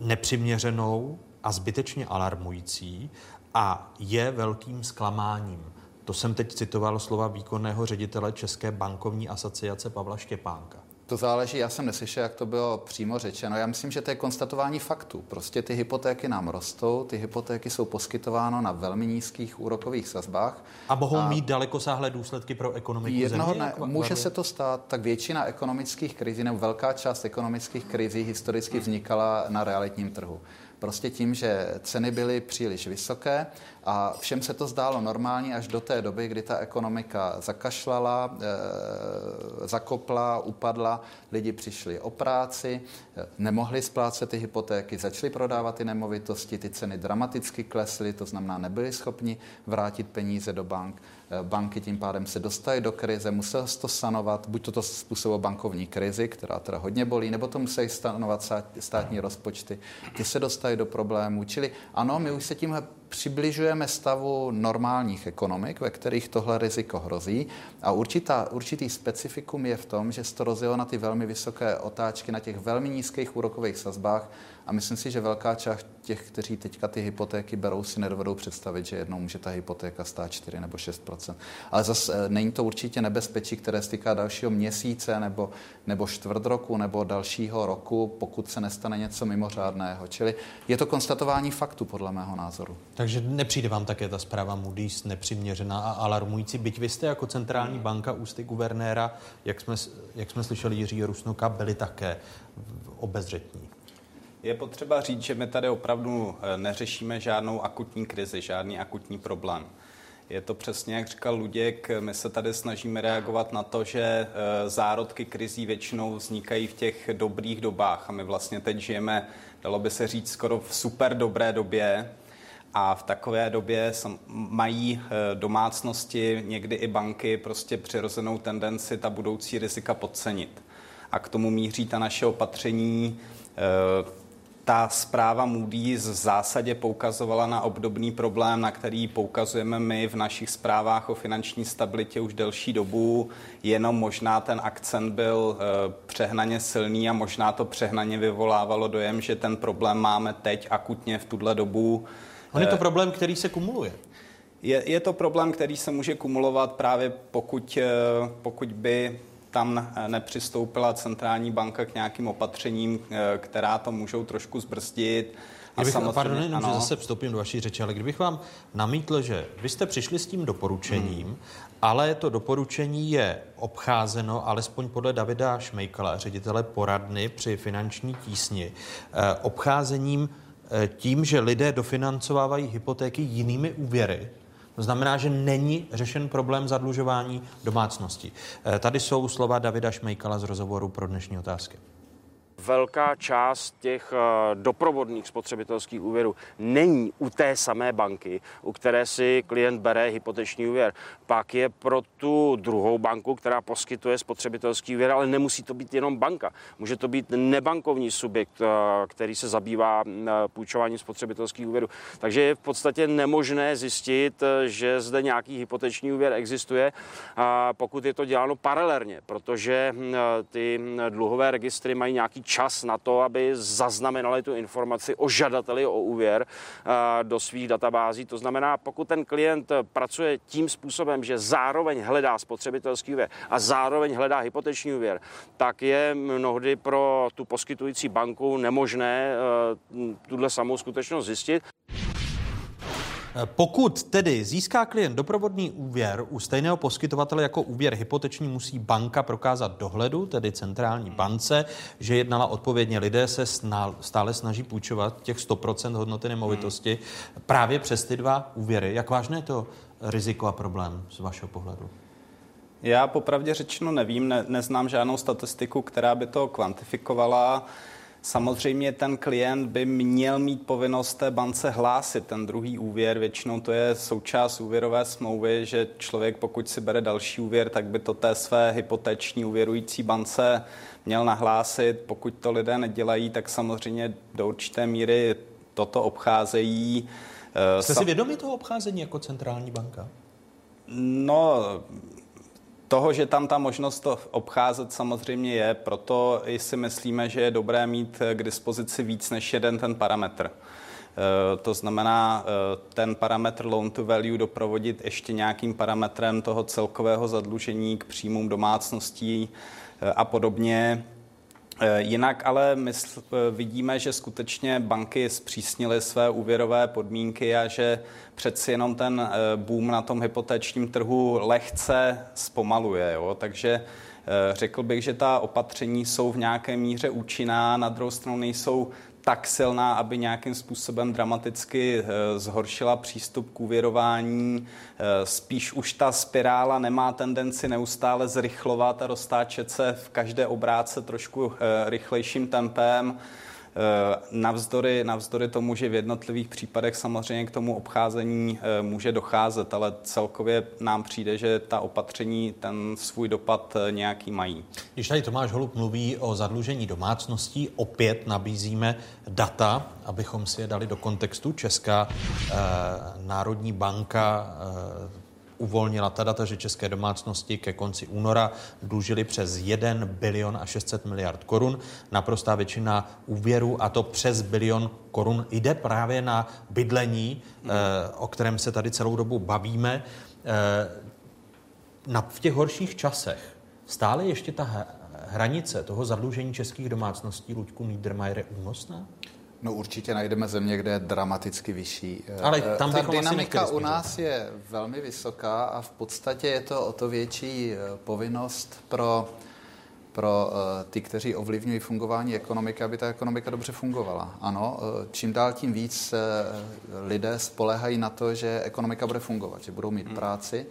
nepřiměřenou a zbytečně alarmující a je velkým zklamáním. To jsem teď citoval slova výkonného ředitele České bankovní asociace Pavla Štěpánka. To záleží, já jsem neslyšel, jak to bylo přímo řečeno. Já myslím, že to je konstatování faktů. Prostě ty hypotéky nám rostou, ty hypotéky jsou poskytováno na velmi nízkých úrokových sazbách. A mohou a mít dalekosáhlé důsledky pro ekonomiku jednoho země? Ne, může se to stát, tak většina ekonomických krizí nebo velká část ekonomických krizí historicky vznikala na realitním trhu. Prostě tím, že ceny byly příliš vysoké a všem se to zdálo normální až do té doby, kdy ta ekonomika zakašlala, e, zakopla, upadla, lidi přišli o práci, e, nemohli splácet ty hypotéky, začali prodávat ty nemovitosti, ty ceny dramaticky klesly, to znamená nebyli schopni vrátit peníze do bank. E, banky tím pádem se dostaly do krize, musel se to sanovat, buď to způsobilo bankovní krizi, která teda hodně bolí, nebo to museli stanovat státní rozpočty, ty se dostaly do problémů. Čili ano, my už se tímhle přibližujeme stavu normálních ekonomik, ve kterých tohle riziko hrozí. A určitá, určitý specifikum je v tom, že se to rozjelo na ty velmi vysoké otáčky, na těch velmi nízkých úrokových sazbách, a myslím si, že velká část těch, kteří teďka ty hypotéky berou, si nedovedou představit, že jednou může ta hypotéka stát 4 nebo 6% Ale zase eh, není to určitě nebezpečí, které se týká dalšího měsíce nebo, nebo čtvrt roku nebo dalšího roku, pokud se nestane něco mimořádného. Čili je to konstatování faktu, podle mého názoru. Takže nepřijde vám také ta zpráva Moody's nepřiměřená a alarmující, byť vy jste jako centrální banka ústy guvernéra, jak jsme, jak jsme slyšeli Jiří Rusnoka, byli také obezřetní. Je potřeba říct, že my tady opravdu eh, neřešíme žádnou akutní krizi, žádný akutní problém. Je to přesně, jak říkal Luděk, my se tady snažíme reagovat na to, že eh, zárodky krizí většinou vznikají v těch dobrých dobách a my vlastně teď žijeme, dalo by se říct, skoro v super dobré době, a v takové době mají eh, domácnosti, někdy i banky, prostě přirozenou tendenci ta budoucí rizika podcenit. A k tomu míří ta naše opatření, ta zpráva Moody's v zásadě poukazovala na obdobný problém, na který poukazujeme my v našich zprávách o finanční stabilitě už delší dobu, jenom možná ten akcent byl e, přehnaně silný a možná to přehnaně vyvolávalo dojem, že ten problém máme teď akutně v tuhle dobu. On je to eh, problém, který se kumuluje. Je, je to problém, který se může kumulovat právě pokud, eh, pokud by tam eh, nepřistoupila centrální banka k nějakým opatřením, eh, která to můžou trošku zbrzdit. A kdybych, samozřejmě, pardon, jenom, ano. že zase vstoupím do vaší řeči, ale kdybych vám namítl, že vy jste přišli s tím doporučením, hmm. ale to doporučení je obcházeno, alespoň podle Davida Šmejkala, ředitele poradny při finanční tísni, eh, obcházením tím, že lidé dofinancovávají hypotéky jinými úvěry, to znamená, že není řešen problém zadlužování domácností. Eh, tady jsou slova Davida Šmejkala z rozhovoru pro dnešní otázky velká část těch eh, doprovodných spotřebitelských úvěrů není u té samé banky, u které si klient bere hypoteční úvěr. Pak je pro tu druhou banku, která poskytuje spotřebitelský úvěr, ale nemusí to být jenom banka. Může to být nebankovní subjekt, eh, který se zabývá eh, půjčováním spotřebitelských úvěrů. Takže je v podstatě nemožné zjistit, že zde nějaký hypoteční úvěr existuje, pokud je to děláno paralelně, protože ty dluhové registry mají nějaký čas na to, aby zaznamenali tu informaci o žadateli o úvěr eh, do svých databází. To znamená, pokud ten klient pracuje tím způsobem, že zároveň hledá spotřebitelský úvěr a zároveň hledá hypoteční úvěr, tak je mnohdy pro tu poskytující banku nemožné eh, tuhle samou skutečnost zjistit. Pokud tedy získá klient doprovodný úvěr u stejného poskytovatele jako úvěr hypoteční, musí banka prokázat dohledu, tedy centrální bance, že jednala odpovědně. Lidé se stále snaží půjčovat těch 100% hodnoty nemovitosti právě přes ty dva úvěry. Jak vážné je to riziko a problém z vašeho pohledu? Já popravdě řečeno nevím, ne, neznám žádnou statistiku, která by to kvantifikovala. Samozřejmě ten klient by měl mít povinnost té bance hlásit ten druhý úvěr. Většinou to je součást úvěrové smlouvy, že člověk, pokud si bere další úvěr, tak by to té své hypoteční úvěrující bance měl nahlásit. Pokud to lidé nedělají, tak samozřejmě do určité míry toto obcházejí. Jste si vědomi toho obcházení jako centrální banka? No, toho, že tam ta možnost to obcházet samozřejmě je, proto i si myslíme, že je dobré mít k dispozici víc než jeden ten parametr. Eh, to znamená eh, ten parametr loan to value doprovodit ještě nějakým parametrem toho celkového zadlužení k příjmům domácností eh, a podobně. Jinak ale my vidíme, že skutečně banky zpřísnily své úvěrové podmínky a že přeci jenom ten eh, boom na tom hypotečním trhu lehce zpomaluje. Jo? Takže eh, řekl bych, že ta opatření jsou v nějaké míře účinná, na druhou stranu nejsou tak silná, aby nějakým způsobem dramaticky eh, zhoršila přístup k úvěrování. Spíš už ta spirála nemá tendenci neustále zrychlovat a roztáčet se v každé obráce trošku rychlejším tempem. Navzdory, navzdory tomu, že v jednotlivých případech samozřejmě k tomu obcházení může docházet, ale celkově nám přijde, že ta opatření ten svůj dopad nějaký mají. Když tady Tomáš Holub mluví o zadlužení domácností, opět nabízíme data, abychom si je dali do kontextu. Česká eh, národní banka eh, uvolnila ta data, že české domácnosti ke konci února dlužily přes 1 bilion a 600 miliard korun. Naprostá většina úvěrů, a to přes bilion korun, jde právě na bydlení, eh, o kterém se tady celou dobu bavíme. Eh, na, v těch horších časech stále ještě ta hranice toho zadlužení českých domácností, Luďku Niedermayer, je únosná? No určitě najdeme země, kde je dramaticky vyšší. Ale eh, tam Ta dynamika u nás je velmi vysoká a v podstatě je to o to větší eh, povinnost pro, pro eh, ty, kteří ovlivňují fungování ekonomiky, aby ta ekonomika dobře fungovala. Ano, čím dál tím víc lidé spolehají na to, že ekonomika bude fungovat, že budou mít hmm. práci,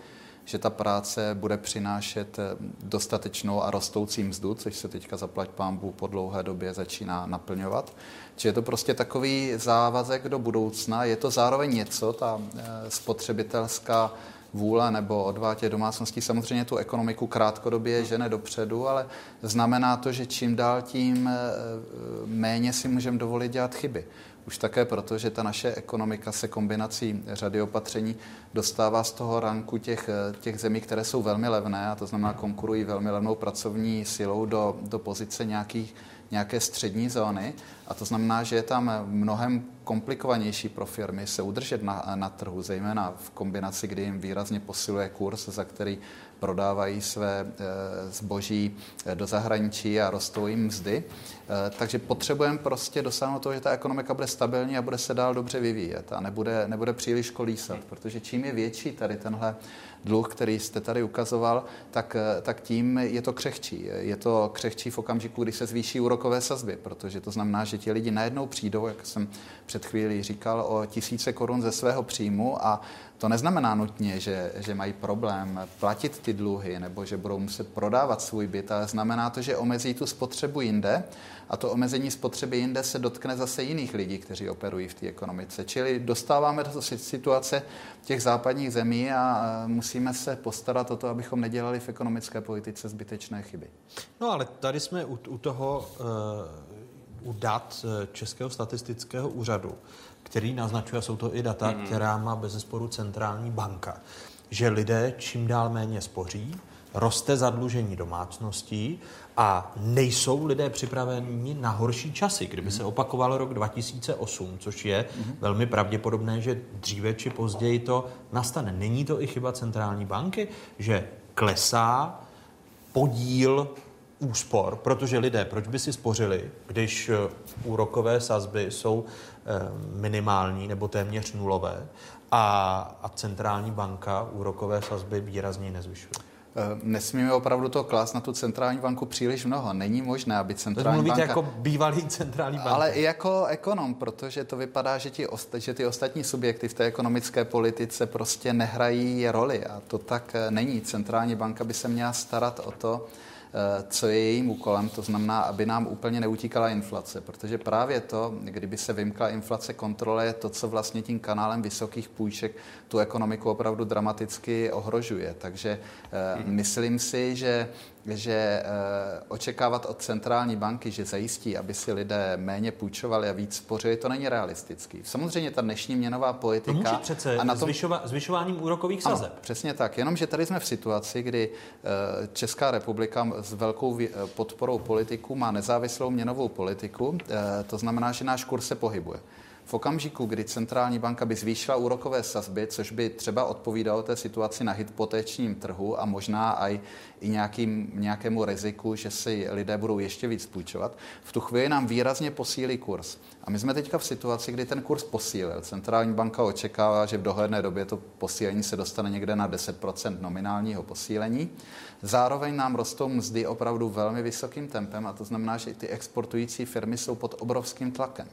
že ta práce bude přinášet dostatečnou a rostoucí mzdu, což se teďka zaplať pámbu po dlouhé době začíná naplňovat. Či je to prostě takový závazek do budoucna. Je to zároveň něco, ta eh, spotřebitelská vůle nebo odvátě domácností samozřejmě tu ekonomiku krátkodobě žene dopředu, ale znamená to, že čím dál tím eh, méně si můžeme dovolit dělat chyby. Už také proto, že ta naše ekonomika se kombinací řady opatření dostává z toho ranku těch, eh, těch zemí, které jsou velmi levné, a to znamená konkurují velmi levnou pracovní silou do, do pozice nějakých nějaké střední zóny. A to znamená, že je tam mnohem komplikovanější pro firmy se udržet na, na trhu, zejména v kombinaci, kdy jim výrazně posiluje kurz, za který prodávají své eh, zboží eh, do zahraničí a rostou jim mzdy. Eh, takže potřebujeme prostě dosáhnout toho, že ta ekonomika bude stabilní a bude se dál dobře vyvíjet a nebude, nebude příliš kolísat, protože čím je větší tady tenhle dluh, který jste tady ukazoval, tak, tak tím je to křehčí. Je to křehčí v okamžiku, kdy se zvýší úrokové sazby, protože to znamená, že ti lidi najednou přijdou, jak jsem před chvílí říkal, o tisíce korun ze svého příjmu a to neznamená nutně, že, že mají problém platit ty dluhy nebo že budou muset prodávat svůj byt, ale znamená to, že omezí tu spotřebu jinde a to omezení spotřeby jinde se dotkne zase jiných lidí, kteří operují v té ekonomice. Čili dostáváme do situace těch západních zemí a musíme se postarat o to, abychom nedělali v ekonomické politice zbytečné chyby. No ale tady jsme u, u toho, uh, u dat eh, Českého statistického úřadu, který naznačuje, jsou to i data, mm. která má bez zesporu centrální banka, že lidé čím dál méně spoří, roste zadlužení domácností a nejsou lidé připraveni na horší časy. Kdyby se opakoval rok 2008, což je mm velmi pravděpodobné, že dříve či později to nastane. Není to i chyba centrální banky, že klesá podíl úspor, protože lidé, proč by si spořili, když eh, úrokové sazby jsou minimální nebo téměř nulové a, a centrální banka úrokové sazby výrazně nezvyšuje? Eh, nesmíme opravdu to klást na tu centrální banku příliš mnoho. Není možné, aby centrální to banka... jako bývalý centrální banka. Ale i jako ekonom, protože to vypadá, že, ti osta... že ty ostatní subjekty v té ekonomické politice prostě nehrají roli a to tak není. Centrální banka by se měla starat o to, Eh, co je jejím úkolem, to znamená, aby nám úplně neutíkala inflace, protože právě to, kdyby se vymkla inflace kontrole, je to, co vlastně tím kanálem vysokých půjček tu ekonomiku opravdu dramaticky ohrožuje. Takže hmm. myslím si, že že e, očekávat od centrální banky, že zajistí, aby si lidé méně půjčovali a víc spořili, to není realistický. Samozřejmě ta dnešní měnová politika... To může přece a na tom, zvyšova, zvyšováním úrokových sazeb. Ano, přesně tak. Jenomže tady jsme v situaci, kdy e, Česká republika s velkou podporou politiků má nezávislou měnovou politiku. E, to znamená, že náš kurz se pohybuje. V okamžiku, kdy centrální banka by zvýšila úrokové sazby, což by třeba odpovídalo té situaci na hypotečním trhu a možná i, i nějakým, nějakému riziku, že si lidé budou ještě víc půjčovat, v tu chvíli nám výrazně posílí kurz. A my jsme teďka v situaci, kdy ten kurz posílil. Centrální banka očekává, že v dohledné době to posílení se dostane někde na 10% nominálního posílení. Zároveň nám rostou mzdy opravdu velmi vysokým tempem a to znamená, že ty exportující firmy jsou pod obrovským tlakem.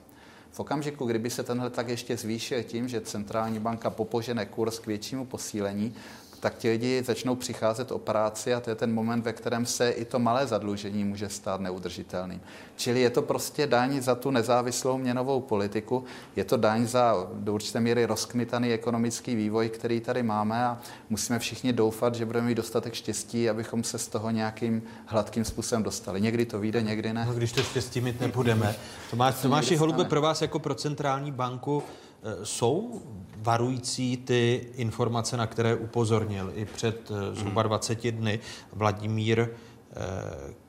V okamžiku, kdyby se tenhle tak ještě zvýšil tím, že centrální banka popožene kurz k většímu posílení, tak ti lidi začnou přicházet o práci a to je ten moment, ve kterém se i to malé zadlužení může stát neudržitelným. Čili je to prostě daň za tu nezávislou měnovou politiku, je to daň za do určité míry rozkmitaný ekonomický vývoj, který tady máme a musíme všichni doufat, že budeme mít dostatek štěstí, abychom se z toho nějakým hladkým způsobem dostali. Někdy to vyjde, někdy ne. No, když to štěstí mít nebudeme. Tomáš, Tomáši Holube, pro vás jako pro centrální banku jsou varující ty informace, na které upozornil i před eh, zhruba 20 dny Vladimír eh,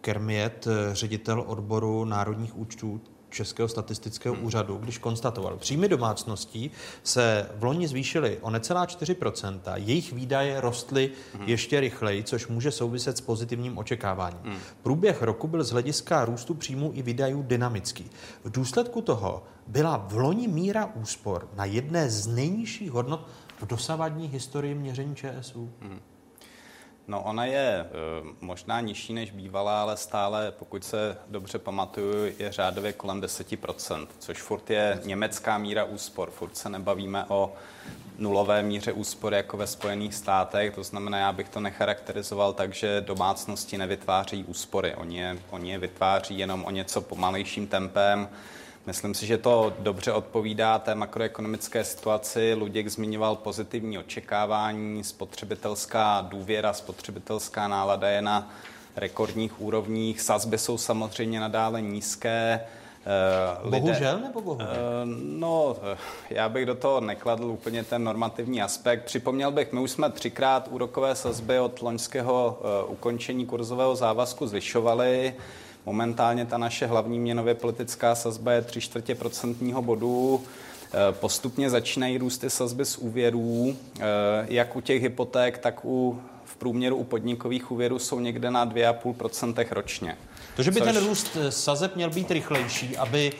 Kermiet, ředitel odboru národních účtů Českého statistického hmm. úřadu, když konstatoval, příjmy domácností se v loni zvýšily o necelá 4%, jejich výdaje rostly hmm. ještě rychleji, což může souviset s pozitivním očekáváním. Hmm. Průběh roku byl z hlediska růstu příjmů i výdajů dynamický. V důsledku toho byla v loni míra úspor na jedné z nejnižších hodnot v dosavadní historii měření ČSU. Hmm. No ona je eh, možná nižší než bývalá, ale stále, pokud se dobře pamatuju, je řádově kolem 10%, což furt je německá míra úspor. Furt se nebavíme o nulové míře úspor jako ve Spojených státech, to znamená, já bych to necharakterizoval tak, že domácnosti nevytváří úspory. Oni je, oni je vytváří jenom o něco pomalejším tempem, Myslím si, že to dobře odpovídá té makroekonomické situaci. Luděk zmiňoval pozitivní očekávání, spotřebitelská důvěra, spotřebitelská nálada je na rekordních úrovních. Sazby jsou samozřejmě nadále nízké. Uh, bohužel nebo bohužel? Uh, no, já bych do toho nekladl úplně ten normativní aspekt. Připomněl bych, my už jsme třikrát úrokové sazby od loňského ukončení kurzového závazku zvyšovali. Momentálně ta naše hlavní měnově politická sazba je 3 čtvrtě procentního bodu. Eh, postupně začínají růst ty sazby z úvěrů, eh, jak u těch hypoték, tak u v průměru u podnikových úvěrů jsou někde na 2,5% ročně. To, že by Což... ten růst eh, sazeb měl být rychlejší, aby,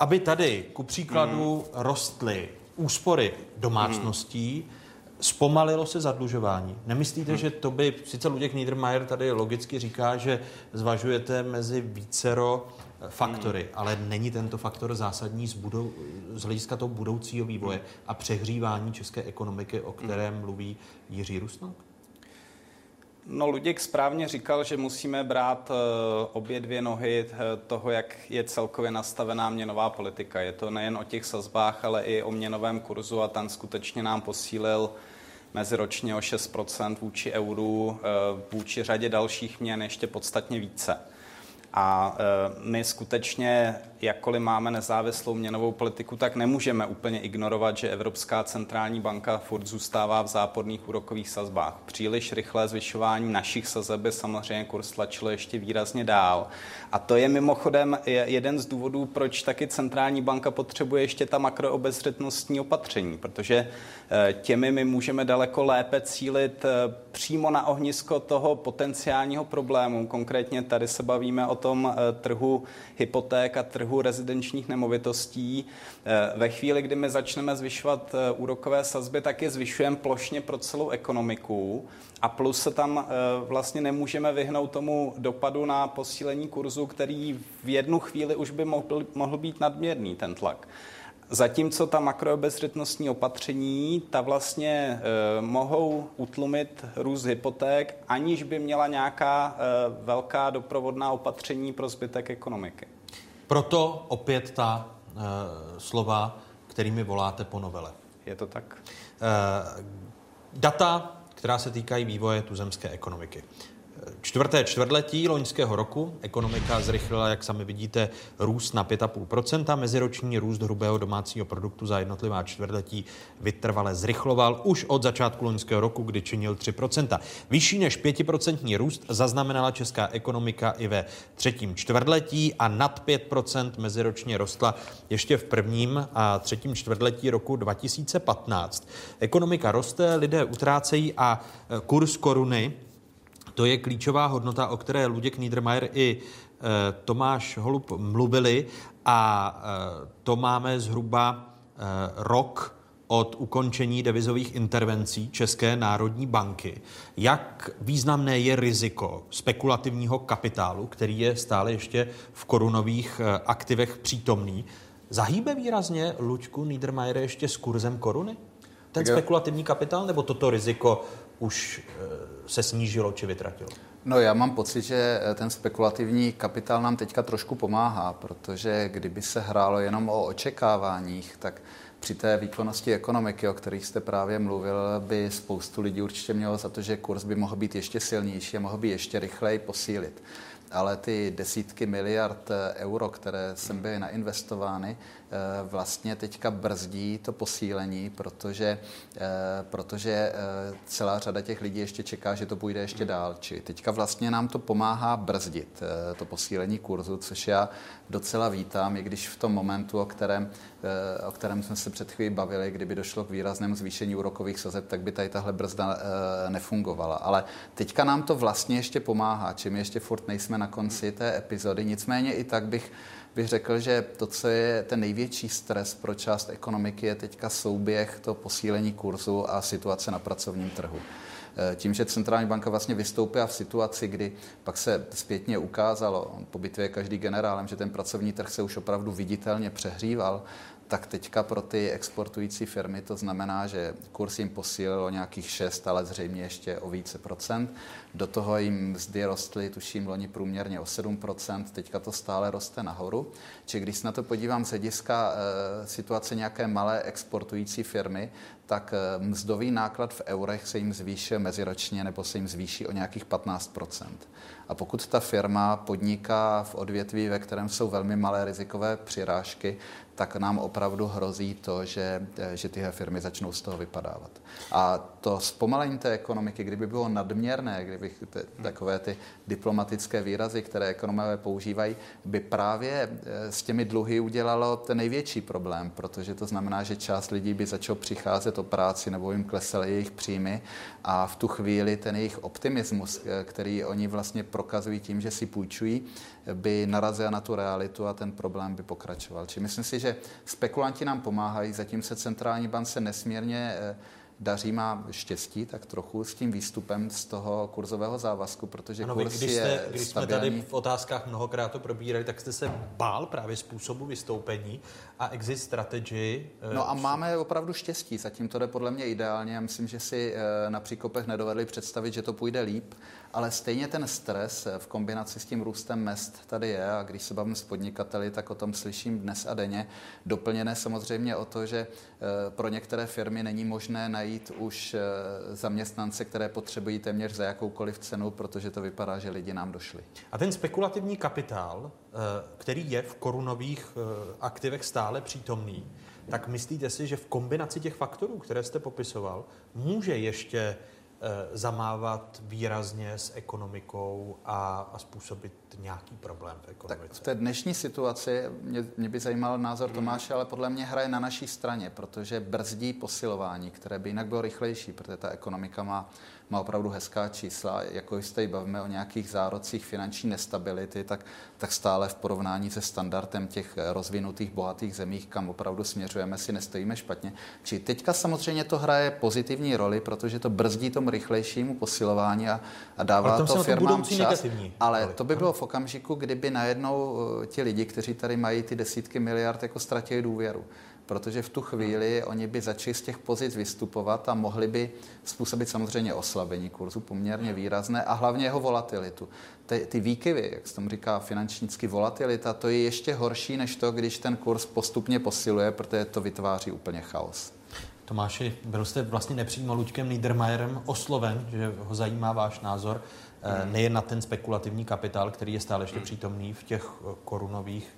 aby tady ku příkladu hmm. rostly úspory domácností, hmm Zpomalilo se zadlužování. Nemyslíte, hmm. že to by, sice Luděk Niedermayer tady logicky říká, že zvažujete mezi vícero eh, faktory, hmm. ale není tento faktor zásadní z, budou, z hlediska toho budoucího vývoje hmm. a přehřívání české ekonomiky, o kterém hmm. mluví Jiří Rusnok? No, Luděk správně říkal, že musíme brát uh, obě dvě nohy uh, toho, jak je celkově nastavená měnová politika. Je to nejen o těch sazbách, ale i o měnovém kurzu a ten skutečně nám posílil meziročně o 6% vůči euru, eh, vůči řadě dalších měn ještě podstatně více. A eh, my skutečně jakkoliv máme nezávislou měnovou politiku, tak nemůžeme úplně ignorovat, že Evropská centrální banka furt zůstává v záporných úrokových sazbách. Příliš rychlé zvyšování našich sazeb by samozřejmě kurz tlačilo ještě výrazně dál. A to je mimochodem jeden z důvodů, proč taky centrální banka potřebuje ještě ta makroobezřetnostní opatření, protože eh, těmi my můžeme daleko lépe cílit eh, přímo na ohnisko toho potenciálního problému. Konkrétně tady se bavíme o tom eh, trhu hypoték a trhu trhu rezidenčních nemovitostí. Eh, ve chvíli, kdy my začneme zvyšovat eh, úrokové sazby, tak je zvyšujeme plošně pro celou ekonomiku a plus se tam eh, vlastně nemůžeme vyhnout tomu dopadu na posílení kurzu, který v jednu chvíli už by mohl, mohl být nadměrný, ten tlak. Zatímco ta makroobezřetnostní opatření, ta vlastně e, mohou utlumit růst hypoték, aniž by měla nějaká e, velká doprovodná opatření pro zbytek ekonomiky. Proto opět ta uh, slova, kterými voláte po novele. Je to tak? Uh, data, která se týkají vývoje tuzemské ekonomiky. Čtvrté čtvrtletí loňského roku ekonomika zrychlila, jak sami vidíte, růst na 5,5%. Meziroční růst hrubého domácího produktu za jednotlivá čtvrtletí vytrvale zrychloval už od začátku loňského roku, kdy činil 3%. Vyšší než 5% růst zaznamenala česká ekonomika i ve třetím čtvrtletí a nad 5% meziročně rostla ještě v prvním a třetím čtvrtletí roku 2015. Ekonomika roste, lidé utrácejí a kurz koruny to je klíčová hodnota, o které Luděk Niedermayer i e, Tomáš Holub mluvili a e, to máme zhruba e, rok od ukončení devizových intervencí České národní banky. Jak významné je riziko spekulativního kapitálu, který je stále ještě v korunových aktivech přítomný? Zahýbe výrazně Luďku Niedermayer ještě s kurzem koruny? Ten spekulativní kapitál nebo toto riziko už se snížilo či vytratilo? No já mám pocit, že ten spekulativní kapitál nám teďka trošku pomáhá, protože kdyby se hrálo jenom o očekáváních, tak při té výkonnosti ekonomiky, o kterých jste právě mluvil, by spoustu lidí určitě mělo za to, že kurz by mohl být ještě silnější a mohl by ještě rychleji posílit ale ty desítky miliard euro, které sem byly nainvestovány, Eh, vlastně teďka brzdí to posílení, protože, eh, protože eh, celá řada těch lidí ještě čeká, že to půjde ještě dál. Či teďka vlastně nám to pomáhá brzdit to posílení kurzu, což já docela vítám, i když v tom momentu, o kterém, o kterém jsme se před chvílí bavili, kdyby došlo k výraznému zvýšení úrokových sazeb, tak by tady tahle brzda nefungovala. Ale teďka nám to vlastně ještě pomáhá, čím ještě furt nejsme na konci té epizody. Nicméně i tak bych bych řekl, že to, co je ten největší stres pro část ekonomiky, je teďka souběh to posílení kurzu a situace na pracovním trhu. E, tím, že centrální banka vlastně vystoupila v situaci, kdy pak se zpětně ukázalo, po bitvě každý generálem, že ten pracovní trh se už opravdu viditelně přehříval, tak teďka pro ty exportující firmy to znamená, že kurz jim posílil o nějakých 6, ale zřejmě ještě o více procent. Do toho jim mzdy rostly, tuším, loni průměrně o 7%, teďka to stále roste nahoru. Či když se na to podívám z hlediska e, situace nějaké malé exportující firmy, tak e, mzdový náklad v eurech se jim zvýšil meziročně nebo se jim zvýší o nějakých 15%. A pokud ta firma podniká v odvětví, ve kterém jsou velmi malé rizikové přirážky, tak nám opravdu hrozí to, že, že tyhle firmy začnou z toho vypadávat. A to zpomalení té ekonomiky, kdyby bylo nadměrné, kdyby te, takové ty diplomatické výrazy, které ekonomové používají, by právě eh, s těmi dluhy udělalo ten největší problém, protože to znamená, že část lidí by začal přicházet o práci nebo jim klesaly jejich příjmy a v tu chvíli ten jejich optimismus, eh, který oni vlastně prokazují tím, že si půjčují, by narazil na tu realitu a ten problém by pokračoval. Či myslím si, že spekulanti nám pomáhají, zatím se centrální bance nesmírně eh, daří, má štěstí tak trochu s tím výstupem z toho kurzového závazku, protože ano, kurz když, jste, je když jsme tady v otázkách mnohokrát to probírali, tak jste se bál právě způsobu vystoupení a exit strategy. Eh, no a máme opravdu štěstí, zatím to jde podle mě ideálně. Já myslím, že si eh, na příkopech nedovedli představit, že to půjde líp ale stejně ten stres v kombinaci s tím růstem mest tady je a když se bavím s podnikateli, tak o tom slyším dnes a denně. Doplněné samozřejmě o to, že eh, pro některé firmy není možné najít už eh, zaměstnance, které potřebují téměř za jakoukoliv cenu, protože to vypadá, že lidi nám došli. A ten spekulativní kapitál, eh, který je v korunových aktivech stále přítomný, tak myslíte si, že v kombinaci těch faktorů, které jste popisoval, může ještě zamávat výrazně s ekonomikou a, a způsobit nějaký problém v ekonomice. Tak v té dnešní situaci mě, mě by zajímal názor Tomáše, ale podle mě hraje na naší straně, protože brzdí posilování, které by jinak bylo rychlejší, protože ta ekonomika má má opravdu hezká čísla. Jako jste bavíme o nějakých zárocích finanční nestability, tak, tak stále v porovnání se standardem těch rozvinutých, bohatých zemích, kam opravdu směřujeme, si nestojíme špatně. Či teďka samozřejmě to hraje pozitivní roli, protože to brzdí tomu rychlejšímu posilování a, a dává to, to firmám čas. Ale roli. to by bylo okamžiku, kdyby najednou eh, ti lidi, kteří tady mají ty desítky miliard, jako ztratili důvěru protože v tu chvíli oni by začali z těch pozic vystupovat a mohli by způsobit samozřejmě oslabení kurzu poměrně výrazné a hlavně jeho volatilitu. Ty, ty výkyvy, jak se tomu říká finančnicky volatilita, to je ještě horší než to, když ten kurz postupně posiluje, protože to vytváří úplně chaos. Tomáši, byl jste vlastně nepřímo Luďkem Niedermayerem osloven, že ho zajímá váš názor. Nejen na ten spekulativní kapitál, který je stále ještě přítomný v těch eh, korunových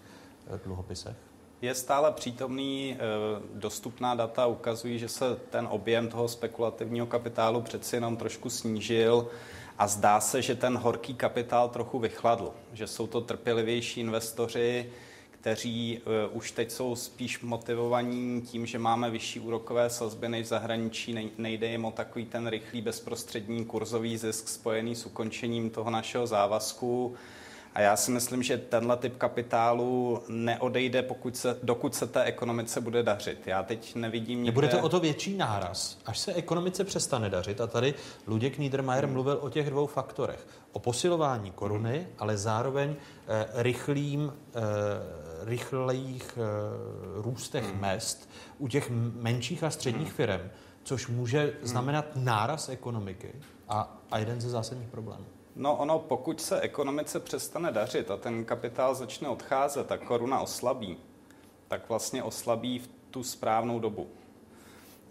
eh, dluhopisech? je stále přítomný. Eh, dostupná data ukazují, že se ten objem toho spekulativního kapitálu přeci jenom trošku snížil a zdá se, že ten horký kapitál trochu vychladl, že jsou to trpělivější investoři, kteří uh, už teď jsou spíš motivovaní tím, že máme vyšší úrokové sazby než v zahraničí. Nejde jim o takový ten rychlý bezprostřední kurzový zisk spojený s ukončením toho našeho závazku. A já si myslím, že tenhle typ kapitálu neodejde, pokud se, dokud se té ekonomice bude dařit. Já teď nevidím nikde... Bude to o to větší náraz, až se ekonomice přestane dařit. A tady Luděk Niedermayer hmm. mluvil o těch dvou faktorech. O posilování koruny, hmm. ale zároveň eh, rychlým, eh, rychlejích eh, růstech hmm. mest u těch menších a středních hmm. firm což může znamenat náraz ekonomiky a, a jeden ze zásadních problémů. No ono, pokud se ekonomice přestane dařit a ten kapitál začne odcházet a koruna oslabí, tak vlastně oslabí v tu správnou dobu.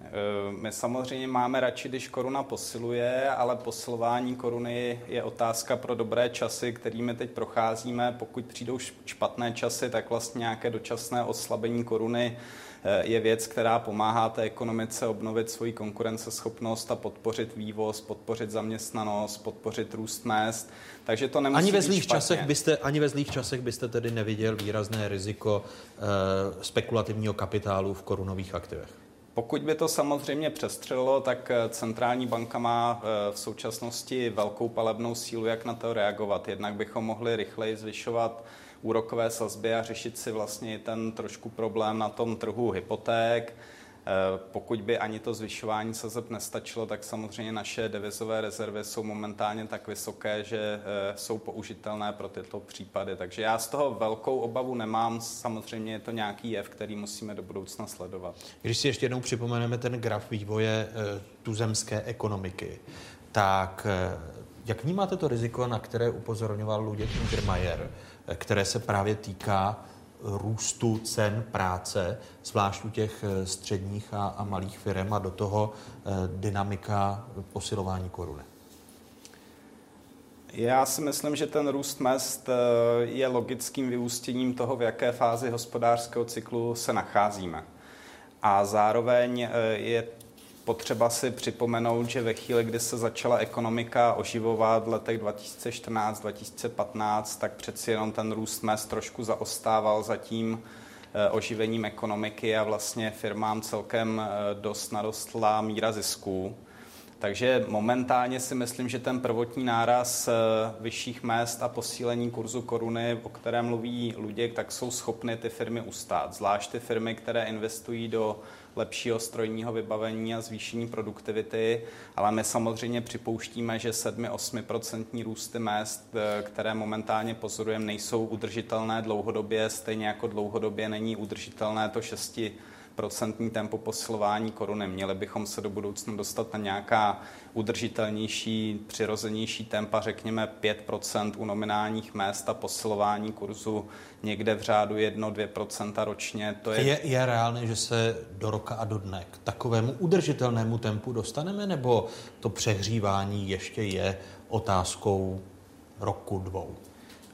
E, my samozřejmě máme radši, když koruna posiluje, ale posilování koruny je otázka pro dobré časy, kterými teď procházíme. Pokud přijdou špatné časy, tak vlastně nějaké dočasné oslabení koruny je věc, která pomáhá té ekonomice obnovit svoji konkurenceschopnost a podpořit vývoz, podpořit zaměstnanost, podpořit růst mest. Takže to nemusí ani ve zlých časech byste Ani ve zlých časech byste tedy neviděl výrazné riziko e, spekulativního kapitálu v korunových aktivech? Pokud by to samozřejmě přestřelilo, tak eh, centrální banka má eh, v současnosti velkou palebnou sílu, jak na to reagovat. Jednak bychom mohli rychleji zvyšovat úrokové sazby a řešit si vlastně ten trošku problém na tom trhu hypoték. Eh, pokud by ani to zvyšování sazeb nestačilo, tak samozřejmě naše devizové rezervy jsou momentálně tak vysoké, že eh, jsou použitelné pro tyto případy. Takže já z toho velkou obavu nemám. Samozřejmě je to nějaký jev, který musíme do budoucna sledovat. Když si ještě jednou připomeneme ten graf vývoje eh, tuzemské ekonomiky, tak jak vnímáte to riziko, na které upozorňoval Luděk Niedermayer, které se právě týká růstu cen práce, zvlášť u těch eh, středních a, a malých firm a do toho eh, dynamika posilování koruny? Já si myslím, že ten růst mest eh, je logickým vyústěním toho, v jaké fázi hospodářského cyklu se nacházíme. A zároveň je potřeba si připomenout, že ve chvíli, kdy se začala ekonomika oživovat v letech 2014-2015, tak přeci jenom ten růst mest trošku zaostával za tím eh, oživením ekonomiky a vlastně firmám celkem eh, dost narostla míra zisků. Takže momentálně si myslím, že ten prvotní náraz eh, vyšších mest a posílení kurzu koruny, o kterém mluví Luděk, tak jsou schopny ty firmy ustát. Zvlášť ty firmy, které investují do lepšího strojního vybavení a zvýšení produktivity, ale my samozřejmě připouštíme, že 7-8% růsty mest, eh, které momentálně pozorujeme, nejsou udržitelné dlouhodobě, stejně jako dlouhodobě není udržitelné to 6 procentní tempo posilování koruny. Měli bychom se do budoucna dostat na nějaká udržitelnější, přirozenější tempa, řekněme 5% u nominálních mest a posilování kurzu někde v řádu 1-2% ročně. To je... Je, je reálné, že se do roka a do dne k takovému udržitelnému tempu dostaneme, nebo to přehřívání ještě je otázkou roku, dvou?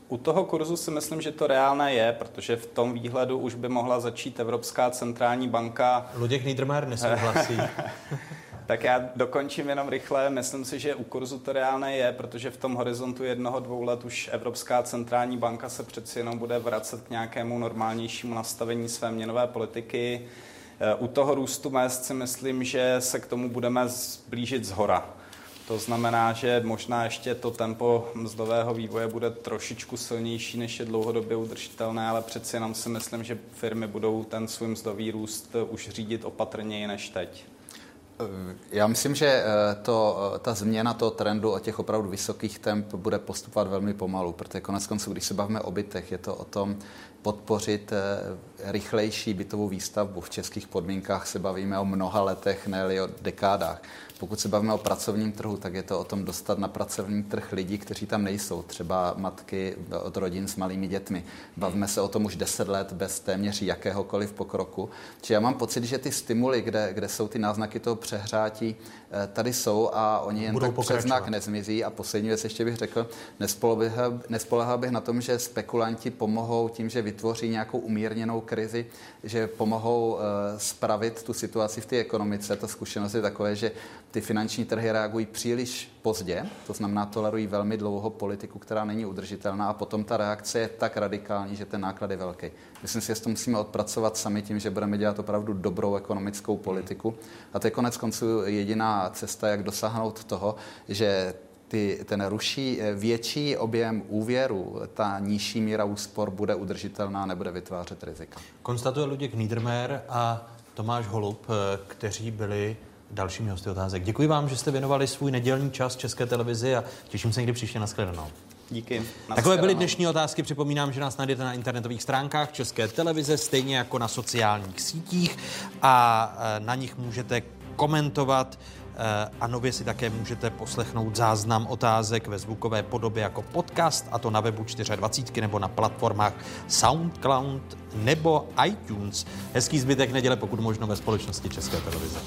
U toho kurzu si myslím, že to reálné je, protože v tom výhledu už by mohla začít Evropská centrální banka. Luděk Niedermayer *laughs* nesouhlasí. tak já dokončím jenom rychle. Myslím si, že u kurzu to reálné je, protože v tom horizontu jednoho, dvou let už Evropská centrální banka se přeci jenom bude vracet k nějakému normálnějšímu nastavení své měnové politiky. U toho růstu mest si myslím, že se k tomu budeme zblížit z hora. To znamená, že možná ještě to tempo mzdového vývoje bude trošičku silnější, než je dlouhodobě udržitelné, ale přeci jenom si myslím, že firmy budou ten svůj mzdový růst už řídit opatrněji než teď. Já myslím, že eh, to, eh, ta změna toho trendu o těch opravdu vysokých temp bude postupovat velmi pomalu, protože konec konců, když se bavíme o bytech, je to o tom podpořit eh, rychlejší bytovou výstavbu. V českých podmínkách se bavíme o mnoha letech, ne o dekádách. Pokud se bavíme o pracovním trhu, tak je to o tom dostat na pracovní trh lidi, kteří tam nejsou, třeba matky od rodin s malými dětmi. Bavíme se o tom už deset let bez téměř jakéhokoliv pokroku. Či já mám pocit, že ty stimuly, kde, kde jsou ty náznaky toho přehrátí, eh, tady jsou a oni jen Budou tak přes znak nezmizí. A poslední věc ještě bych řekl, nespolehal bych na tom, že spekulanti pomohou tím, že vytvoří nějakou umírněnou krizi, že pomohou uh, spravit tu situaci v té ekonomice. Ta zkušenost je takové, že ty finanční trhy reagují příliš pozdě, to znamená, tolerují velmi dlouho politiku, která není udržitelná a potom ta reakce je tak radikální, že ten náklad je velký. Myslím si, že to musíme odpracovat sami tím, že budeme dělat opravdu dobrou ekonomickou politiku. A to je konec konců jediná cesta, jak dosáhnout toho, že ty, ten ruší eh, větší objem úvěru, ta nižší míra úspor bude udržitelná, nebude vytvářet rizika. Konstatuje Luděk Niedermayer a Tomáš Holub, eh, kteří byli dalšími hosty otázek. Děkuji vám, že jste věnovali svůj nedělní čas České televizi a těším se někdy příště na shledanou. Díky. Takové byly dnešní otázky. Připomínám, že nás najdete na internetových stránkách České televize, stejně jako na sociálních sítích a e, na nich můžete komentovat. Eh, a nově si také můžete poslechnout záznam otázek ve zvukové podobě jako podcast, a to na webu 24 nebo na platformách SoundCloud nebo iTunes. Hezký zbytek neděle, pokud možno ve společnosti České televize.